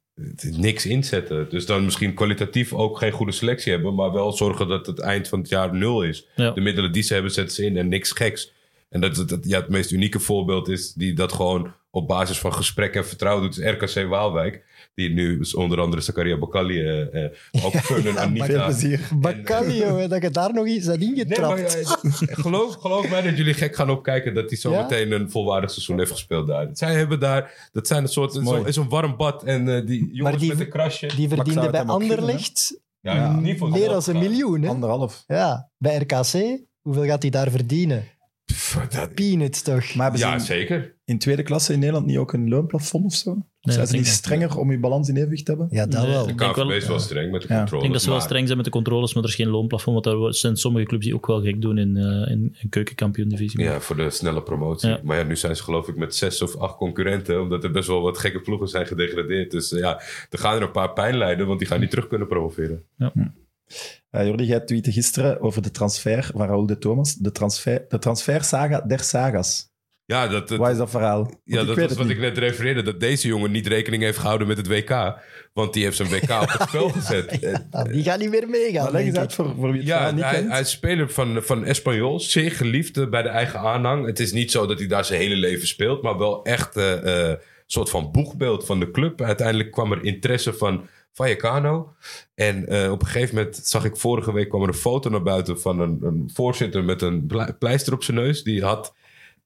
niks inzetten. Dus dan misschien kwalitatief ook geen goede selectie hebben. Maar wel zorgen dat het eind van het jaar nul is. ja. De middelen die ze hebben zetten ze in en niks geks. En dat, dat, ja, het meest unieke voorbeeld is die dat gewoon op basis van gesprek en vertrouwen doet. Is RKC Waalwijk. Die nu is onder andere Zakaria Bakali, eh, eh, ook Fun en Veel plezier. Bakali, jongen, dat je daar nog iets aan Nee, maar ingetrapt. ja, geloof, geloof mij dat jullie gek gaan opkijken dat hij zo Ja? meteen een volwaardig seizoen heeft gespeeld daar. Zij hebben daar, dat zijn een soort, zo, is een warm bad en eh, die jongens die- met een krasje. Die verdiende bij Anderlecht ja, Ja. niet voor meer dan een miljoen. Hè? Anderhalf. Ja, bij RKC, hoeveel gaat hij daar verdienen? Pff, dat- Peanuts toch? Maar ja, in, zeker. in tweede klasse in Nederland niet ook een loonplafond of zo? Dat zijn ze niet strenger om je balans in evenwicht te hebben? Ja, dat Nee, wel. De Ik denk KVB wel- is wel streng met de Ja. controles. Ik denk dat ze wel maar- streng zijn met de controles, maar er is geen loonplafond. Want daar zijn sommige clubs die ook wel gek doen in, eh in, in keukenkampioen-divisie. Ja, voor de snelle promotie. Ja. Maar ja, nu zijn ze geloof ik met zes of acht concurrenten. Omdat er best wel wat gekke ploegen zijn gedegradeerd. Dus eh, ja, er gaan er een paar pijn leiden. Want die gaan niet terug kunnen promoveren. Uh, Jordi, jij tweette gisteren over de transfer van Raoul de Thomas. De, transfer, de transfersaga der sagas. Ja, dat, dat, Wat is dat verhaal? Want ja, dat het wat niet. ik net refereerde. Dat deze jongen niet rekening heeft gehouden met het WK. Want die heeft zijn WK op het spel gezet. Eh, Ah, die gaat niet meer meegaan. Leg eens uit voor, voor wie het Ja, niet hij, kent. hij is speler van, van Espanyol. Zeer geliefd eh, bij de eigen aanhang. Het is niet zo dat hij daar zijn hele leven speelt. Maar wel echt eh, eh, een soort van boegbeeld van de club. Uiteindelijk kwam er interesse van Vallecano. En eh, op een gegeven moment zag ik vorige week kwam er een foto naar buiten van een, een voorzitter met een pleister op zijn neus. Die had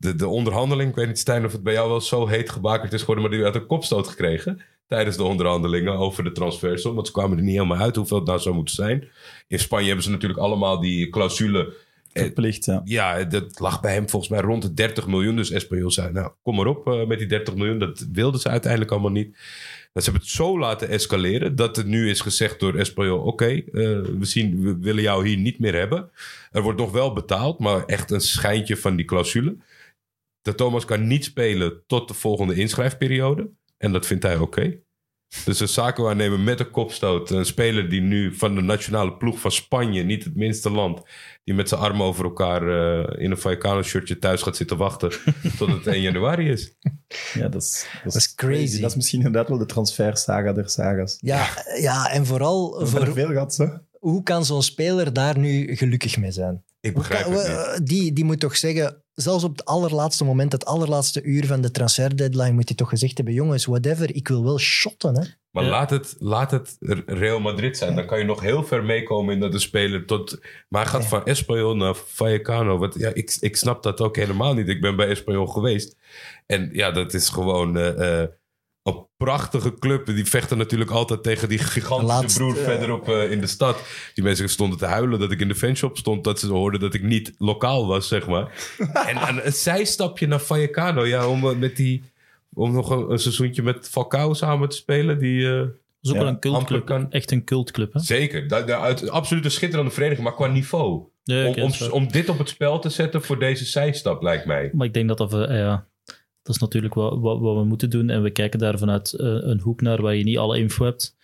de, de onderhandeling, ik weet niet Stijn of het bij jou wel zo heet gebakerd is geworden, maar die had een kopstoot gekregen tijdens de onderhandelingen over de transfersom. Want ze kwamen er niet helemaal uit hoeveel het nou zou moeten zijn. In Spanje hebben ze natuurlijk allemaal die clausule. Verplicht, ja. Ja, dat lag bij hem volgens mij rond de 30 miljoen. Dus Espanyol zei, nou, kom maar op eh, met die 30 miljoen. Dat wilden ze uiteindelijk allemaal niet. Dat ze hebben het zo laten escaleren dat het nu is gezegd door Espanyol... oké, eh, we, zien, we willen jou hier niet meer hebben. Er wordt nog wel betaald, maar echt een schijntje van die clausule. De Thomas kan niet spelen tot de volgende inschrijfperiode. En dat vindt hij oké. Dus een zakenwaarnemer met een kopstoot. Een speler die nu van de nationale ploeg van Spanje, niet het minste land, die met zijn armen over elkaar eh, in een Vallecano shirtje thuis gaat zitten wachten tot het 1 januari is. ja dat, is, dat, is crazy. Dat is misschien inderdaad wel de transfersaga der sagas. Ja, ja, en vooral, voor, veel gehad, hè? hoe kan zo'n speler daar nu gelukkig mee zijn? Ik begrijp het niet. we- die, die moet toch zeggen, zelfs op het allerlaatste moment, het allerlaatste uur van de transferdeadline, moet hij toch gezegd hebben, jongens, whatever, ik wil wel shotten. Hè? Maar Ja. laat, het, laat het Real Madrid zijn. Dan kan je nog heel ver meekomen in dat de speler tot... Maar hij gaat Ja. van Espanyol naar Vallecano. Wat, ja, ik, ik snap dat ook helemaal niet. Ik ben bij Espanyol geweest. En ja, dat is gewoon eh, eh, een prachtige club. Die vechten natuurlijk altijd tegen die gigantische Laatst, broer eh, verderop eh, in de stad. Die mensen stonden te huilen dat ik in de fanshop stond. Dat ze hoorden dat ik niet lokaal was, zeg maar. en, en een zijstapje naar Vallecano. Ja, om eh, met die... Om nog een, een seizoentje met Falcao samen te spelen. Die... eh, Dat is ook Ja, wel een cultclub. kan. Echt een cultclub. Hè? Zeker. Uit, absoluut een schitterende vereniging, maar qua niveau. Ja, om, om, dit op het spel te zetten voor deze zijstap, lijkt mij. Maar ik denk dat dat, ja, dat is natuurlijk wat, wat, wat we moeten doen. En we kijken daar vanuit eh, een hoek naar waar je niet alle info hebt.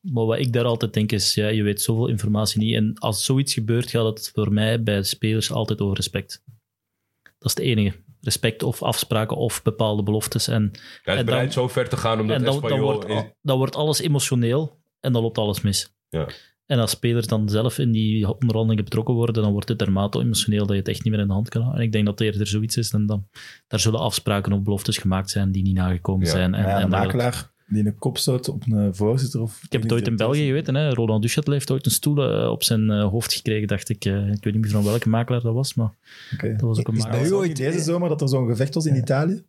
Maar wat ik daar altijd denk is, ja, je weet zoveel informatie niet. En als zoiets gebeurt, gaat het voor mij bij spelers altijd over respect. Dat Dat is het enige. Respect of afspraken of bepaalde beloftes. En, Hij is En bereid dan- zo ver te gaan omdat en dan, dan, wordt, dan wordt alles emotioneel en dan loopt alles mis. Ja. En als spelers dan zelf in die onderhandelingen betrokken worden, dan wordt het dermate emotioneel dat je het echt niet meer in de hand kan houden. En ik denk dat het eerder zoiets is dan, dan daar zullen afspraken of beloftes gemaakt zijn die niet nagekomen Ja. zijn. En, Ja, en makelaar die een kop stoot op een voorzitter of... Ik heb het ooit in België geweten. Hè. Roland Duchat heeft ooit een stoel eh, op zijn eh, hoofd gekregen, dacht ik. Eh, ik weet niet meer van welke makelaar dat was, maar Oké. dat was ook een Is makelaar. bij u ooit- niet deze zomer dat er zo'n gevecht was in Ja. Italië?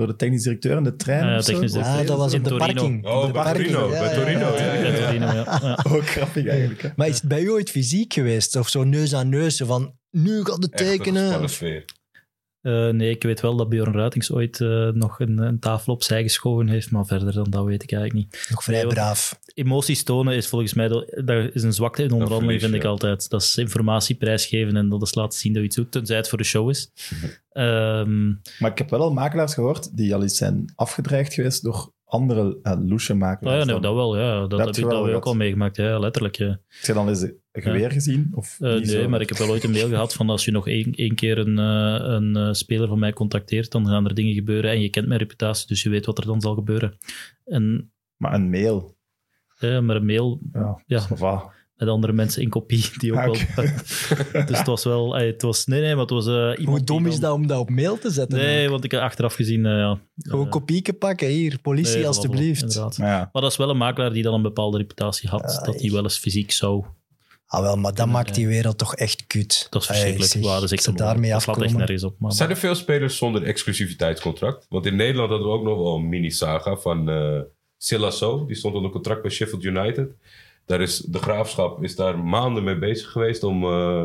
Door de technisch directeur en de trainer Ja, zo? technisch directeur. Ah, dat was In op de Torino. parking. Oh, de bij parking. Torino, bij Torino, ja, ja, Torino, ja. Ja. Ook grappig eigenlijk. Hè? Maar is het bij u ooit fysiek geweest? Of zo neus aan neus? Van, nu gaat het Echt een tekenen. Eh, nee, ik weet wel dat Björn Ruitings ooit eh, nog een, een tafel opzij geschoven heeft, maar verder dan dat weet ik eigenlijk niet. Nog vrij Nee, braaf. Emoties tonen is volgens mij dat, is een zwakte in onderhandeling, vind ik altijd. Dat is informatie prijsgeven en dat is laten zien dat je iets doet, tenzij het voor de show is. Mhm. Ehm, Maar ik heb wel al makelaars gehoord die al eens zijn afgedreigd geweest door andere uh, loesje makelaars. oh ja, nee, dan. dat wel, ja. Dat, heb heb ik wel dat ook al meegemaakt, ja, letterlijk. Ja. Heb je dan eens een geweer gezien? Of Eh, nee, zo? maar ik heb wel ooit een mail gehad van als je nog één, één keer een, eh, een speler van mij contacteert, dan gaan er dingen gebeuren en je kent mijn reputatie, dus je weet wat er dan zal gebeuren. En Maar een mail. ja, maar een mail Ja, Ja. Met andere mensen in kopie, die ook Ah, wel... dus het was wel... eh, Het was, nee, nee, maar het was eh, Hoe dom is dan- dat om dat op mail te zetten? Nee, dan? want ik heb achteraf gezien... eh, ja, Gewoon eh, kopieken pakken. Hier, politie, nee, alstublieft. voilà. Maar ja, Maar dat is wel een makelaar die dan een bepaalde reputatie had, Ja, dat hij wel eens fysiek zou... Ah, wel, maar dat maakt die wereld toch echt kut. Dat is Hey, verschrikkelijk. zeg, dat is echt ze daarmee dat slaat echt afkomen. nergens op. Maar, Zijn er veel spelers zonder exclusiviteitscontract? Want in Nederland hadden we ook nog wel een mini-saga van eh Silla So. Die stond onder contract bij Sheffield United. Daar is, de graafschap is daar maanden mee bezig geweest om eh,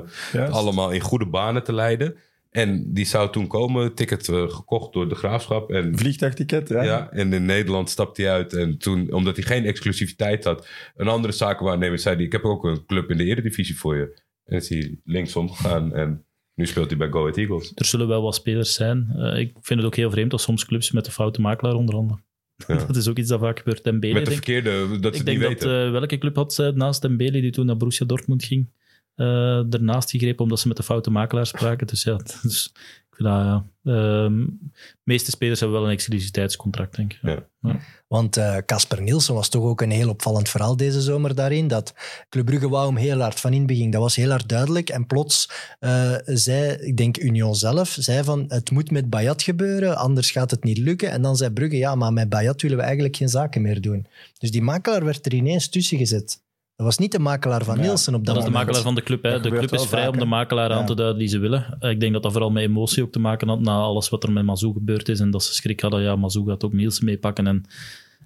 allemaal in goede banen te leiden. En die zou toen komen, ticket eh, gekocht door de graafschap. En, Vliegtuigticket, ja. ja. en in Nederland stapte hij uit. En toen, omdat hij geen exclusiviteit had, een andere zakenwaarnemer zei die, ik heb ook een club in de eredivisie voor je. En is hij linksom gegaan en nu speelt hij bij Go Ahead Eagles. er zullen wel wat spelers zijn. Eh, ik vind het ook heel vreemd dat soms clubs met de foute makelaar onderhandelen. Ja. dat is ook iets dat vaak gebeurt. Dembele, Met de verkeerde, dat ze ik niet denk dat eh, welke club had eh, naast Dembele die toen naar Borussia Dortmund ging, eh ernaast gegrepen omdat ze met de foute makelaar spraken. Dus ja, dus, ja. Ehm, de meeste spelers hebben wel een exclusiviteitscontract, denk ik. Ja. Want eh, Casper Nielsen was toch ook een heel opvallend verhaal deze zomer daarin. Dat Club Brugge wou hem heel hard van in het begin. Dat was heel hard duidelijk. En plots eh, zei, ik denk Union zelf, zei van het moet met Bayat gebeuren, anders gaat het niet lukken. En dan zei Brugge, ja, maar met Bayat willen we eigenlijk geen zaken meer doen. Dus die makelaar werd er ineens tussen gezet. Dat was niet de makelaar van Ja, Nielsen op dat, Dat is de moment. makelaar van de club. Hè. Dat De club is vrij om de makelaar aan Ja. te duiden die ze willen. Ik denk dat dat vooral met emotie ook te maken had na alles wat er met Mazou gebeurd is. En dat ze schrik hadden, ja, Mazou gaat ook Nielsen meepakken. En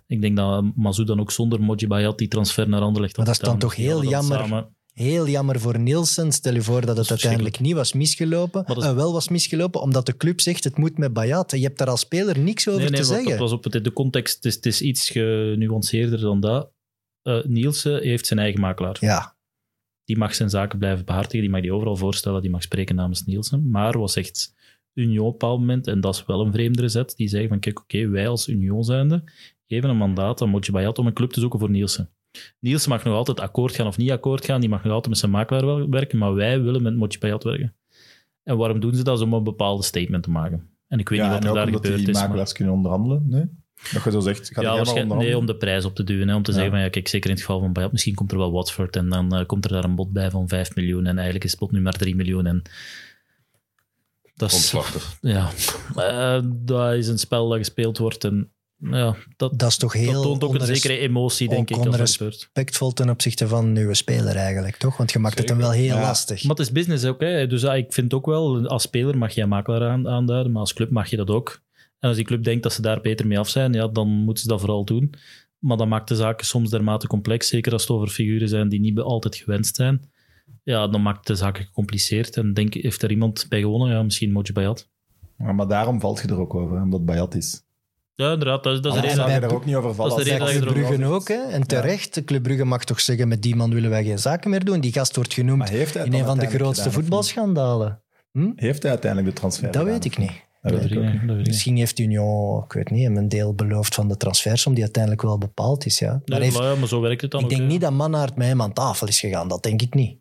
ik denk dat Mazou dan ook zonder Moji Bayat die transfer naar Anderlecht Maar had dat is dan toch heel dat jammer. samen- Heel jammer voor Nielsen. Stel je voor dat het uiteindelijk niet was misgelopen. Maar dat is- Eh, wel was misgelopen, omdat de club zegt het moet met Bayat. Je hebt daar als speler niks over Nee, nee, te zeggen. dat was op het, de context. Het is, het is iets genuanceerder dan dat. Eh, Nielsen heeft zijn eigen makelaar. Ja, Die mag zijn zaken blijven behartigen. Die mag die overal voorstellen. Die mag spreken namens Nielsen. Maar was echt Union op een bepaald moment, en dat is wel een vreemdere zet, die zeggen van kijk, oké, wij als Union zijnde geven een mandaat aan Moji Bayat om een club te zoeken voor Nielsen. Nielsen mag nog altijd akkoord gaan of niet akkoord gaan. Die mag nog altijd met zijn makelaar werken. Maar wij willen met Moji Bayat werken. En waarom doen ze dat? Om een bepaalde statement te maken. En ik weet ja, niet wat er daar gebeurd die is. maar- makelaars kunnen onderhandelen, nee? Dat je zo zegt, ja, waarschijnlijk, nee, om de prijs op te duwen. Hè, om te Ja. zeggen van ja, kijk, zeker in het geval van Bayat, misschien komt er wel Watford en dan eh, komt er daar een bod bij van 5 miljoen en eigenlijk is het bod nu maar 3 miljoen. En dat is, Omslachtig. ja, Eh, dat is een spel dat gespeeld wordt en ja, dat, dat is toch heel dat toont ook een zekere emotie, denk ik. Als respectvol ten opzichte van uw speler eigenlijk, toch? Want je maakt het hem wel heel Ja. lastig. Maar het is business ook. Hè. Dus ja, ik vind ook wel, als speler mag je een makelaar aan, aanduiden, maar als club mag je dat ook. En als die club denkt dat ze daar beter mee af zijn, ja, dan moeten ze dat vooral doen. Maar dat maakt de zaken soms dermate complex, zeker als het over figuren zijn die niet altijd gewenst zijn. Ja, dan maakt de zaken gecompliceerd. En denk, heeft er iemand bij gewonnen? Ja, misschien Moji Bayat. Ja, maar daarom valt je er ook over, omdat Bayat is. Ja, inderdaad, dat is, dat is de reden. zou je er ook niet over vallen. dat is de als- reden Club dat Brugge ook, hè? En terecht, Club Brugge mag toch zeggen, met die man willen wij geen zaken meer doen. Die gast wordt genoemd in een van de grootste voetbalschandalen. Hm? Heeft hij uiteindelijk de transfer Dat gedaan, weet ik niet. Dat weet ik ook niet. Misschien heeft Union, ik weet niet, hem een deel beloofd van de transfersom die uiteindelijk wel bepaald is. Ja. Maar Nee, heeft, voilà, ja, maar zo werkt het dan ik ook. denk niet dat Mannaert met hem aan tafel is gegaan. Dat denk ik niet.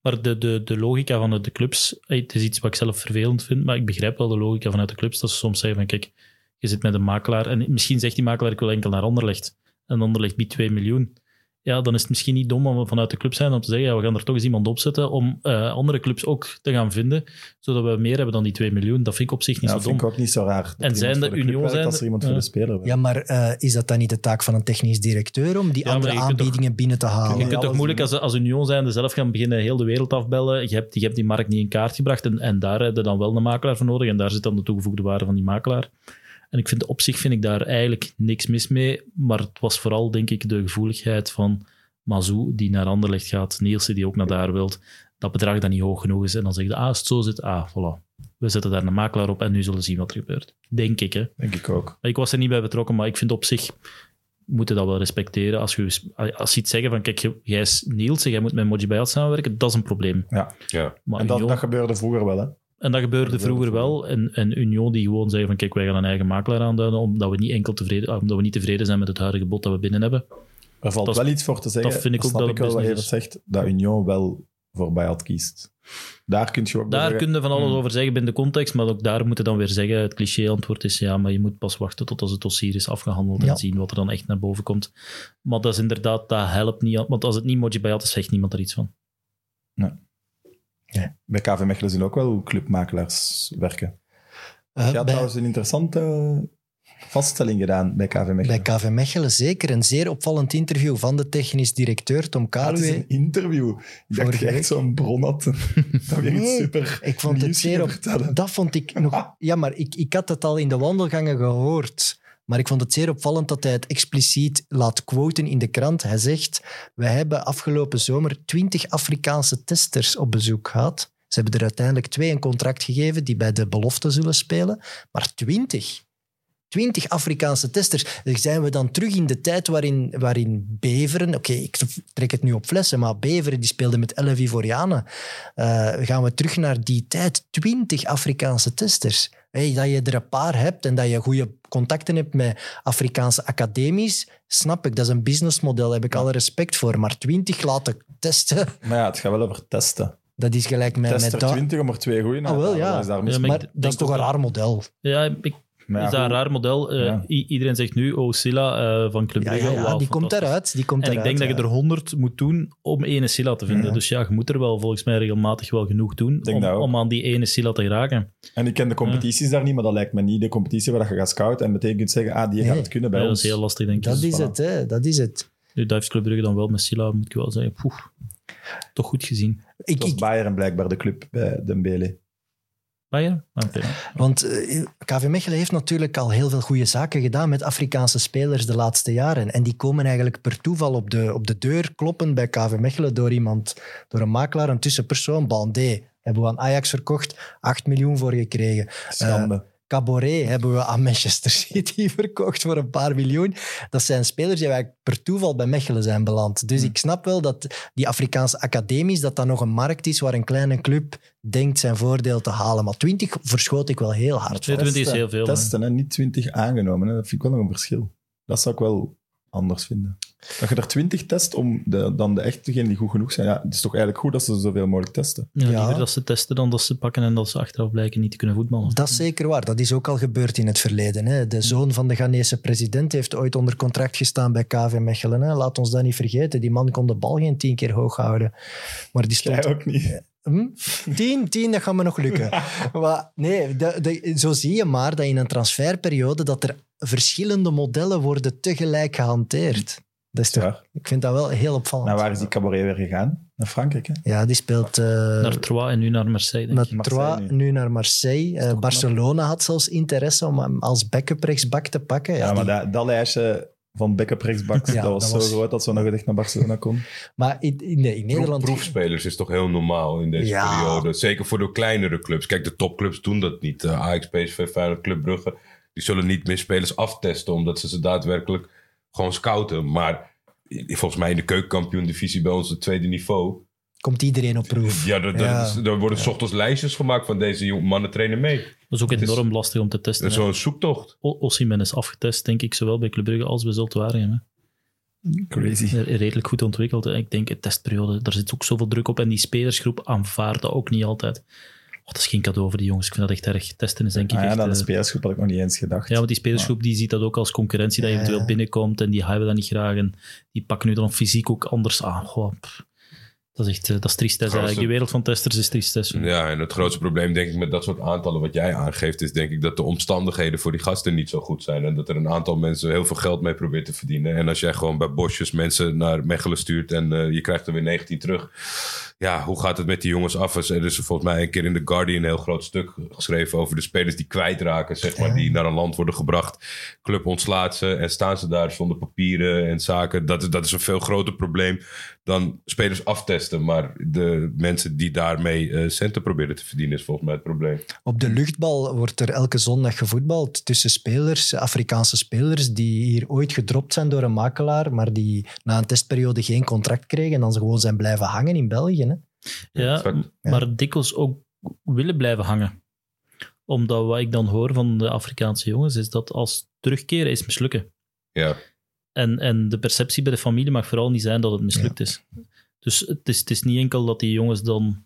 Maar de, de, de logica vanuit de clubs, het is iets wat ik zelf vervelend vind, maar ik begrijp wel de logica vanuit de clubs, dat ze soms zeggen van kijk, je zit met een makelaar en misschien zegt die makelaar ik wil enkel naar Anderlecht en Anderlecht biedt 2 miljoen. Ja, dan is het misschien niet dom om we vanuit de club zijn om te zeggen, ja, we gaan er toch eens iemand opzetten om eh, andere clubs ook te gaan vinden, zodat we meer hebben dan die 2 miljoen. Dat vind ik op zich niet Ja, zo dat vind dom. ik ook niet zo raar. Dat En zijn de Union zijn als er iemand voor ja. de speler werkt. Ja, maar eh, is dat dan niet de taak van een technisch directeur om die Ja, andere toch- aanbiedingen binnen te halen? Je kunt toch moeilijk als, als Union zijnde zelf gaan beginnen heel de wereld afbellen. Je hebt, je hebt die markt niet in kaart gebracht en, en daar heb je dan wel een makelaar voor nodig. En daar zit dan de toegevoegde waarde van die makelaar. En ik vind op zich vind ik daar eigenlijk niks mis mee. Maar het was vooral, denk ik, de gevoeligheid van Mazou, die naar Anderlecht gaat. Nielsen, die ook naar daar wilt. Dat bedrag dat niet hoog genoeg is. En dan zeg je, ah, als het zo zit, ah, voilà. We zetten daar een makelaar op en nu zullen we zien wat er gebeurt. Denk ik, hè. Denk ik ook. Ik was er niet bij betrokken, maar ik vind op zich we moeten dat wel respecteren. Als je, als je iets zeggen van, kijk, jij is Niels, jij moet met Moji Bayat samenwerken, dat is een probleem. Ja. Ja. Maar En dat, Union- dat gebeurde vroeger wel, hè. En dat gebeurde dat vroeger wel. En, en Union die gewoon zeggen van, kijk, wij gaan een eigen makelaar aanduiden, omdat we niet enkel tevreden, ah, omdat we niet tevreden zijn met het huidige bod dat we binnen hebben. Er valt Dat is- wel iets voor te zeggen. dat vind ik ook snap dat ik wel wat business Evert zegt, dat Union wel voor Bayat kiest. Daar kun je ook bij Daar kun je van alles hmm, over zeggen binnen de context, maar ook daar moet je dan weer zeggen, het cliché-antwoord is ja, maar je moet pas wachten tot als het dossier is afgehandeld Ja. en zien wat er dan echt naar boven komt. Maar dat is inderdaad, dat helpt niet, want als het niet Moji Bayat is, zegt niemand er iets van. Bij KV Mechelen zijn ook wel clubmakelaars werken. Eh, Je had bij, trouwens een interessante vaststelling gedaan bij KV Mechelen. bij KV Mechelen zeker een zeer opvallend interview van de technisch directeur Tom Ah, het is Kaluwe. een interview. Ik dacht dat je echt zo'n bron had. dat weer iets Nee, super Ik vond het zeer op... Dat vond ik nog... Ja, maar ik, ik had het al in de wandelgangen gehoord. Maar ik vond het zeer opvallend dat hij het expliciet laat quoten in de krant. Hij zegt, we hebben afgelopen zomer twintig Afrikaanse testers op bezoek gehad. Ze hebben er uiteindelijk twee een contract gegeven die bij de belofte zullen spelen. Maar twintig. Twintig Afrikaanse testers. Dus zijn we dan terug in de tijd waarin, waarin Beveren... Oké, ik trek het nu op flessen, maar Beveren die speelde met elf Ivorianen. Eh, gaan we terug naar die tijd. Twintig Afrikaanse testers. Hey, dat je er een paar hebt en dat je goede contacten hebt met Afrikaanse academies, snap ik. Dat is een businessmodel, daar heb ik alle respect voor. Maar twintig laten testen, Maar ja, het gaat wel over testen. dat is gelijk met... Test met er dat. 20 om er twee goeie Ah, wel, ja. Is daar Ja, maar dat is toch een raar model. Ja, ik, ja, is dat een raar model? Eh, Ja. iedereen zegt nu, oh, Silla eh, van Club Brugge. ja, die komt eruit. Die komt En ik denk dat je er 100 moet doen om ene Silla te vinden. Ja. Dus ja, je moet er wel volgens mij regelmatig wel genoeg doen om, aan die ene Silla te geraken. En ik ken de competities daar niet, maar dat lijkt me niet de competitie waar je gaat scouten en meteen kunt zeggen, ah, die Nee. gaat het kunnen bij Ja, dat ons. is heel lastig, denk ik. Dat Dus is voilà. het, hè. Dat is het. Nu, dat heeft Club Brugge dan wel met Silla, moet ik wel zeggen. Poeh, toch goed gezien. Ik, Dat was ik, Bayern blijkbaar de club bij Dembele. Want eh, KV Mechelen heeft natuurlijk al heel veel goede zaken gedaan met Afrikaanse spelers de laatste jaren. En die komen eigenlijk per toeval op de, op de deur kloppen bij KV Mechelen door iemand, door een makelaar, een tussenpersoon. Bandé hebben we aan Ajax verkocht, 8 miljoen voor gekregen. Schande. Caboret hebben we aan Manchester City verkocht voor een paar miljoen. Dat zijn spelers die eigenlijk per toeval bij Mechelen zijn beland. Dus ik snap wel dat die Afrikaanse academies, dat dat nog een markt is waar een kleine club denkt zijn voordeel te halen. Maar 20 verschoot ik wel heel hard voor. 22 is heel veel. Testen, hè? niet 20 aangenomen. Hè? Dat vind ik wel nog een verschil. Dat zou ik wel anders vinden. Dat je er 20 test om de, dan de echte die goed genoeg zijn. Ja, het is toch eigenlijk goed dat ze zoveel mogelijk testen. Ja, Ja. Liever dat ze testen dan dat ze pakken en dat ze achteraf blijken niet te kunnen voetballen. Dat is zeker waar. Dat is ook al gebeurd in het verleden. Hè. De zoon van de Ghanese president heeft ooit onder contract gestaan bij KV Mechelen. Hè. Laat ons dat niet vergeten. Die man kon de bal geen tien keer hoog houden. Maar die stond Jij ook niet. Hm? Tien, tien, dat gaat me nog lukken. maar nee, de, de- zo zie je maar dat in een transferperiode dat er verschillende modellen worden tegelijk gehanteerd. Dat is toch, Ja. ik vind dat wel heel opvallend. Naar waar is die cabaret weer gegaan? Naar Frankrijk, hè? Ja, die speelt eh, Naar Troyes en nu naar Marseille, denk ik. Marseille Troyes, nu. nu naar Marseille. Eh, Barcelona had zelfs interesse om hem als backup rechtsback te pakken. Ja, Ja, maar die- dat, dat lijstje van backup rechtsbacks, Ja, dat was dat zo was- groot dat ze nog echt naar Barcelona kon. maar in, in, nee, in Proef- Nederland... Proefspelers is toch heel normaal in deze Ja. periode. Zeker voor de kleinere clubs. Kijk, de topclubs doen dat niet. Uh, Ajax, PSV, Feyenoord, Club Brugge. Die zullen niet meer spelers aftesten. Omdat ze ze daadwerkelijk gewoon scouten. Maar volgens mij in de keukenkampioen-divisie bij ons het tweede niveau. Komt iedereen op proef. Ja, er, er- Ja. er worden 's ochtends lijstjes gemaakt van deze jong- mannen trainen mee. Dat is ook Het is- enorm lastig om te testen. Dat is hè. zo'n zoektocht. O- Osimhen is afgetest, denk ik, zowel bij Club Brugge als bij Zulte Waregem. hè. Crazy. redelijk goed ontwikkeld. En ik denk, de testperiode, daar zit ook zoveel druk op. En die spelersgroep aanvaardt dat ook niet altijd. Oh, dat is geen cadeau voor die jongens. Ik vind dat echt erg. Testen is denk ik Ah ja, echt... dat de eh, spelersgroep had ik nog niet eens gedacht. ja, want die spelersgroep die ziet dat ook als concurrentie, dat Ja, eventueel ja. binnenkomt. En die hebben dat niet graag. En die pakken nu dan fysiek ook anders aan. Goh, dat is echt eh, dat is tristesse Grootste-. Die wereld van testers is tristesse. Ja, en het grootste probleem denk ik met dat soort aantallen wat jij aangeeft, is denk ik dat de omstandigheden voor die gasten niet zo goed zijn. En dat er een aantal mensen heel veel geld mee probeert te verdienen. En als jij gewoon bij bosjes mensen naar Mechelen stuurt en eh, je krijgt er weer 19 terug. Ja, hoe gaat het met die jongens af? Er is volgens mij een keer in The Guardian een heel groot stuk geschreven over de spelers die kwijtraken, zeg maar, die naar een land worden gebracht. Club ontslaat ze en staan ze daar zonder papieren en zaken. Dat is, dat is een veel groter probleem dan spelers aftesten. Maar de mensen die daarmee eh, centen proberen te verdienen, is volgens mij het probleem. Op de luchtbal wordt er elke zondag gevoetbald tussen spelers, Afrikaanse spelers, die hier ooit gedropt zijn door een makelaar, maar die na een testperiode geen contract kregen en dan ze gewoon zijn blijven hangen in België. Ja, maar dikwijls ook willen blijven hangen. Omdat wat ik dan hoor van de Afrikaanse jongens, is dat als terugkeren is mislukken. Ja, En, en de perceptie bij de familie mag vooral niet zijn dat het mislukt is. Dus het is, het is niet enkel dat die jongens dan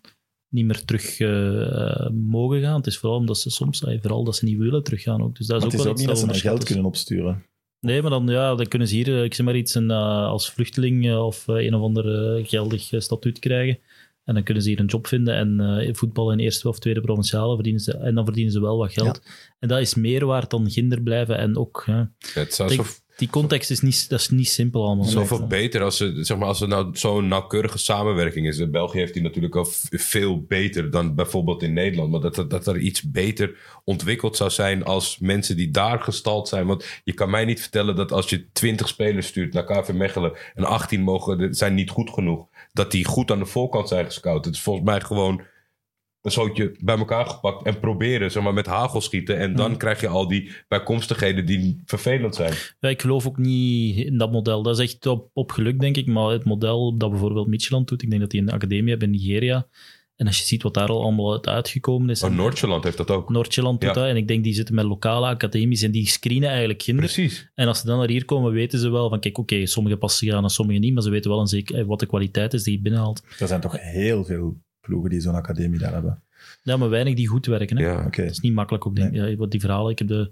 niet meer terug eh, mogen gaan. Het is vooral omdat ze soms, eh, vooral dat ze niet willen teruggaan ook. Dus dat is Maar ook het is wel ook niet dat ze geld kunnen opsturen. Nee, maar dan, ja, dan kunnen ze hier, eh, ik zeg maar iets, een, eh, als vluchteling of een of ander geldig statuut krijgen. En dan kunnen ze hier een job vinden en eh voetbal in eerste of tweede provinciale verdienen ze. En dan verdienen ze wel wat geld. En dat is meer waard dan ginder blijven. En ook, ja, het denk, die context is niet, dat is niet simpel allemaal. zoveel beter als, ze, zeg maar, als er nou zo'n nauwkeurige samenwerking is. In België heeft die natuurlijk al veel beter dan bijvoorbeeld in Nederland. Maar dat, er- dat er iets beter ontwikkeld zou zijn als mensen die daar gestald zijn. Want je kan mij niet vertellen dat als je 20 spelers stuurt naar KV Mechelen en 18 mogen, zijn niet goed genoeg, dat die goed aan de voorkant zijn gescout. Het is volgens mij gewoon een zootje bij elkaar gepakt en proberen, zeg maar, met hagel schieten. En dan krijg je al die bijkomstigheden die vervelend zijn. Ja, ik geloof ook niet in dat model. Dat is echt op, op geluk, denk ik. Maar het model dat bijvoorbeeld Micheland doet, ik denk dat die een academie hebben in Nigeria. En als je ziet wat daar al allemaal uit uitgekomen is. En- Noordjeland heeft dat ook. Noord-Jeland doet Ja. dat. En ik denk die zitten met lokale academies en die screenen eigenlijk kinderen. Precies. En als ze dan naar hier komen, weten ze wel van kijk, oké, sommige passen zich aan en sommige niet. Maar ze weten wel een zeker, eh, wat de kwaliteit is die je binnenhaalt. Er zijn toch heel veel ploegen die zo'n academie daar hebben. Ja, maar weinig die goed werken. Hè? Ja. Oké. Dat is niet makkelijk ook, denk ik. Ja, wat die verhalen, ik heb de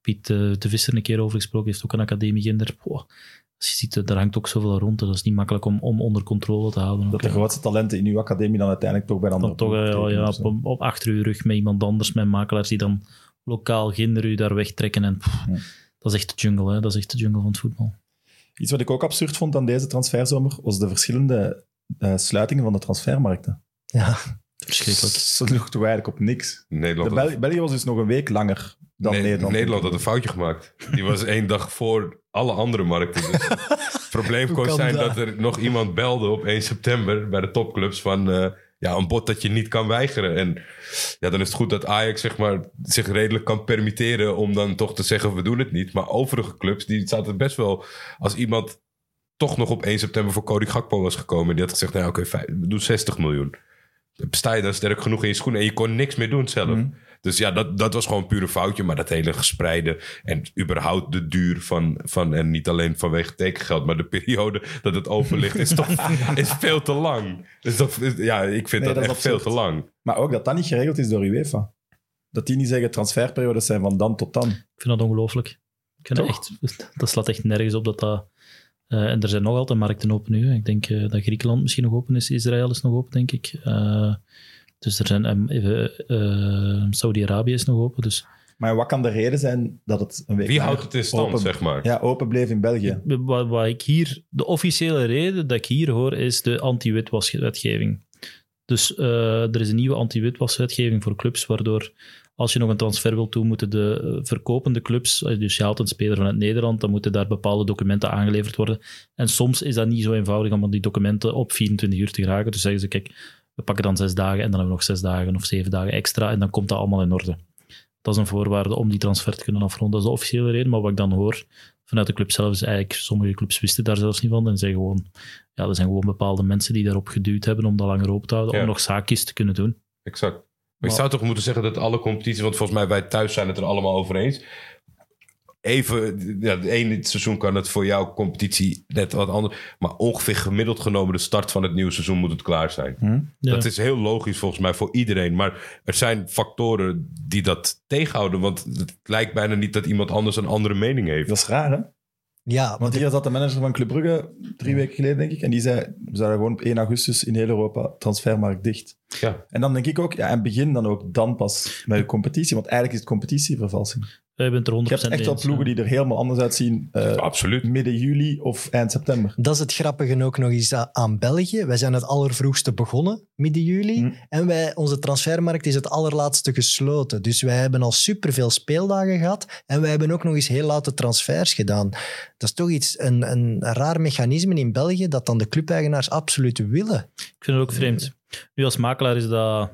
Piet eh, de Visser een keer over gesproken, heeft ook een academie kinder. Boah, als je ziet, eh, daar hangt ook zoveel rond. Dat is niet makkelijk om, om onder controle te houden. Dat de grootste talenten in uw academie dan uiteindelijk toch bij de andere toch eh, ja, op, op achter uw rug met iemand anders, met makelaars die dan lokaal ginder u daar wegtrekken. En, pff, Ja. Dat is echt de jungle, hè? dat is echt de jungle van het voetbal. Iets wat ik ook absurd vond aan deze transferzomer, was de verschillende eh, sluitingen van de transfermarkten. Ja, Verschrikkelijk. Dat sloeg toch eigenlijk op niks. Nederland, De Bel- België was dus nog een week langer dan Nee, Nederland. Nederland had een foutje gemaakt. Die was één dag voor alle andere markten. Dus het probleem kon zijn dat? dat er nog iemand belde op 1 september bij de topclubs van eh, ja, een bod dat je niet kan weigeren. En ja, dan is het goed dat Ajax zeg maar, zich redelijk kan permitteren om dan toch te zeggen we doen het niet. Maar overige clubs die zaten best wel als iemand toch nog op 1 september voor Cody Gakpo was gekomen. Die had gezegd, nou oké, we doen 60 miljoen. Sta je dan sterk genoeg in je schoenen en je kon niks meer doen zelf. Mhm. Dus ja, dat, dat was gewoon een pure foutje. Maar dat hele gespreide en überhaupt de duur van, van... en niet alleen vanwege tekengeld, maar de periode dat het open ligt... is toch is veel te lang. Dus dat, is- ja, ik vind Nee, dat, dat echt veel te lang. Maar ook dat dat niet geregeld is door UEFA. Dat die niet zeggen transferperiodes zijn van dan tot dan. Ik vind dat ongelooflijk. Ik vind dat, echt, dat slaat echt nergens op dat dat... eh, en er zijn nog altijd markten open nu. Ik denk eh, dat Griekenland misschien nog open is. Israël is nog open, denk ik. Eh, dus er zijn... ehm, even, eh, Saudi-Arabië is nog open. Dus Maar wat kan de reden zijn dat het een week Wie houdt het in stand, open, zeg maar? Ja, open bleef in België. wat, wat ik hier... De officiële reden dat ik hier hoor, is de anti-witwaswetgeving. Dus eh, er is een nieuwe anti-witwaswetgeving voor clubs, waardoor als je nog een transfer wilt doen, moeten de eh, verkopende clubs, eh, dus je haalt een speler vanuit Nederland, dan moeten daar bepaalde documenten aangeleverd worden. En soms is dat niet zo eenvoudig om die documenten op 24 uur te geraken. Dus zeggen ze, kijk, we pakken dan zes dagen en dan hebben we nog zes dagen of zeven dagen extra en dan komt dat allemaal in orde. Dat is een voorwaarde om die transfer te kunnen afronden. Dat is de officiële reden, maar wat ik dan hoor vanuit de club zelf is eigenlijk, sommige clubs wisten daar zelfs niet van en zeggen gewoon, ja, er zijn gewoon bepaalde mensen die daarop geduwd hebben om dat langer open te houden, Ja. om nog zaakjes te kunnen doen. Exact. Maar Maar- zou toch moeten zeggen dat alle competities... want volgens mij wij thuis zijn het er allemaal over eens... even, ja, de ene seizoen kan het voor jouw competitie net wat anders. Maar ongeveer gemiddeld genomen de start van het nieuwe seizoen moet het klaar zijn. Ja. Dat is heel logisch volgens mij voor iedereen. Maar er zijn factoren die dat tegenhouden. Want het lijkt bijna niet dat iemand anders een andere mening heeft. Dat is raar, hè? Ja, Want hier zat de manager van Club Brugge drie weken geleden, denk ik. En die zei, we zouden gewoon op 1 augustus in heel Europa transfermarkt dicht. Ja. En dan denk ik ook, ja, en begin dan ook dan pas met je competitie. Want eigenlijk is het competitievervalsing. Wij bent er 100% Je hebt echt wel ploegen ja. die er helemaal anders uitzien eh, Absoluut. midden juli of eind september. Dat is het grappige ook nog eens aan België. Wij zijn het allervroegste begonnen, midden juli. Hm. En wij, onze transfermarkt is het allerlaatste gesloten. Dus wij hebben al superveel speeldagen gehad. En wij hebben ook nog eens heel late transfers gedaan. Dat is toch iets, een, een raar mechanisme in België dat dan de clubeigenaars absoluut willen. Ik vind het ook vreemd. Nu als makelaar is dat,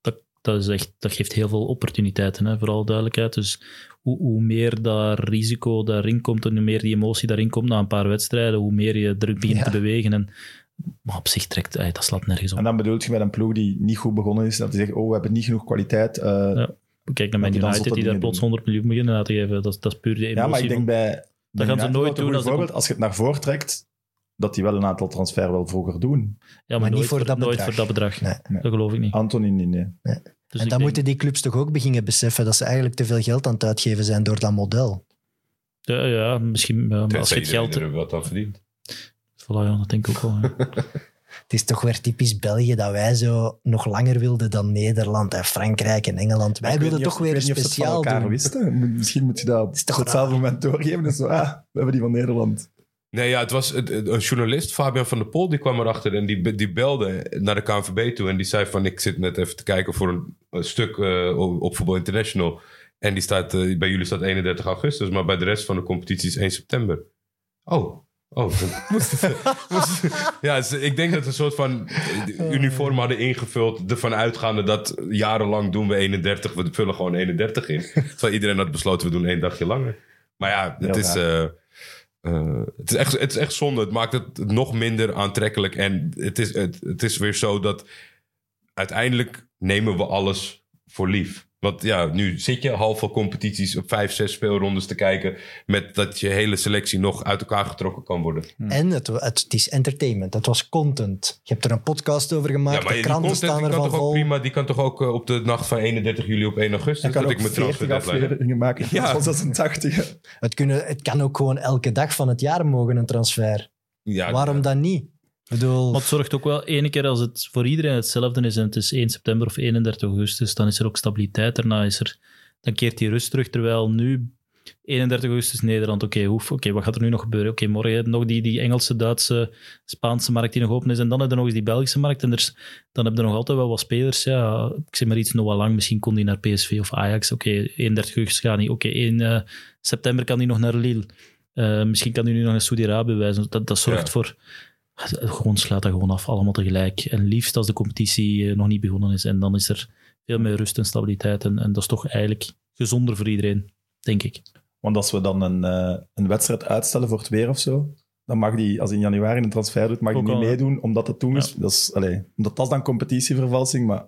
dat, dat, is echt, dat geeft heel veel opportuniteiten, hè, vooral duidelijkheid. Dus hoe, hoe meer dat risico daarin komt en hoe meer die emotie daarin komt na een paar wedstrijden, hoe meer je druk begint Ja. te bewegen. En, maar op zich trekt, ey, dat slaat nergens op. En dan bedoelt je met een ploeg die niet goed begonnen is, dat die zegt, oh, we hebben niet genoeg kwaliteit. Ja. Kijk naar Man die United, zotte die daar plots doen. 100 miljoen beginnen uit te geven. Dat, is- dat is puur de emotie. Ja, maar ik denk bij... Dat gaan ze nooit doen als. Als je het naar voren trekt, dat die wel een aantal transfer wel vroeger doen. ja, maar niet nooit voor dat nooit bedrag. voor dat bedrag. Nee. Nee. Dat geloof ik niet. Anthony niet, nee. Dus en dan denk- moeten die clubs toch ook beginnen beseffen dat ze eigenlijk te veel geld aan het uitgeven zijn door dat model. Ja, ja misschien. ja, maar als je het geld... wat aan verdient. Voilà, ja, dat denk ik ook wel. ja. Het is toch weer typisch België dat wij zo nog langer wilden dan Nederland en Frankrijk en Engeland. Wij wilden toch of- ik weer weet niet of ze het van speciaal elkaar doen. Misschien moet je dat op hetzelfde moment doorgeven. Dus zo, ah, we hebben die van Nederland. Nee, ja, het was het- het- een journalist, Fabian van der Pol, die kwam erachter en die, die belde naar de KNVB toe. En die zei van, ik zit net even te kijken voor een, een stuk eh, op, Voetbal International. En die staat, eh, bij jullie staat 31 augustus, maar bij de rest van de competitie is 1 september. Oh, oh. ja, dus ik denk dat we een soort van eh, uniform hadden ingevuld, ervan uitgaande dat jarenlang doen we 31, we vullen gewoon 31 in. Terwijl iedereen had besloten, we doen één dagje langer. Maar ja, het Heel is... eh, het, is echt, het is echt zonde. Het maakt het nog minder aantrekkelijk. En het is, het, het is weer zo dat uiteindelijk nemen we alles voor lief. Want ja, nu zit je halve competities op vijf, zes speelrondes te kijken. Met dat je hele selectie nog uit elkaar getrokken kan worden. En het, het, het is entertainment, het was content. Je hebt er een podcast over gemaakt, Ja, maar de kranten content staan ervan toch ook vol. prima. Die kan toch ook eh, op de nacht van 31 juli op 1 augustus. Dat ook ik mijn 40 transfer afleveringen maken. Ja. Ja. Van 86. Het, kunnen, het kan ook gewoon elke dag van het jaar mogen, een transfer. Ja, Waarom dan niet? Bedoel, Maar het zorgt ook wel, ene keer als het voor iedereen hetzelfde is en het is 1 september of 31 augustus, dan is er ook stabiliteit. Daarna is er, dan keert die rust terug. Terwijl nu, 31 augustus Nederland, oké, hoef, oké, wat gaat er nu nog gebeuren? Oké, morgen nog die, die Engelse, Duitse, Spaanse markt die nog open is. En dan heb je nog eens die Belgische markt. En er, is- dan heb je nog altijd wel wat spelers. Ja, ik zeg maar iets, Noah Lang, misschien kon die naar PSV of Ajax. Oké, 31 augustus gaat niet. Oké, 1 eh, september kan hij nog naar Lille. Eh, misschien kan hij nu nog naar Saudi-Arabië wijzen. Dat, dat zorgt Ja. voor... Gewoon slaat dat gewoon af, allemaal tegelijk. En liefst als de competitie eh, nog niet begonnen is. En dan is er veel meer rust en stabiliteit. En, en dat is toch eigenlijk gezonder voor iedereen, denk ik. Want als we dan een, eh, een wedstrijd uitstellen voor het weer of zo, dan mag die, als in januari een transfer doet, mag die niet al, meedoen, omdat het toen is. Dat is allee, omdat dat is dan competitievervalsing, maar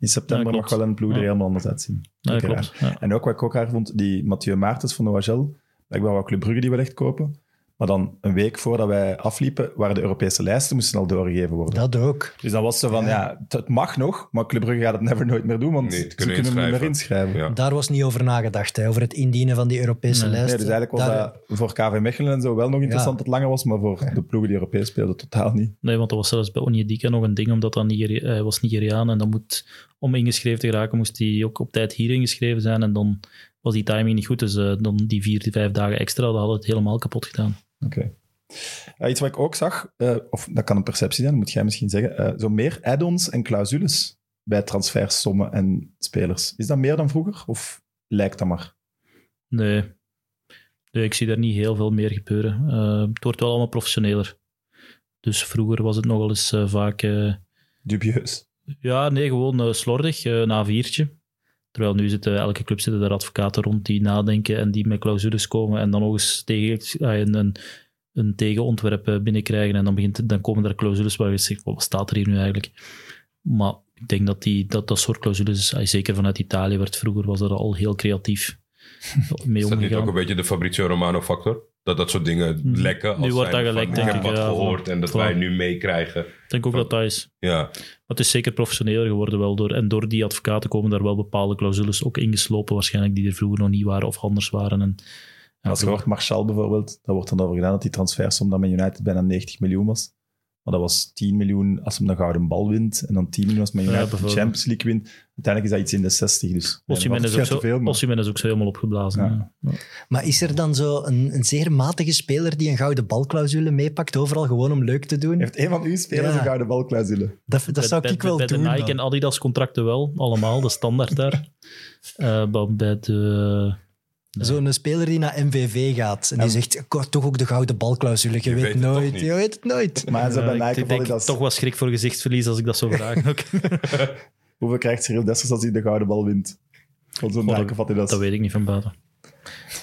in september Ja, mag wel een ploeg er Ja. helemaal anders uitzien. Klopt. En ook wat ik ook raar vond, die Mathieu Maartens van Noagel, blijkbaar wou Club Brugge die wel echt kopen. Maar dan een week voordat wij afliepen, waren de Europese lijsten moesten al doorgegeven worden. dat ook. Dus dan was ze van, ja, het- het mag nog, maar Club Brugge gaat het never nooit meer doen, want Nee, het ze kunnen kunnen hem niet meer inschrijven. Ja. Daar was niet over nagedacht, hè, over het indienen van die Europese Nee. lijsten. Nee, dus eigenlijk was Daar- dat voor KV Mechelen en zo wel nog interessant dat het langer was, maar voor de ploegen die Europees speelden totaal niet. Nee, want dat was zelfs bij Onyedika nog een ding, omdat dat Nigeri- hij was Nigeriaan en dan moet, om ingeschreven te geraken, moest hij ook op tijd hier ingeschreven zijn en dan was die timing niet goed. Dus eh, dan die vier, die vijf dagen extra, dat had het helemaal kapot gedaan. Oké. Ja, iets wat ik ook zag, eh, of dat kan een perceptie zijn, dat moet jij misschien zeggen, eh, zo meer add-ons en clausules bij transfersommen en spelers. Is dat meer dan vroeger, of lijkt dat maar? Nee. nee, ik zie daar niet heel veel meer gebeuren. Eh, het wordt wel allemaal professioneler. Dus vroeger was het nogal eens eh, vaak... eh, Dubieus. Ja, nee, gewoon eh, slordig, eh, na viertje. Terwijl nu zitten elke club zitten er advocaten rond die nadenken en die met clausules komen en dan nog eens tegen, ah, een, een, een tegenontwerp eh, binnenkrijgen en dan, begint, dan komen er clausules waar je zegt, wat staat er hier nu eigenlijk? Maar ik denk dat die, dat, dat soort clausules, ah, zeker vanuit Italië werd vroeger, was dat al heel creatief. mee Is dat niet omgegaan. ook een beetje de Fabrizio Romano factor? Dat dat soort dingen lekken. Als Nu wordt dat gelekt, denk Ik heb ik, wat ja, gehoord en dat wij nu meekrijgen. Ik denk ook dat dat is. Ja, Maar het is zeker professioneler geworden wel door. En door die advocaten komen daar wel bepaalde clausules ook ingeslopen, waarschijnlijk die er vroeger nog niet waren of anders waren. En, Als je hoort Martial bijvoorbeeld, daar wordt dan over gedaan dat die transfersom dan met United bijna 90 miljoen was. Maar dat was 10 miljoen als hem de gouden bal wint. En dan 10 miljoen als United de. Champions League wint. Uiteindelijk is dat iets in de 60. Dus Osimhen is, ook zo, Osimhen is ook zo helemaal opgeblazen. Ja. Ja. Maar is er dan zo een, een zeer matige speler die een gouden balclausule meepakt, overal gewoon om leuk te doen? Heeft een van uw spelers Ja. een gouden balclausule? Dat, dat zou bij, ik wel bij doen. de Nike dan. en Adidas contracten wel, allemaal, de standaard daar. Eh, bij de... Zo'n speler die naar MVV gaat en die zegt, ik toch ook de gouden balclausule. Je, Je weet, het nooit. Je weet het nooit. Maar ze hebben ik denk Adidas. toch wel schrik voor gezichtsverlies als ik dat vragen. ook. Hoeveel krijgt Cyril Dessers als hij de gouden bal wint? Van zo'n Adidas. dat weet ik niet van buiten.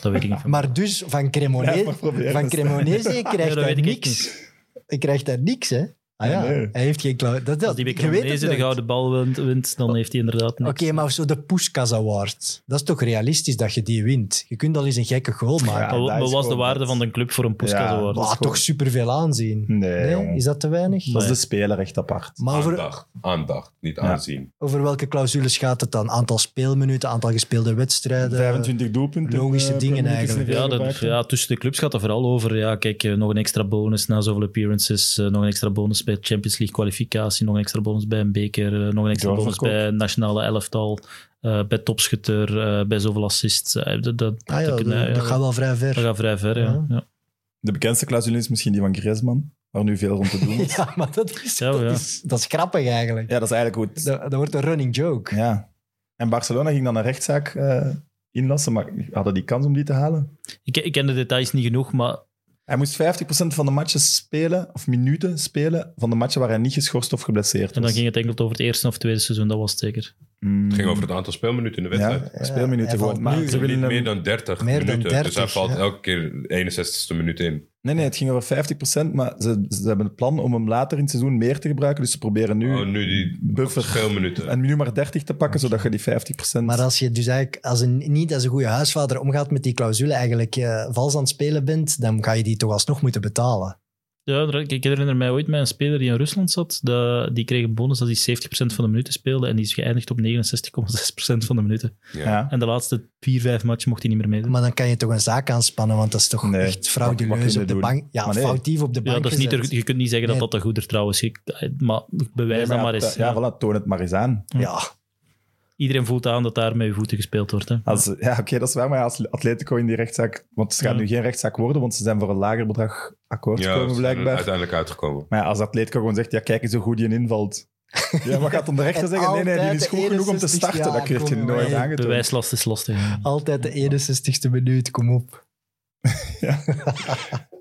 Dat weet ik niet van Maar dus van Cremonese, van Cremonese Ja, krijgt dat hij ik niks. Hij krijgt daar niks, hè? Ah ja, Nee, hij heeft geen klauw. Dat, dat, Als die Cremonese de gouden bal wint, wint, dan heeft hij inderdaad niks. Oké, maar zo de Puskas Award. Dat is toch realistisch dat je die wint? Je kunt al eens een gekke goal maken. Ja, Maar wat is was de waarde dat. van de club voor een Puskas Ja, Award? gewoon- toch superveel aanzien. Nee. Is dat te weinig? Dat is de speler echt apart. Maar over, aandacht. Aandacht, niet Ja. aanzien. over welke clausules gaat het dan? Aantal speelminuten, aantal gespeelde wedstrijden? 25 doelpunten. logische eh, dingen eigenlijk. Ja, dat, ja, tussen de clubs gaat het vooral over. Ja, kijk, eh, nog een extra bonus na zoveel appearances. eh, nog een extra bonus bij Champions League kwalificatie. Nog een extra bonus bij een beker. eh, nog een extra bonus bij een nationale elftal. eh, bij topschutter. eh, bij zoveel assists. dat, dat, Ah ja, dat, dat, ja, dat gaat wel vrij ver. dat gaat vrij ver, ja. Ja. De bekendste clausule is misschien die van Griezmann, waar nu veel rond te doen is. Ja, maar dat is, Ja, dat ja. is, dat is grappig eigenlijk. Ja, dat is eigenlijk goed. Dat, dat wordt een running joke. Ja. En Barcelona ging dan een rechtszaak eh, inlassen, maar hadden die kans om die te halen? Ik, ik ken de details niet genoeg, maar Hij moest 50% van de matchen spelen, of minuten spelen, van de matchen waar hij niet geschorst of geblesseerd was. en dan ging het enkel over het eerste of tweede seizoen, dat was het zeker. Mm. Het ging over het aantal speelminuten in de ja, wedstrijd. speelminuten gewoon. Maar ze willen Niet hem- meer dan 30 Meer dan minuten. dus 30, hij valt ja. elke keer de 61ste minuut in. Nee, nee, het ging over 50%, maar ze, ze hebben het plan om hem later in het seizoen meer te gebruiken. Dus ze proberen nu, oh, nu die buffer speelminuten. en nu maar 30 te pakken, zodat je die 50%... Maar als je dus eigenlijk als een, niet als een goede huisvader omgaat met die clausule, eigenlijk eh, vals aan het spelen bent, dan ga je die toch alsnog moeten betalen. Ja, ik herinner mij ooit met een speler die in Rusland zat. Die kreeg een bonus als hij 70% van de minuten speelde. En die is geëindigd op 69,6% van de minuten. Ja. En de laatste vier, vijf matchen mocht hij niet meer meedoen. Maar dan kan je toch een zaak aanspannen, want dat is toch Nee, echt frauduleus op de doen? bank. Ja, Maar nee. foutief op de bank Ja, dat is niet, er- je kunt niet zeggen Nee. dat dat een goede trouw is. Je- Maar bewijs Nee, dat ja, maar eens. Ja, Ja. voilà, toon het maar eens aan. Ja, Iedereen voelt aan dat daar met je voeten gespeeld wordt. Hè. Als, ja, oké, dat is waar, maar als Atletico in die rechtszaak... Want het gaat Ja. nu geen rechtszaak worden, want ze zijn voor een lager bedrag akkoord Ja, gekomen, blijkbaar. uiteindelijk uitgekomen. Maar ja, als Atletico gewoon zegt, ja, kijk eens hoe goed die invalt. Ja, maar gaat dan de rechter En zeggen, nee, nee, die is goed genoeg om te 61ste, starten. ja, dat kun je nooit nee, aangetoond. Bewijslast is lastig. altijd de 61ste minuut, kom op.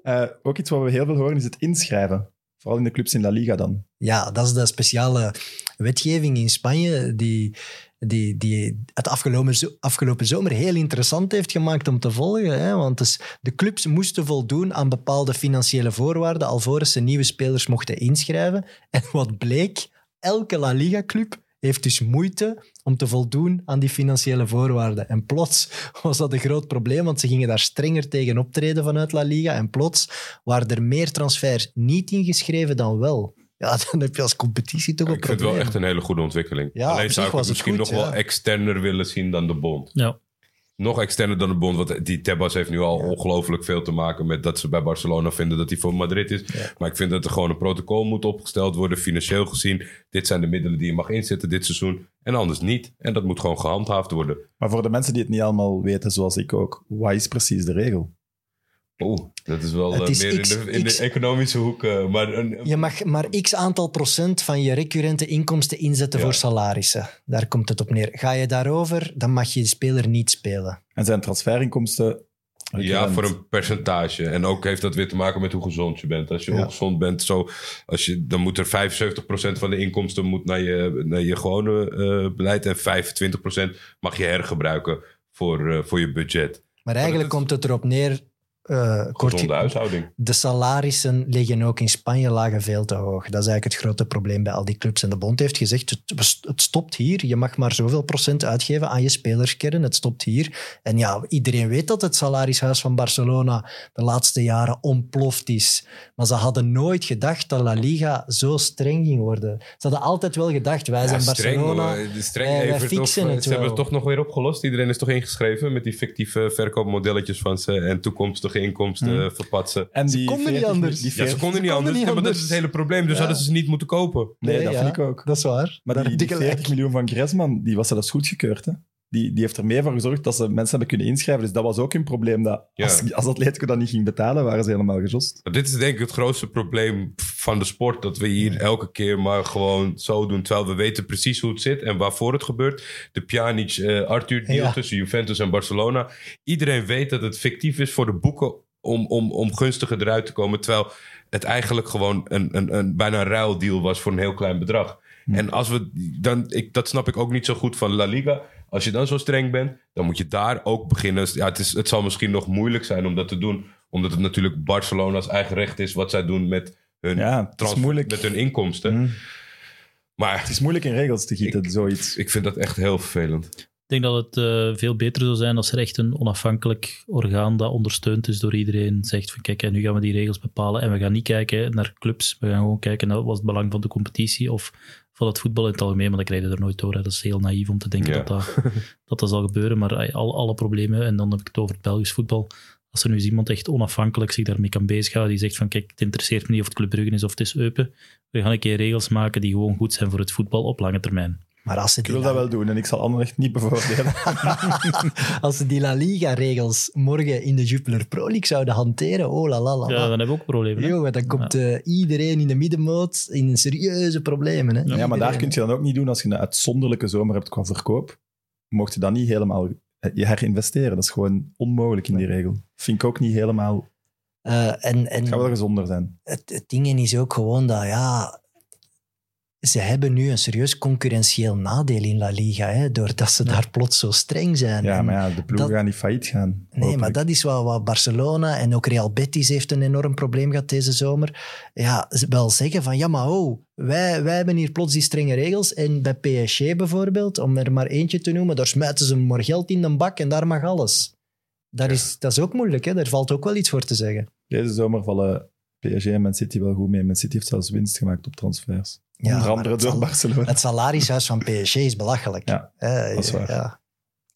Eh, ook iets wat we heel veel horen, is het inschrijven. Vooral in de clubs in La Liga dan. Ja, dat is de speciale wetgeving in Spanje die, die, die het afgelopen, afgelopen zomer heel interessant heeft gemaakt om te volgen. Hè? Want dus de clubs moesten voldoen aan bepaalde financiële voorwaarden alvorens ze nieuwe spelers mochten inschrijven. En wat bleek, elke La Liga-club heeft dus moeite om te voldoen aan die financiële voorwaarden. En plots was dat een groot probleem, want ze gingen daar strenger tegen optreden vanuit La Liga. En plots waren er meer transfers niet ingeschreven dan wel. Ja, dan heb je als competitie toch een Ik vind het wel echt een hele goede ontwikkeling. Ja, Alleen zou ik het misschien goed, nog wel externer willen zien dan de bond. Ja. Nog externer dan de bond, want die Tebas heeft nu al ongelooflijk veel te maken met dat ze bij Barcelona vinden dat hij voor Madrid is. Maar ik vind dat er gewoon een protocol moet opgesteld worden, financieel gezien. Dit zijn de middelen die je mag inzetten dit seizoen en anders niet. En dat moet gewoon gehandhaafd worden. Maar voor de mensen die het niet allemaal weten, zoals ik ook, wat is precies de regel? Oeh, dat is wel eh, is meer X- in, de, in de economische hoek. eh, maar een, Je mag maar x aantal procent van je recurrente inkomsten inzetten Ja. voor salarissen. Daar komt het op neer. Ga je daarover, dan mag je de speler niet spelen. En zijn transferinkomsten... Ja, voor een percentage. En ook heeft dat weer te maken met hoe gezond je bent. Als je Ja. ongezond bent, zo, als je, dan moet er 75% van de inkomsten moet naar, je, naar je gewone eh, beleid. En 25% mag je hergebruiken voor, eh, voor je budget. Maar eigenlijk komt het erop neer eh, Gezonde huishouding. de salarissen liggen ook in Spanje lagen veel te hoog. Dat is eigenlijk het grote probleem bij al die clubs. En de bond heeft gezegd, het, het stopt hier. Je mag maar zoveel procent uitgeven aan je spelerskern. Het stopt hier. En ja, iedereen weet dat het salarishuis van Barcelona de laatste jaren ontploft is. Maar ze hadden nooit gedacht dat La Liga zo streng ging worden. Ze hadden altijd wel gedacht, wij zijn streng, Barcelona. De streng wij- fixen het Ze hebben het toch nog weer opgelost. Iedereen is toch ingeschreven met die fictieve verkoopmodelletjes van ze en toekomstige inkomsten Hmm. eh, verpatsen. En die konden niet 40 anders. Die Ja, 40 ze konden niet konden anders. niet Ja, maar dat is het hele probleem. Dus Ja. hadden ze ze niet moeten kopen. Nee, Nee, dat ja. vind ik ook. Dat is waar. Maar die, die je gelijk. 40 miljoen van Griezmann, die was zelfs goedgekeurd. Hè? Die, die heeft er mee voor gezorgd dat ze mensen hebben kunnen inschrijven. Dus dat was ook een probleem. Dat Ja. als, als Atletico dat niet ging betalen, waren ze helemaal gejost. Maar Dit is denk ik het grootste probleem van de sport. Dat we hier elke keer maar gewoon zo doen. Terwijl we weten precies hoe het zit en waarvoor het gebeurt. De Pjanic, eh Arthur deal Ja. tussen Juventus en Barcelona. Iedereen weet dat het fictief is voor de boeken om, om, om gunstiger eruit te komen. Terwijl het eigenlijk gewoon een, een, een bijna een ruildeal was voor een heel klein bedrag. En als we dan, ik, dat snap ik ook niet zo goed van La Liga. Als je dan zo streng bent, dan moet je daar ook beginnen. Ja, het, is, het zal misschien nog moeilijk zijn om dat te doen, omdat het natuurlijk Barcelona's eigen recht is wat zij doen met hun, Ja, transfer- met hun inkomsten. Mm. Maar Het is moeilijk in regels te gieten, zoiets. ik vind dat echt heel vervelend. Ik denk dat het eh, veel beter zou zijn als er echt een onafhankelijk orgaan dat ondersteund is door iedereen zegt van kijk, en nu gaan we die regels bepalen en we gaan niet kijken naar clubs, we gaan gewoon kijken naar wat het belang van de competitie of van het voetbal in het algemeen, maar dan krijg je er nooit door. Hè. Dat is heel naïef om te denken Ja. dat, dat, dat dat zal gebeuren, maar eh, al, alle problemen, en dan heb ik het over het Belgisch voetbal, als er nu eens iemand echt onafhankelijk zich daarmee kan bezighouden, die zegt van kijk, het interesseert me niet of het Club Brugge is of het is Eupen, we gaan een keer regels maken die gewoon goed zijn voor het voetbal op lange termijn. Maar als ze Ik wil La- dat wel doen en ik zal Anderlecht niet bevoordelen. Als ze die La Liga-regels morgen in de Jupiler Pro League zouden hanteren, oh la la la. Ja, dan hebben we ook problemen. hè. Jongen, dan komt eh, iedereen in de middenmoot in serieuze problemen. Hè? Ja, maar daar kun je dan ook niet doen als je een uitzonderlijke zomer hebt qua verkoop. Mocht je dat niet helemaal eh, je herinvesteren. Dat is gewoon onmogelijk in die regel. Vind ik ook niet helemaal... Eh, en en Het gaat wel gezonder zijn. het, het ding is ook gewoon dat, ja... Ze hebben nu een serieus concurrentieel nadeel in La Liga, hè, doordat ze daar plots zo streng zijn. Ja, En- maar ja, de ploegen dat- gaan niet failliet gaan. Nee, maar dat is wel wat Barcelona en ook Real Betis heeft een enorm probleem gehad deze zomer. Ja, wel zeggen van ja, maar oh, wij, wij hebben hier plots die strenge regels. En bij PSG bijvoorbeeld, om er maar eentje te noemen, daar smijten ze maar geld in de bak en daar mag alles. Daar is, dat is ook moeilijk, hè? daar valt ook wel iets voor te zeggen. Deze zomer vallen PSG en Man City wel goed mee. Man City heeft zelfs winst gemaakt op transfers. Ja, Onder andere het door zal- Barcelona. Het salarishuis van PSG is belachelijk. Ja, Eh, dat is waar. Ja.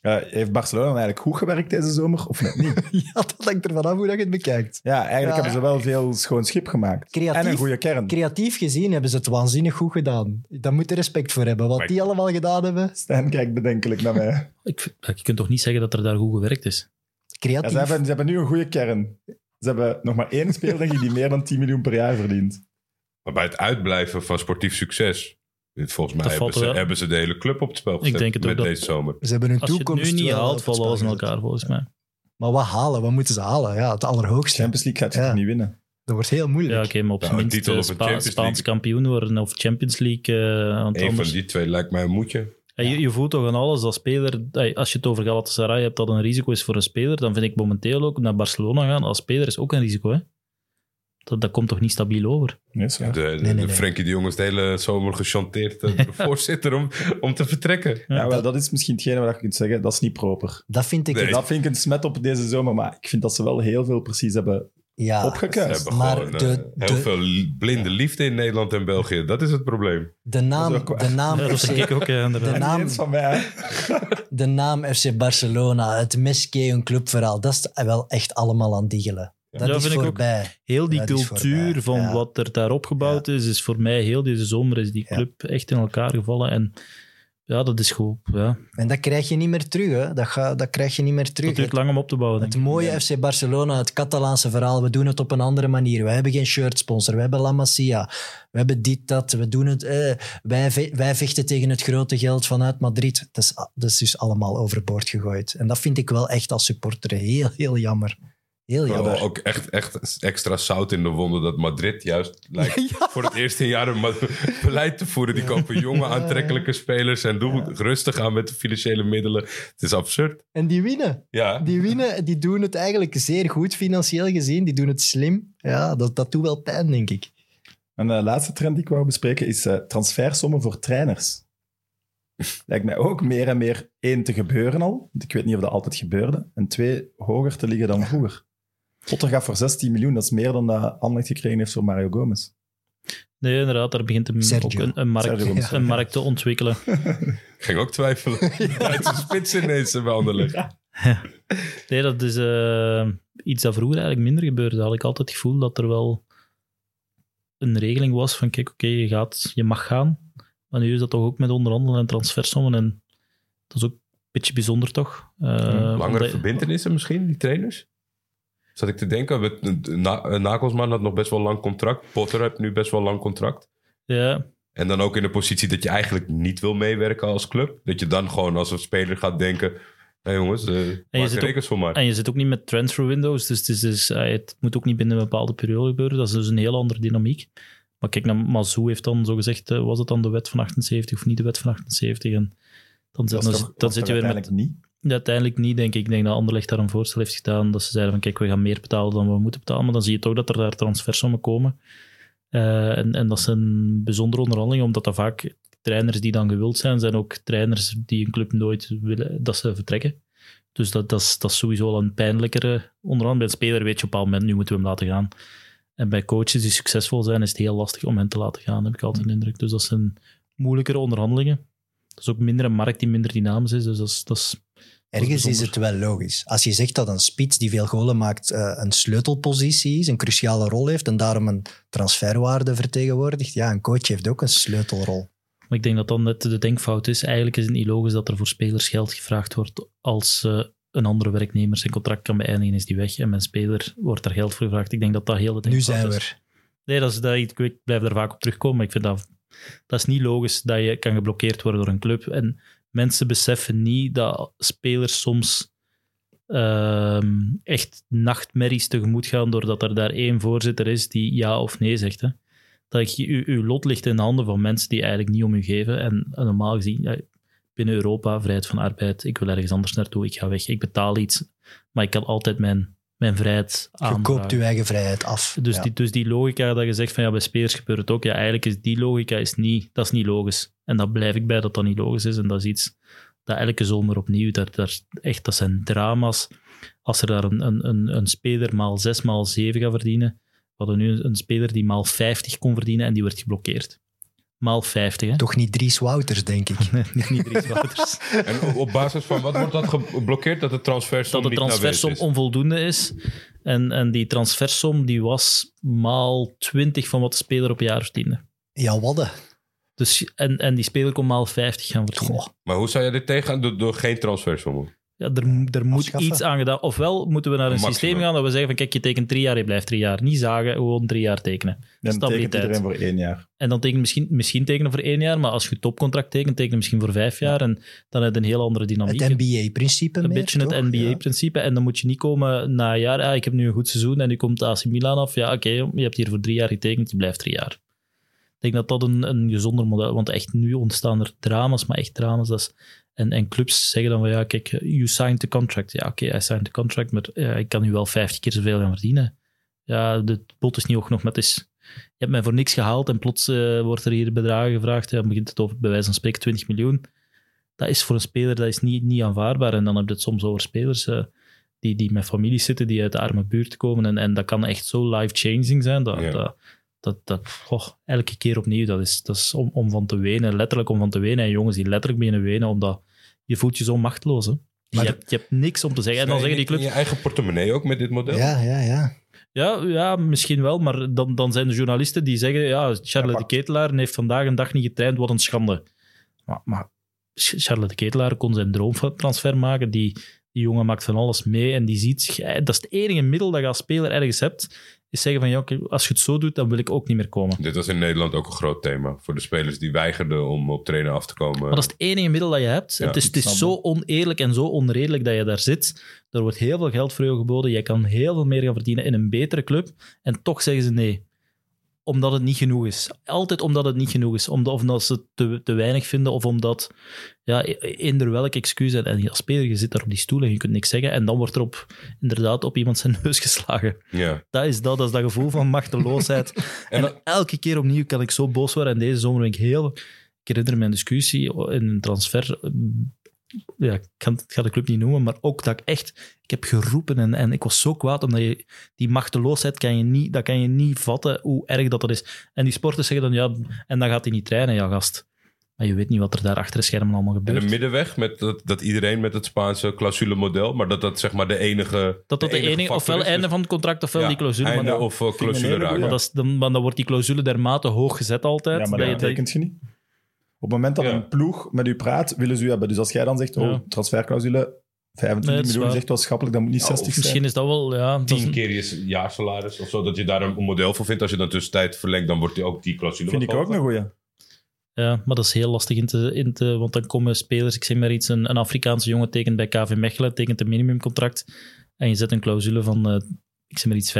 Ja, heeft Barcelona eigenlijk goed gewerkt deze zomer of net niet? ja, dat hangt ervan af hoe dat je het bekijkt. Ja, eigenlijk Ja. hebben ze wel veel schoon schip gemaakt. Creatief- En een goede kern. Creatief gezien hebben ze het waanzinnig goed gedaan. Daar moet je respect voor hebben. Wat Maar- die allemaal gedaan hebben, Stijn kijkt bedenkelijk naar mij. Ik, je kunt toch niet zeggen dat er daar goed gewerkt is? Ja, creatief. ze, hebben, ze hebben nu een goede kern. Ze hebben nog maar één speler, die meer dan 10 miljoen per jaar verdient. Maar bij het uitblijven van sportief succes... Volgens mij hebben ze, hebben ze de hele club op het spel gezet denk het ook met deze zomer. Ze hebben hun Als je het toekomst nu niet wel haalt, gezet. elkaar volgens mij. Maar wat halen? Wat moeten ze halen? Ja, het allerhoogste. Champions League gaat je Ja. toch niet winnen? Dat wordt heel Ja, moeilijk. oké, maar op Nou, zijn een minst titel eh, of een Spa- Champions Spaans League. kampioen worden of Champions League. eh, want Eén van anders, die twee lijkt mij een moedje. Ja, je, je voelt toch aan alles als speler, eh, als je het over Galatasaray hebt dat een risico is voor een speler, dan vind ik momenteel ook naar Barcelona gaan als speler is ook een risico. Hè? Dat, dat komt toch niet stabiel over? Waar. De, de, Nee, nee, de nee. Frenkie de Jong is de hele zomer gechanteerd de voorzitter om, om te vertrekken. Ja, wel, dat is misschien hetgene wat je kunt zeggen. Dat is niet proper. Dat vind ik... Nee. Dat vind ik een smet op deze zomer, maar ik vind dat ze wel heel veel precies hebben Ja, Ze opgekuist. hebben Maar gewoon de- eh, heel de- veel blinde liefde in Nederland en België. Dat is het probleem. de naam, waar. de naam, Ja, FC, ook, ja. De naam- van mij. de naam FC Barcelona, het Mesqué, een clubverhaal, dat is wel echt allemaal aan diggelen. Dat Ja, is vind ik ook. Heel die cultuur van ja. wat er daar opgebouwd is, is voor mij heel deze zomer is die Ja. club echt in elkaar gevallen. En ja, dat is goed. Ja. En dat krijg je niet meer terug. Hè. Dat, ga, dat krijg je niet meer terug. Dat duurt lang om op te bouwen. Het denk ik. mooie FC Barcelona, het Catalaanse verhaal, we doen het op een andere manier. We hebben geen shirtsponsor, we hebben La Masia, we hebben dit, dat, we doen het... eh, wij, wij vechten tegen het grote geld vanuit Madrid. Dat is, dat is dus allemaal overboord gegooid. En dat vind ik wel echt als supporter heel, heel jammer. Heel Wel jammer. ook echt, echt extra zout in de wonden dat Madrid juist lijkt voor het eerste in jaren ma- beleid te voeren. Die kopen jonge, aantrekkelijke spelers en doen rustig aan met de financiële middelen. Het is absurd. En die winnen. Ja, Die winnen, die doen het eigenlijk zeer goed financieel gezien. Die doen het slim. Ja, dat, dat doet wel pijn, denk ik. En de laatste trend die ik wou bespreken is eh, transfersommen voor trainers. Lijkt mij ook meer en meer één te gebeuren al. want Ik weet niet of dat altijd gebeurde. En twee, hoger te liggen dan vroeger. Potter gaat voor 16 miljoen. Dat is meer dan dat Anderlecht gekregen heeft voor Mario Gomez. Nee, inderdaad, daar begint Sergio. ook een, een, markt, Sergio een markt te ontwikkelen. ik ging ook twijfelen. Duitse spits ineens bij Anderlecht. Nee, dat is eh, iets dat vroeger eigenlijk minder gebeurde. Had ik altijd het gevoel dat er wel een regeling was van kijk, oké, je gaat, je mag gaan. Maar nu is dat toch ook met onderhandelen en transfersommen. En dat is ook een beetje bijzonder toch? Eh, Langere omdat- verbindenissen misschien, die trainers? Zat ik te denken, met- Na- Nagelsman had nog best wel lang contract. Potter heeft nu best wel lang contract. Ja, En dan ook in de positie dat je eigenlijk niet wil meewerken als club. Dat je dan gewoon als een speler gaat denken... Hé jongens, eh maak zit er ook- rekens voor mij. En je zit ook niet met transfer windows, dus het, is, dus, eh, het moet ook niet binnen een bepaalde periode gebeuren. Dat is dus een heel andere dynamiek. Maar kijk, naar Mazou heeft dan zo gezegd, eh, was het dan de wet van 78 of niet de wet van 78? En dan, zit, dan, dan zit je weer met... niet. Ja, uiteindelijk niet, denk ik. Ik denk dat Anderlecht daar een voorstel heeft gedaan dat ze zeiden van kijk, we gaan meer betalen dan we moeten betalen. Maar dan zie je toch dat er daar transfersommen komen. Eh, en, en dat een bijzondere onderhandeling, omdat dat vaak trainers die dan gewild zijn, zijn ook trainers die een club nooit willen dat ze vertrekken. Dus dat, dat, is, dat sowieso al een pijnlijkere onderhandeling. Bij een speler weet je op een moment, nu moeten we hem laten gaan. En bij coaches die succesvol zijn, is het heel lastig om hen te laten gaan, heb ik altijd de indruk. Dus dat zijn moeilijkere onderhandelingen. Dat is ook minder een markt die minder dynamisch is, dus dat is, dat is Ergens is het wel logisch. Als je zegt dat een spits die veel golen maakt eh, een sleutelpositie is, een cruciale rol heeft en daarom een transferwaarde vertegenwoordigt, ja, een coach heeft ook een sleutelrol. Maar ik denk dat dan net de denkfout is. Eigenlijk is het niet logisch dat er voor spelers geld gevraagd wordt als een andere werknemer zijn contract kan beëindigen, is die weg. En mijn speler wordt daar geld voor gevraagd. Ik denk dat dat heel de Nu zijn we is. er. Nee, dat is, dat, ik, ik blijf daar vaak op terugkomen. Maar ik vind dat, dat is niet logisch dat je kan geblokkeerd worden door een club. En mensen beseffen niet dat spelers soms ehm, echt nachtmerries tegemoet gaan doordat er daar één voorzitter is die ja of nee zegt. Hè. Dat je, uw, uw lot ligt in de handen van mensen die eigenlijk niet om u geven. En, en normaal gezien, ja, binnen Europa, vrijheid van arbeid, ik wil ergens anders naartoe, ik ga weg, ik betaal iets, maar ik kan altijd mijn, mijn vrijheid Je aanvragen. koopt je eigen vrijheid af. Dus, Ja. die, dus die logica dat je zegt van ja, bij spelers gebeurt het ook. Ja, eigenlijk is die logica is niet, dat is niet logisch. En daar blijf ik bij dat dat niet logisch is. En dat is iets dat elke zomer opnieuw, daar, daar, echt, dat zijn drama's. Als er daar een, een, een, een speler maal 6, maal 7 gaat verdienen. We hadden nu een, een speler die maal 50 kon verdienen en die werd geblokkeerd. Maal 50, hè? Toch niet Dries Wouters, denk ik. niet, niet Dries Wouters. En op- op basis van wat wordt dat geblokkeerd? Dat de transfersom dat de niet transfersom aanwezig is? onvoldoende is. En, en die transfersom die was maal 20 van wat de speler op jaar verdiende. Ja, wadden. Dus, en, en die speler kon maal 50 gaan verdienen. Goh. Maar hoe zou je dit tegengaan? Door, door geen transfersom? Ja, er, er moet Afschaffen. iets aan gedaan. Ofwel moeten we naar een Maximum. systeem gaan dat we zeggen van kijk, je tekent drie jaar, je blijft drie jaar. Niet zagen, gewoon drie jaar tekenen. Dan tekent Stabiliteit. iedereen voor één jaar. En dan tekenen misschien, misschien tekenen voor één jaar, maar als je topcontract tekent, tekenen misschien voor vijf jaar. En dan heb je een heel andere dynamiek. Het NBA-principe een meer, beetje het? Ja. NBA-principe. En dan moet je niet komen na een jaar, ah, ik heb nu een goed seizoen en nu komt AC Milan af. Ja, oké, je hebt hier voor drie jaar getekend, je blijft drie jaar. Ik denk dat dat een, een gezonder model want echt nu ontstaan er drama's, maar echt drama's. Dat is, en, en clubs zeggen dan van, ja, kijk, you signed the contract. Ja, oké, I signed the contract, maar ja, ik kan nu wel 50 keer zoveel gaan verdienen. Ja, de pot is niet hoog nog, maar het is... Je hebt mij voor niks gehaald en plots eh, wordt er hier bedragen gevraagd. Ja, dan begint het over, bij wijze van spreken, 20 miljoen dat is voor een speler dat is niet, niet aanvaardbaar. En dan heb je het soms over spelers eh, die, die met familie zitten, die uit de arme buurt komen. En, en dat kan echt zo life-changing zijn. Dat, Ja. dat, dat, dat elke keer opnieuw, dat is, dat is om, om van te wenen. Letterlijk om van te wenen. En jongens die letterlijk beginnen wenen, omdat je voelt je zo machteloos. Hè? Maar je, hebt, je hebt niks om te zeggen. En dan zeggen die In clubs... je eigen portemonnee ook met dit model? Ja, ja, ja. Ja, ja, misschien wel, maar dan, dan zijn de journalisten die zeggen ja, Charles de Ketelaar heeft vandaag een dag niet getraind, wat een schande. Maar, maar Charles de Ketelaar kon zijn droomtransfer maken, die, die jongen maakt van alles mee en die ziet zich... Dat is het enige middel dat je als speler ergens hebt. Is zeggen van ja, oké, als je het zo doet, dan wil ik ook niet meer komen. Dit was in Nederland ook een groot thema. Voor de spelers die weigerden om op trainen af te komen. Maar dat is het enige middel dat je hebt. Ja, het is, het zo oneerlijk en zo onredelijk dat je daar zit. Er wordt heel veel geld voor jou geboden. Jij kan heel veel meer gaan verdienen in een betere club. En toch zeggen ze nee. Omdat het niet genoeg is. Altijd omdat het niet genoeg is. Omdat, of omdat ze het te, te weinig vinden. Of omdat, ja, eender welk excuus. En, en als speler, je zit daar op die stoel en je kunt niks zeggen. En dan wordt er op, inderdaad op iemand zijn neus geslagen. Ja. Dat is dat, dat is dat gevoel van machteloosheid. en dan elke keer opnieuw kan ik zo boos worden. En deze zomer ben ik heel... Ik herinner me een discussie in een transfer. Ja, ik ga, ik ga de club niet noemen, maar ook dat ik echt... Ik heb geroepen en, en ik was zo kwaad, omdat je... Die machteloosheid kan je niet... Dat kan je niet vatten, hoe erg dat, dat is. En die sporters zeggen dan, ja... En dan gaat hij niet trainen, ja, gast. Maar je weet niet wat er daar achter de schermen allemaal En gebeurt. een middenweg, met dat, dat iedereen met het Spaanse clausule-model, maar dat dat zeg maar de enige. dat dat de enige, factor ofwel is. einde van het contract, ofwel Ja, die clausule. einde Maar, of een clausule raken. goeie. maar, dat is, dan, maar dan wordt die clausule dermate hoog gezet altijd. Ja, maar dat- betekent je niet. Op het moment dat Ja. een ploeg met u praat, willen ze u hebben. Dus als jij dan zegt, Ja. oh, transferclausule, 25 Nee, dat is miljoen, waar. zegt wel schappelijk, dan moet niet Ja, 60 of zijn. Misschien is dat wel... Ja, dat is Tien een- keer je jaarsalaris of zo, dat je daar een model voor vindt. Als je dan tussentijd verlengt, dan wordt die ook die clausule. Vind ik ook een goeie. Ja, maar dat is heel lastig in te, in te... Want dan komen spelers, ik zeg maar iets, een, een Afrikaanse jongen tekent bij KV Mechelen, tekent een minimumcontract en je zet een clausule van, eh, ik zeg maar iets,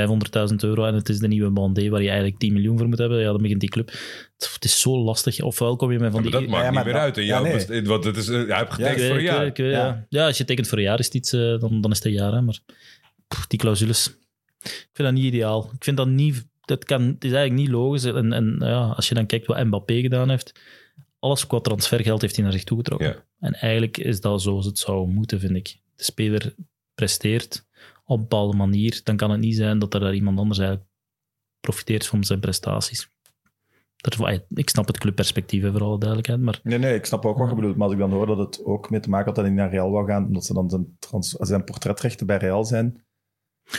500.000 euro en het is de nieuwe Bandé waar je eigenlijk 10 miljoen voor moet hebben. Ja, dan begint die club... Het, is zo lastig. Ofwel kom je met van Ja, die... maar dat maakt Ja, niet maar meer dat- uit. En ja, nee. best- want het is, eh, heeft getekend voor een jaar. ik Ja. ja. ja, als je tekent voor een jaar is het iets, eh, dan, dan is het een jaar. Hè, maar pff, die clausules, ik vind dat niet ideaal. Ik vind dat niet... Dat kan, het is eigenlijk niet logisch. En, en ja, als je dan kijkt wat Mbappé gedaan heeft, alles qua transfergeld heeft hij naar zich toegetrokken. Ja. En eigenlijk is dat zoals het zou moeten, vind ik. De speler presteert op een bepaalde manier, dan kan het niet zijn dat er daar iemand anders eigenlijk profiteert van zijn prestaties. Dat, ik snap het clubperspectief, hè, voor alle duidelijkheid, maar Nee, nee, ik snap ook wat je bedoelt. Maar als ik dan hoor dat het ook mee te maken had dat hij naar Real wou gaan, omdat ze dan zijn, trans- zijn portretrechten bij Real zijn.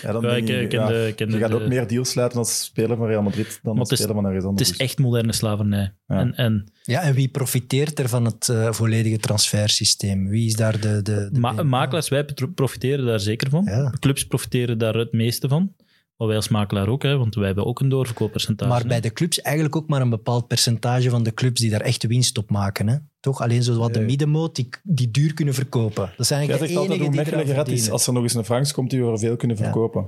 Ja, dan Ja, denk ik, ken ja, de- je de- gaat ook meer deals sluiten als speler van Real Madrid dan als het is- speler van een het ander. is echt moderne slavernij. Ja. En, en Ja, en wie profiteert er van het eh, volledige transfersysteem? Wie is daar de... de, de Ma- makelaars, wij profiteren daar zeker van. Ja. Clubs profiteren daar het meeste van. Maar wij als makelaar ook, hè, want wij hebben ook een doorverkooppercentage. Maar hè. bij de clubs eigenlijk ook maar een bepaald percentage van de clubs die daar echt de winst op maken. Hè? Toch? Alleen zo wat de middenmoot die, die duur kunnen verkopen. Dat zijn eigenlijk de altijd enigen hoe die is. verdienen. Als er nog eens een Franks komt die we er veel kunnen verkopen.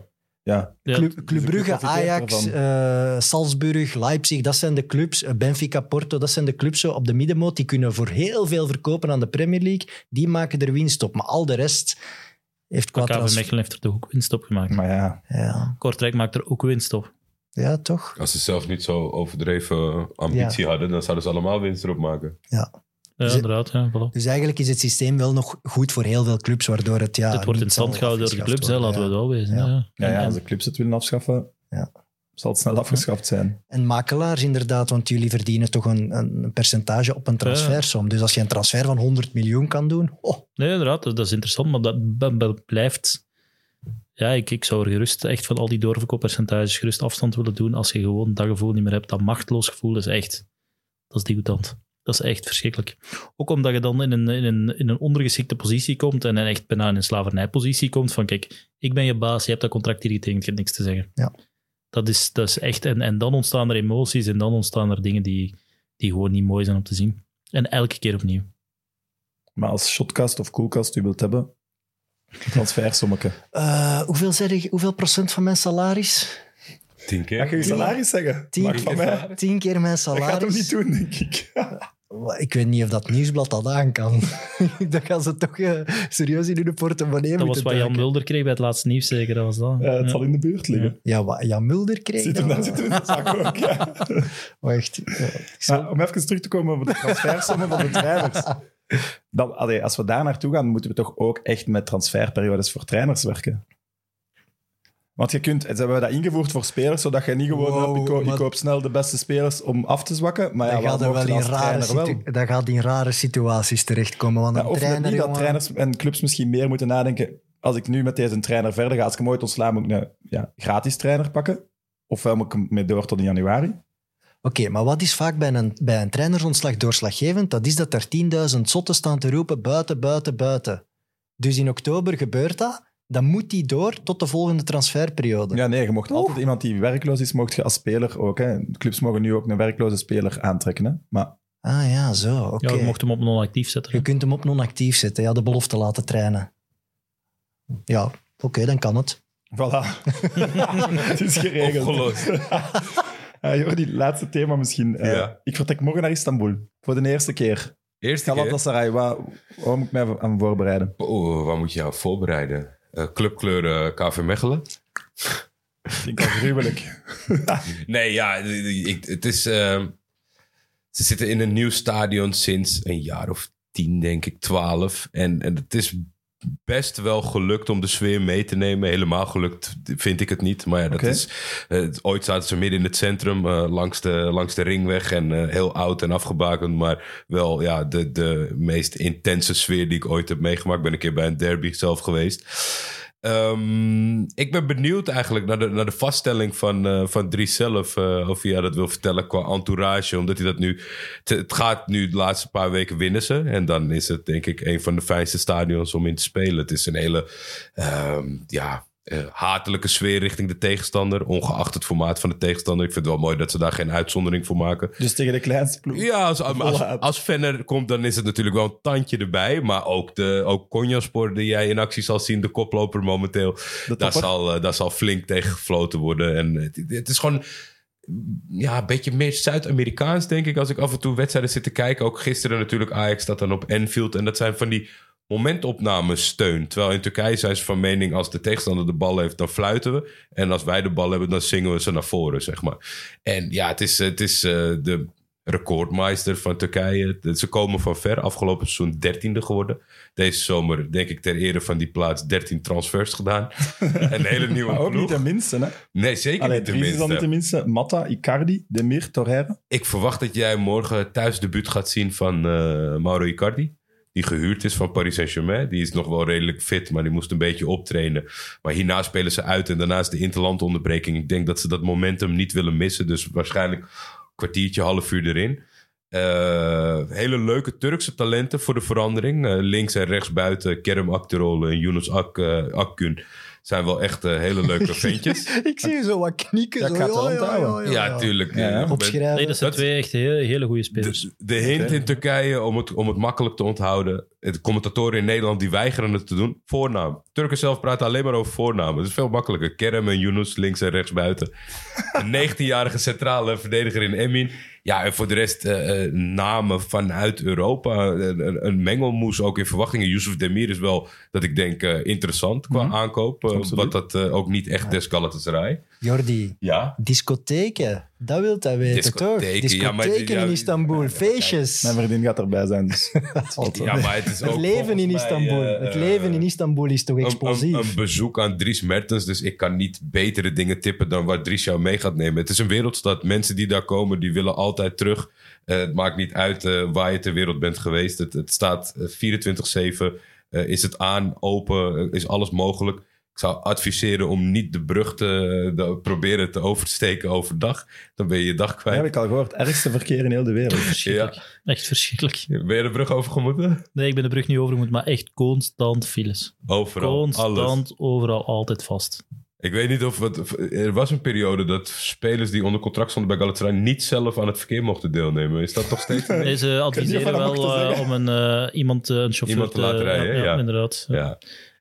Ja. Ja, Club, Club Brugge, Ajax, eh, Salzburg, Leipzig, dat zijn de clubs. Eh, Benfica, Porto, dat zijn de clubs zo op de middenmoot. Die kunnen voor heel veel verkopen aan de Premier League. Die maken er winst op. Maar al de rest heeft qua Maar KV Mechelen heeft er toch ook winst op gemaakt. Maar ja, Ja, Kortrijk maakt er ook winst op. ja, toch? Als ze zelf niet zo overdreven ambitie hadden, dan zouden ze allemaal winst erop maken. Ja, Dus- inderdaad. Ja, voilà. Dus eigenlijk is het systeem wel nog goed voor heel veel clubs, waardoor het ja... het wordt in niet stand zal gehouden door de clubs, hè, laten we ja. het wel wezen. Ja. Ja. ja, ja, En- als de clubs het willen afschaffen, Ja. Zal het snel afgeschaft zijn. En makelaars inderdaad, want jullie verdienen toch een, een percentage op een transfersom. Dus als je een transfer van 100 miljoen kan doen, oh, Nee, inderdaad, dat is interessant, maar dat, dat- dat blijft... Ja, ik, ik zou er gerust echt van al die doorverkooppercentages gerust afstand willen doen als je gewoon dat gevoel niet meer hebt. Dat machteloos gevoel is echt... Dat is degoutant. Dat is echt verschrikkelijk. Ook omdat je dan in een, in een, in een ondergeschikte positie komt en echt bijna in een slavernijpositie komt van kijk, ik ben je baas, je hebt dat contract hier getekend, je hebt niks te zeggen. Ja. Dat is, dat is echt... En, en dan ontstaan er emoties en dan ontstaan er dingen die, die gewoon niet mooi zijn om te zien. En elke keer opnieuw. Maar als shotcast of coolcast u wilt hebben, transfersommeke. eh, hoeveel, zeg je, hoeveel procent van mijn salaris? Tien keer. Ga je je salaris zeggen? Tien Mag van mij. Tien keer mijn Dat salaris. gaat hem niet doen, denk ik. Ik weet niet of dat nieuwsblad dat aan kan. Dan gaan ze toch eh, serieus in hun portemonnee Dat was moeten wat Jan. Mulder kreeg bij het laatste nieuws, zeker. Dat was dat. Ja, het Ja. zal in de buurt liggen. Ja, wat Jan Mulder kreeg Zit hem dan? zit hem in de zak ook, ja. Wacht. ja, Maar om even terug te komen op de transfersommen van de trainers. Dan, allee, als we daar naartoe gaan, moeten we toch ook echt met transferperiodes voor trainers werken. Want je kunt, ze hebben dat ingevoerd voor spelers, zodat je niet gewoon, Wow, hup, ik, koop, ik maar- koop snel de beste spelers om af te zwakken. Maar ja, dat, wat gaat er wel in rare wel? dat gaat in rare situaties terechtkomen. Want Ja, een of trainer, niet dat trainers en clubs misschien meer moeten nadenken. Als ik nu met deze trainer verder ga, als ik hem ooit ontsla, moet ik een ja, gratis trainer pakken. Ofwel moet ik hem mee door tot in januari. Oké, maar wat is vaak bij een, bij een trainersontslag doorslaggevend? Dat is dat er 10.000 zotten staan te roepen buiten, buiten, buiten. Dus in oktober gebeurt dat. Dan moet die door tot de volgende transferperiode. Ja, nee, je mocht altijd iemand die werkloos is, mocht je als speler ook. Hè. Clubs mogen nu ook een werkloze speler aantrekken. Hè. Maar Ah ja, zo, oké. Ja, je mocht hem op non-actief zetten. Je kunt hem op non-actief zetten, ja, de belofte laten trainen. Ja, oké, dan kan het. voilà, het is geregeld. Opgelost. Uh, Jordi, laatste thema misschien. Eh, Ja. Ik vertrek morgen naar Istanbul. Voor de eerste keer. Eerste keer. Galatasaray, waar, waar moet ik mij aan voorbereiden? Oh, waar moet je jou voorbereiden? Eh, clubkleuren KV Mechelen? Vind ik al gruwelijk. Nee, ja, ik, het is... ehm, ze zitten in een nieuw stadion sinds een jaar of tien, denk ik, twaalf. En, en het is best wel gelukt om de sfeer mee te nemen. Helemaal gelukt vind ik het niet. Maar ja, dat is... eh, ooit zaten ze midden in het centrum, eh, langs, de, langs de ringweg. En eh, heel oud en afgebakend. Maar wel ja, de, de meest intense sfeer die ik ooit heb meegemaakt. Ik ben een keer bij een derby zelf geweest. Ehm, ik ben benieuwd eigenlijk naar de, naar de vaststelling van, eh, van Dries zelf. eh, of hij dat wil vertellen qua entourage. Omdat hij dat nu. Het, het gaat nu de laatste paar weken winnen ze. En dan is het denk ik een van de fijnste stadions om in te spelen. Het is een hele. ehm, ja. Eh, hatelijke sfeer richting de tegenstander. Ongeacht het formaat van de tegenstander. Ik vind het wel mooi dat ze daar geen uitzondering voor maken. Dus tegen de kleinste ploeg. Ja, als, als, Volhaat. als fan er komt, dan is het natuurlijk wel een tandje erbij. Maar ook, de, ook die jij in actie zal zien, de koploper momenteel. Daar zal, daar zal flink tegen gefloten worden. En het, het is gewoon ja, een beetje meer Zuid-Amerikaans, denk ik. Als ik af en toe wedstrijden zit te kijken. Ook gisteren natuurlijk Ajax staat dan op Enfield. En dat zijn van die momentopnames steun. Terwijl in Turkije zijn ze van mening... als de tegenstander de bal heeft, dan fluiten we. En als wij de bal hebben, dan zingen we ze naar voren, zeg maar. En ja, het is, het is eh, de recordmeister van Turkije. Ze komen van ver. Afgelopen seizoen dertiende geworden. Deze zomer, denk ik, ter ere van die plaats 13 transfers gedaan. een hele nieuwe Maar ook niet ploeg. de minste. Hè? Nee, zeker Allee, niet de Dries is dan niet minste. de minste. Matta, Icardi, Demir, Torreira. Ik verwacht dat jij morgen thuis debuut gaat zien van eh, Mauro Icardi. Die gehuurd is van Paris Saint-Germain. Die is nog wel redelijk fit, maar die moest een beetje optrainen. Maar hierna spelen ze uit en daarnaast de interlandonderbreking. Ik denk dat ze dat momentum niet willen missen. Dus waarschijnlijk kwartiertje, half uur erin. Eh, hele leuke Turkse talenten voor de verandering. Eh, links en rechts buiten Kerem Akterol en Yunus Ak, eh. Zijn wel echt eh, hele leuke ventjes. Ik zie je zo wat knikken. Ja, zo, ik ga het wel onthouden. ja, tuurlijk. Ja, ja. Eh, Opschrijven. Nee, dat zijn Dat- twee echt hele, hele goede spelers. De, de hint in Turkije, om het, om het makkelijk te onthouden. De commentatoren in Nederland die weigeren het te doen. Voornaam. Turken zelf praten alleen maar over voornamen. Dat is veel makkelijker. Kerem en Yunus links en rechts buiten. Een 19-jarige centrale verdediger in Emin. Ja, en voor de rest eh, eh, namen vanuit Europa. Een, een, een mengelmoes ook in verwachtingen. Yusuf Demir is wel, dat ik denk, eh, interessant qua Mhm. aankoop. eh, wat dat eh, ook niet echt des Galatasaray. Jordi, Ja. discotheken. Dat wilt hij weten, Discotheken, toch? ja, Discotheken ja, in Istanbul, feestjes. Mijn vriendin gaat erbij zijn. Dus. Ja, maar het is Het ook leven volgens in mij, Istanbul. eh, het eh, leven in Istanbul is toch explosief? Een, een bezoek aan Dries Mertens. Dus ik kan niet betere dingen tippen dan waar Dries jou mee gaat nemen. Het is een wereldstad. Mensen die daar komen, die willen altijd terug. Eh, het maakt niet uit eh, waar je ter wereld bent geweest. Het, het staat eh, 24-7. eh, is het aan, open, is alles mogelijk. Ik zou adviseren om niet de brug te de- proberen te oversteken overdag. Dan ben je je dag kwijt. heb ik al gehoord. Ergste verkeer in heel de wereld. Verschrikkelijk. Echt verschrikkelijk. Ben je de brug overgemoeten? Nee, ik ben de brug niet overgemoet, maar echt constant files. Overal. Alles. Constant, overal, altijd vast. Ik weet niet of het. Er was een periode dat spelers die onder contract stonden bij Galatasaray niet zelf aan het verkeer mochten deelnemen. Is dat nog steeds? Nee, ze adviseren wel eh, om een, eh, iemand, eh, een chauffeur Iemand te laten rijden, ja, ja. inderdaad. Ja.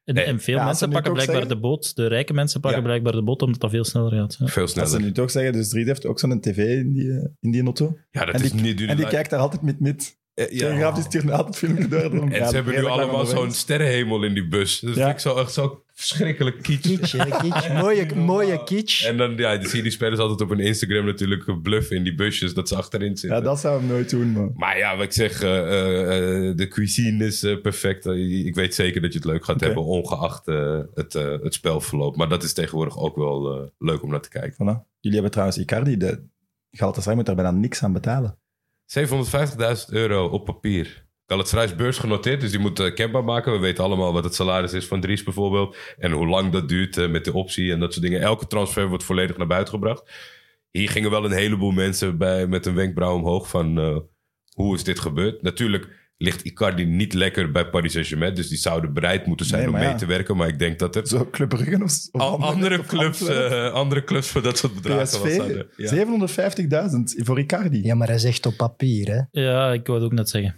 ja, En, veel Ja, ze mensen pakken toch blijkbaar zeggen- de boot. De rijke mensen pakken Ja. blijkbaar de boot, omdat dat veel sneller gaat. Ja. veel Als ze sneller. nu toch zeggen, dus Dries heeft ook zo'n tv in die, in die auto. Ja, dat en is die, niet en die kijkt daar altijd met met. Eh, Telegraaf die stuurt altijd filmpjes door. En ze hebben nu allemaal zo'n sterrenhemel in die bus. Dat Ja. vind ik zo, echt zo verschrikkelijk kitsch. Kitsch, hè, kitsch. Mooie, mooie kitsch. En dan ja, dan zie je die spelers altijd op hun Instagram natuurlijk bluffen in die busjes dat ze achterin zitten. Ja, dat zou hem nooit doen, man. Maar ja, wat ik zeg, eh, eh, eh, de cuisine is perfect. Ik weet zeker dat je het leuk gaat hebben, ongeacht het, het spelverloop. Maar dat is tegenwoordig ook wel leuk om naar te kijken. Voilà. Jullie hebben trouwens Icardi. De Galatasaray moet daar bijna niks aan betalen. 750.000 euro op papier. Galatasaray is beursgenoteerd, dus die moet eh, kenbaar maken. We weten allemaal wat het salaris is van Dries bijvoorbeeld. En hoe lang dat duurt eh, met de optie en dat soort dingen. Elke transfer wordt volledig naar buiten gebracht. Hier gingen wel een heleboel mensen bij met een wenkbrauw omhoog van... eh, hoe is dit gebeurd? Natuurlijk, ligt Icardi niet lekker bij Paris Saint-Germain. Dus die zouden bereid moeten zijn Nee, om mee ja. te werken. Maar ik denk dat er Zo Club Brugge of, of al andere clubs, andere clubs voor dat soort bedragen. PSV, Ja. 750.000 voor Icardi. Ja, maar hij zegt op papier, hè. Ja, ik wou het ook net zeggen.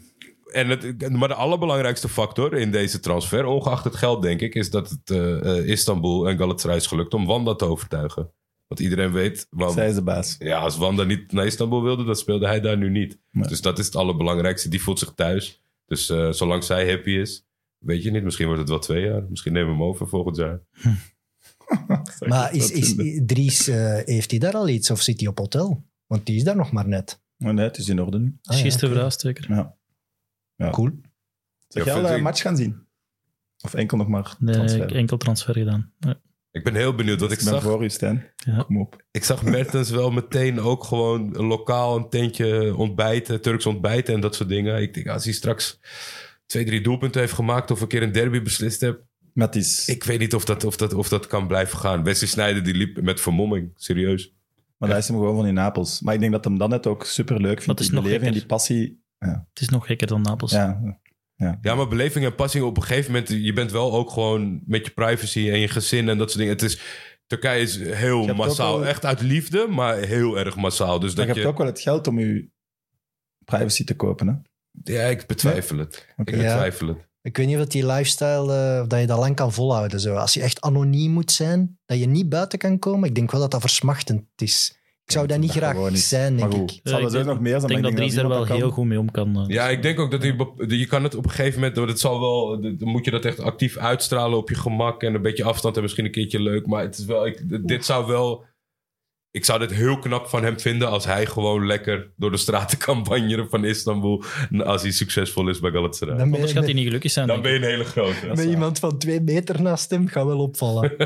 En het, maar de allerbelangrijkste factor in deze transfer, ongeacht het geld denk ik, is dat het eh, eh, Istanbul en Galatasaray is gelukt om Wanda te overtuigen. Want iedereen weet, waarom- Zij is de baas. ja, als Wanda niet naar Istanbul wilde, dan speelde hij daar nu niet. Nee. Dus dat is het allerbelangrijkste. Die voelt zich thuis. Dus eh, zolang zij happy is, weet je niet. Misschien wordt het wel twee jaar. Misschien nemen we hem over volgend jaar. Maar is, is, Dries, eh, heeft hij daar al iets of zit hij op hotel? Want die is daar nog maar net. Maar nee, het is in orde nu. Ah, ja, Gisteren verhuisd zeker. Ja. Ja. Cool. Zeg jij al een ik- match gaan zien? Of enkel nog maar Nee, transfer? ik heb enkel transfer gedaan. Ja. Ik ben heel benieuwd. Want ik ik ben zag, voor u, Stijn. Ja. Kom op. ik zag Mertens wel meteen ook gewoon lokaal een tentje ontbijten. Turks ontbijten en dat soort dingen. Ik denk, als hij straks twee, drie doelpunten heeft gemaakt... of een keer een derby beslist heeft... Maar het is... Ik weet niet of dat, of dat, of dat kan blijven gaan. Wesley Sneijder die liep met vermomming. Serieus. Maar dat is hem gewoon van in Napels. Maar ik denk dat hem dan net ook super leuk vindt. Dat is nog beleving en die passie. Het is nog gekker dan Napels. Ja, Ja, maar beleving en passie op een gegeven moment... je bent wel ook gewoon met je privacy en je gezin en dat soort dingen. Het is, Turkije is heel massaal. wel- Echt uit liefde, maar heel erg massaal. Dus maar dat je je... hebt ook wel het geld om je privacy te kopen. Hè? Ja, ik betwijfel het. Ik Ja. betwijfel het. Ik weet niet of die lifestyle, eh, dat je dat lang kan volhouden. Zo. Als je echt anoniem moet zijn, dat je niet buiten kan komen, ik denk wel dat dat versmachtend is. Ik zou dat niet graag niet. zijn, denk ik. Ja, er ik zo nog meer zijn. Denk dat Dries daar wel heel goed mee om kan. eh. Ja, ik denk ook dat je, je kan het op een gegeven moment... het zal wel, dan moet je dat echt actief uitstralen op je gemak... en een beetje afstand en misschien een keertje leuk. Maar het is wel, ik, dit zou wel... Ik zou dit heel knap van hem vinden als hij gewoon lekker door de straten kan banjeren van Istanbul. Als hij succesvol is bij Galatasaray. Dan Anders je gaat hij niet gelukkig zijn. Dan ben je een hele grote. met iemand van twee meter naast hem, gaat wel opvallen.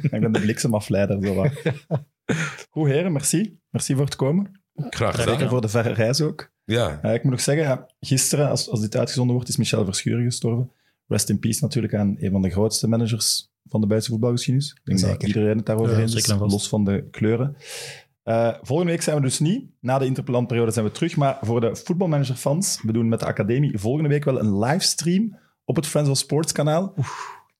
Ik ben de bliksemafleider. Zo wat. Goed, heren, merci. Merci voor het komen. Graag Zeker gedaan. voor de verre reis ook. Ja, Ja, ik moet nog zeggen, ja, gisteren, als, als dit uitgezonden wordt, is Michel Verschuren gestorven. Rest in peace natuurlijk aan een van de grootste managers van de Belgische voetbalgeschiedenis. Ik denk dat Zeker. iedereen het daarover Ja, eens is, los van de kleuren. Eh, volgende week zijn we dus niet. Na de interlandperiode zijn we terug. Maar voor de voetbalmanager-fans, we doen met de academie volgende week wel een livestream op het Friends of Sports kanaal.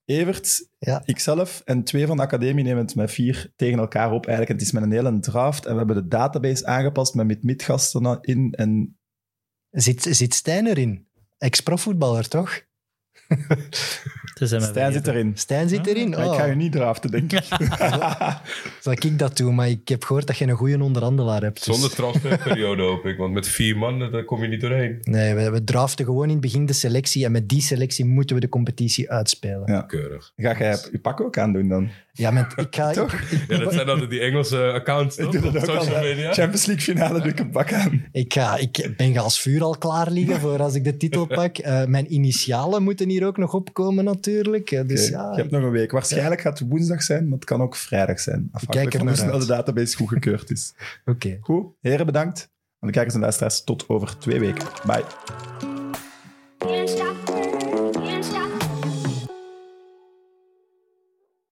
Evert, Ja. ikzelf en twee van de academie nemen het met vier tegen elkaar op. Eigenlijk, het is met een hele draft. En we hebben de database aangepast met mid-mid-gasten in. En Zit, zit Stijn erin? Ex-profvoetballer, toch? Stijn zit erin. Stijn zit erin? Maar ik Oh, ga je niet draften, denk ik. zal ik dat doen? Maar ik heb gehoord dat je een goede onderhandelaar hebt. dus- zonder transferperiode hoop ik. Want met vier man, eh, daar kom je niet doorheen. Nee, we, we draften gewoon in het begin de selectie en met die selectie moeten we de competitie uitspelen. Ja. Keurig. Ga jij je pak ook aandoen dan? Ja, met, ik ga... Toch? Ja, dat zijn altijd die Engelse accounts, toch? Ik doe dat ook al. social hè. media. Champions League finale doe ik een pak aan. Ik, ga, ik ben als vuur al klaar liggen voor als ik de titel pak. Eh, mijn initialen moeten hier ook nog opkomen natuurlijk. Dus ja, je hebt nog een week. Waarschijnlijk gaat het woensdag zijn, maar het kan ook vrijdag zijn. Afhankelijk van hoe snel de database goedgekeurd is. oké. Goed, heren bedankt. En de kijkers en luisteraars tot over twee weken. Bye.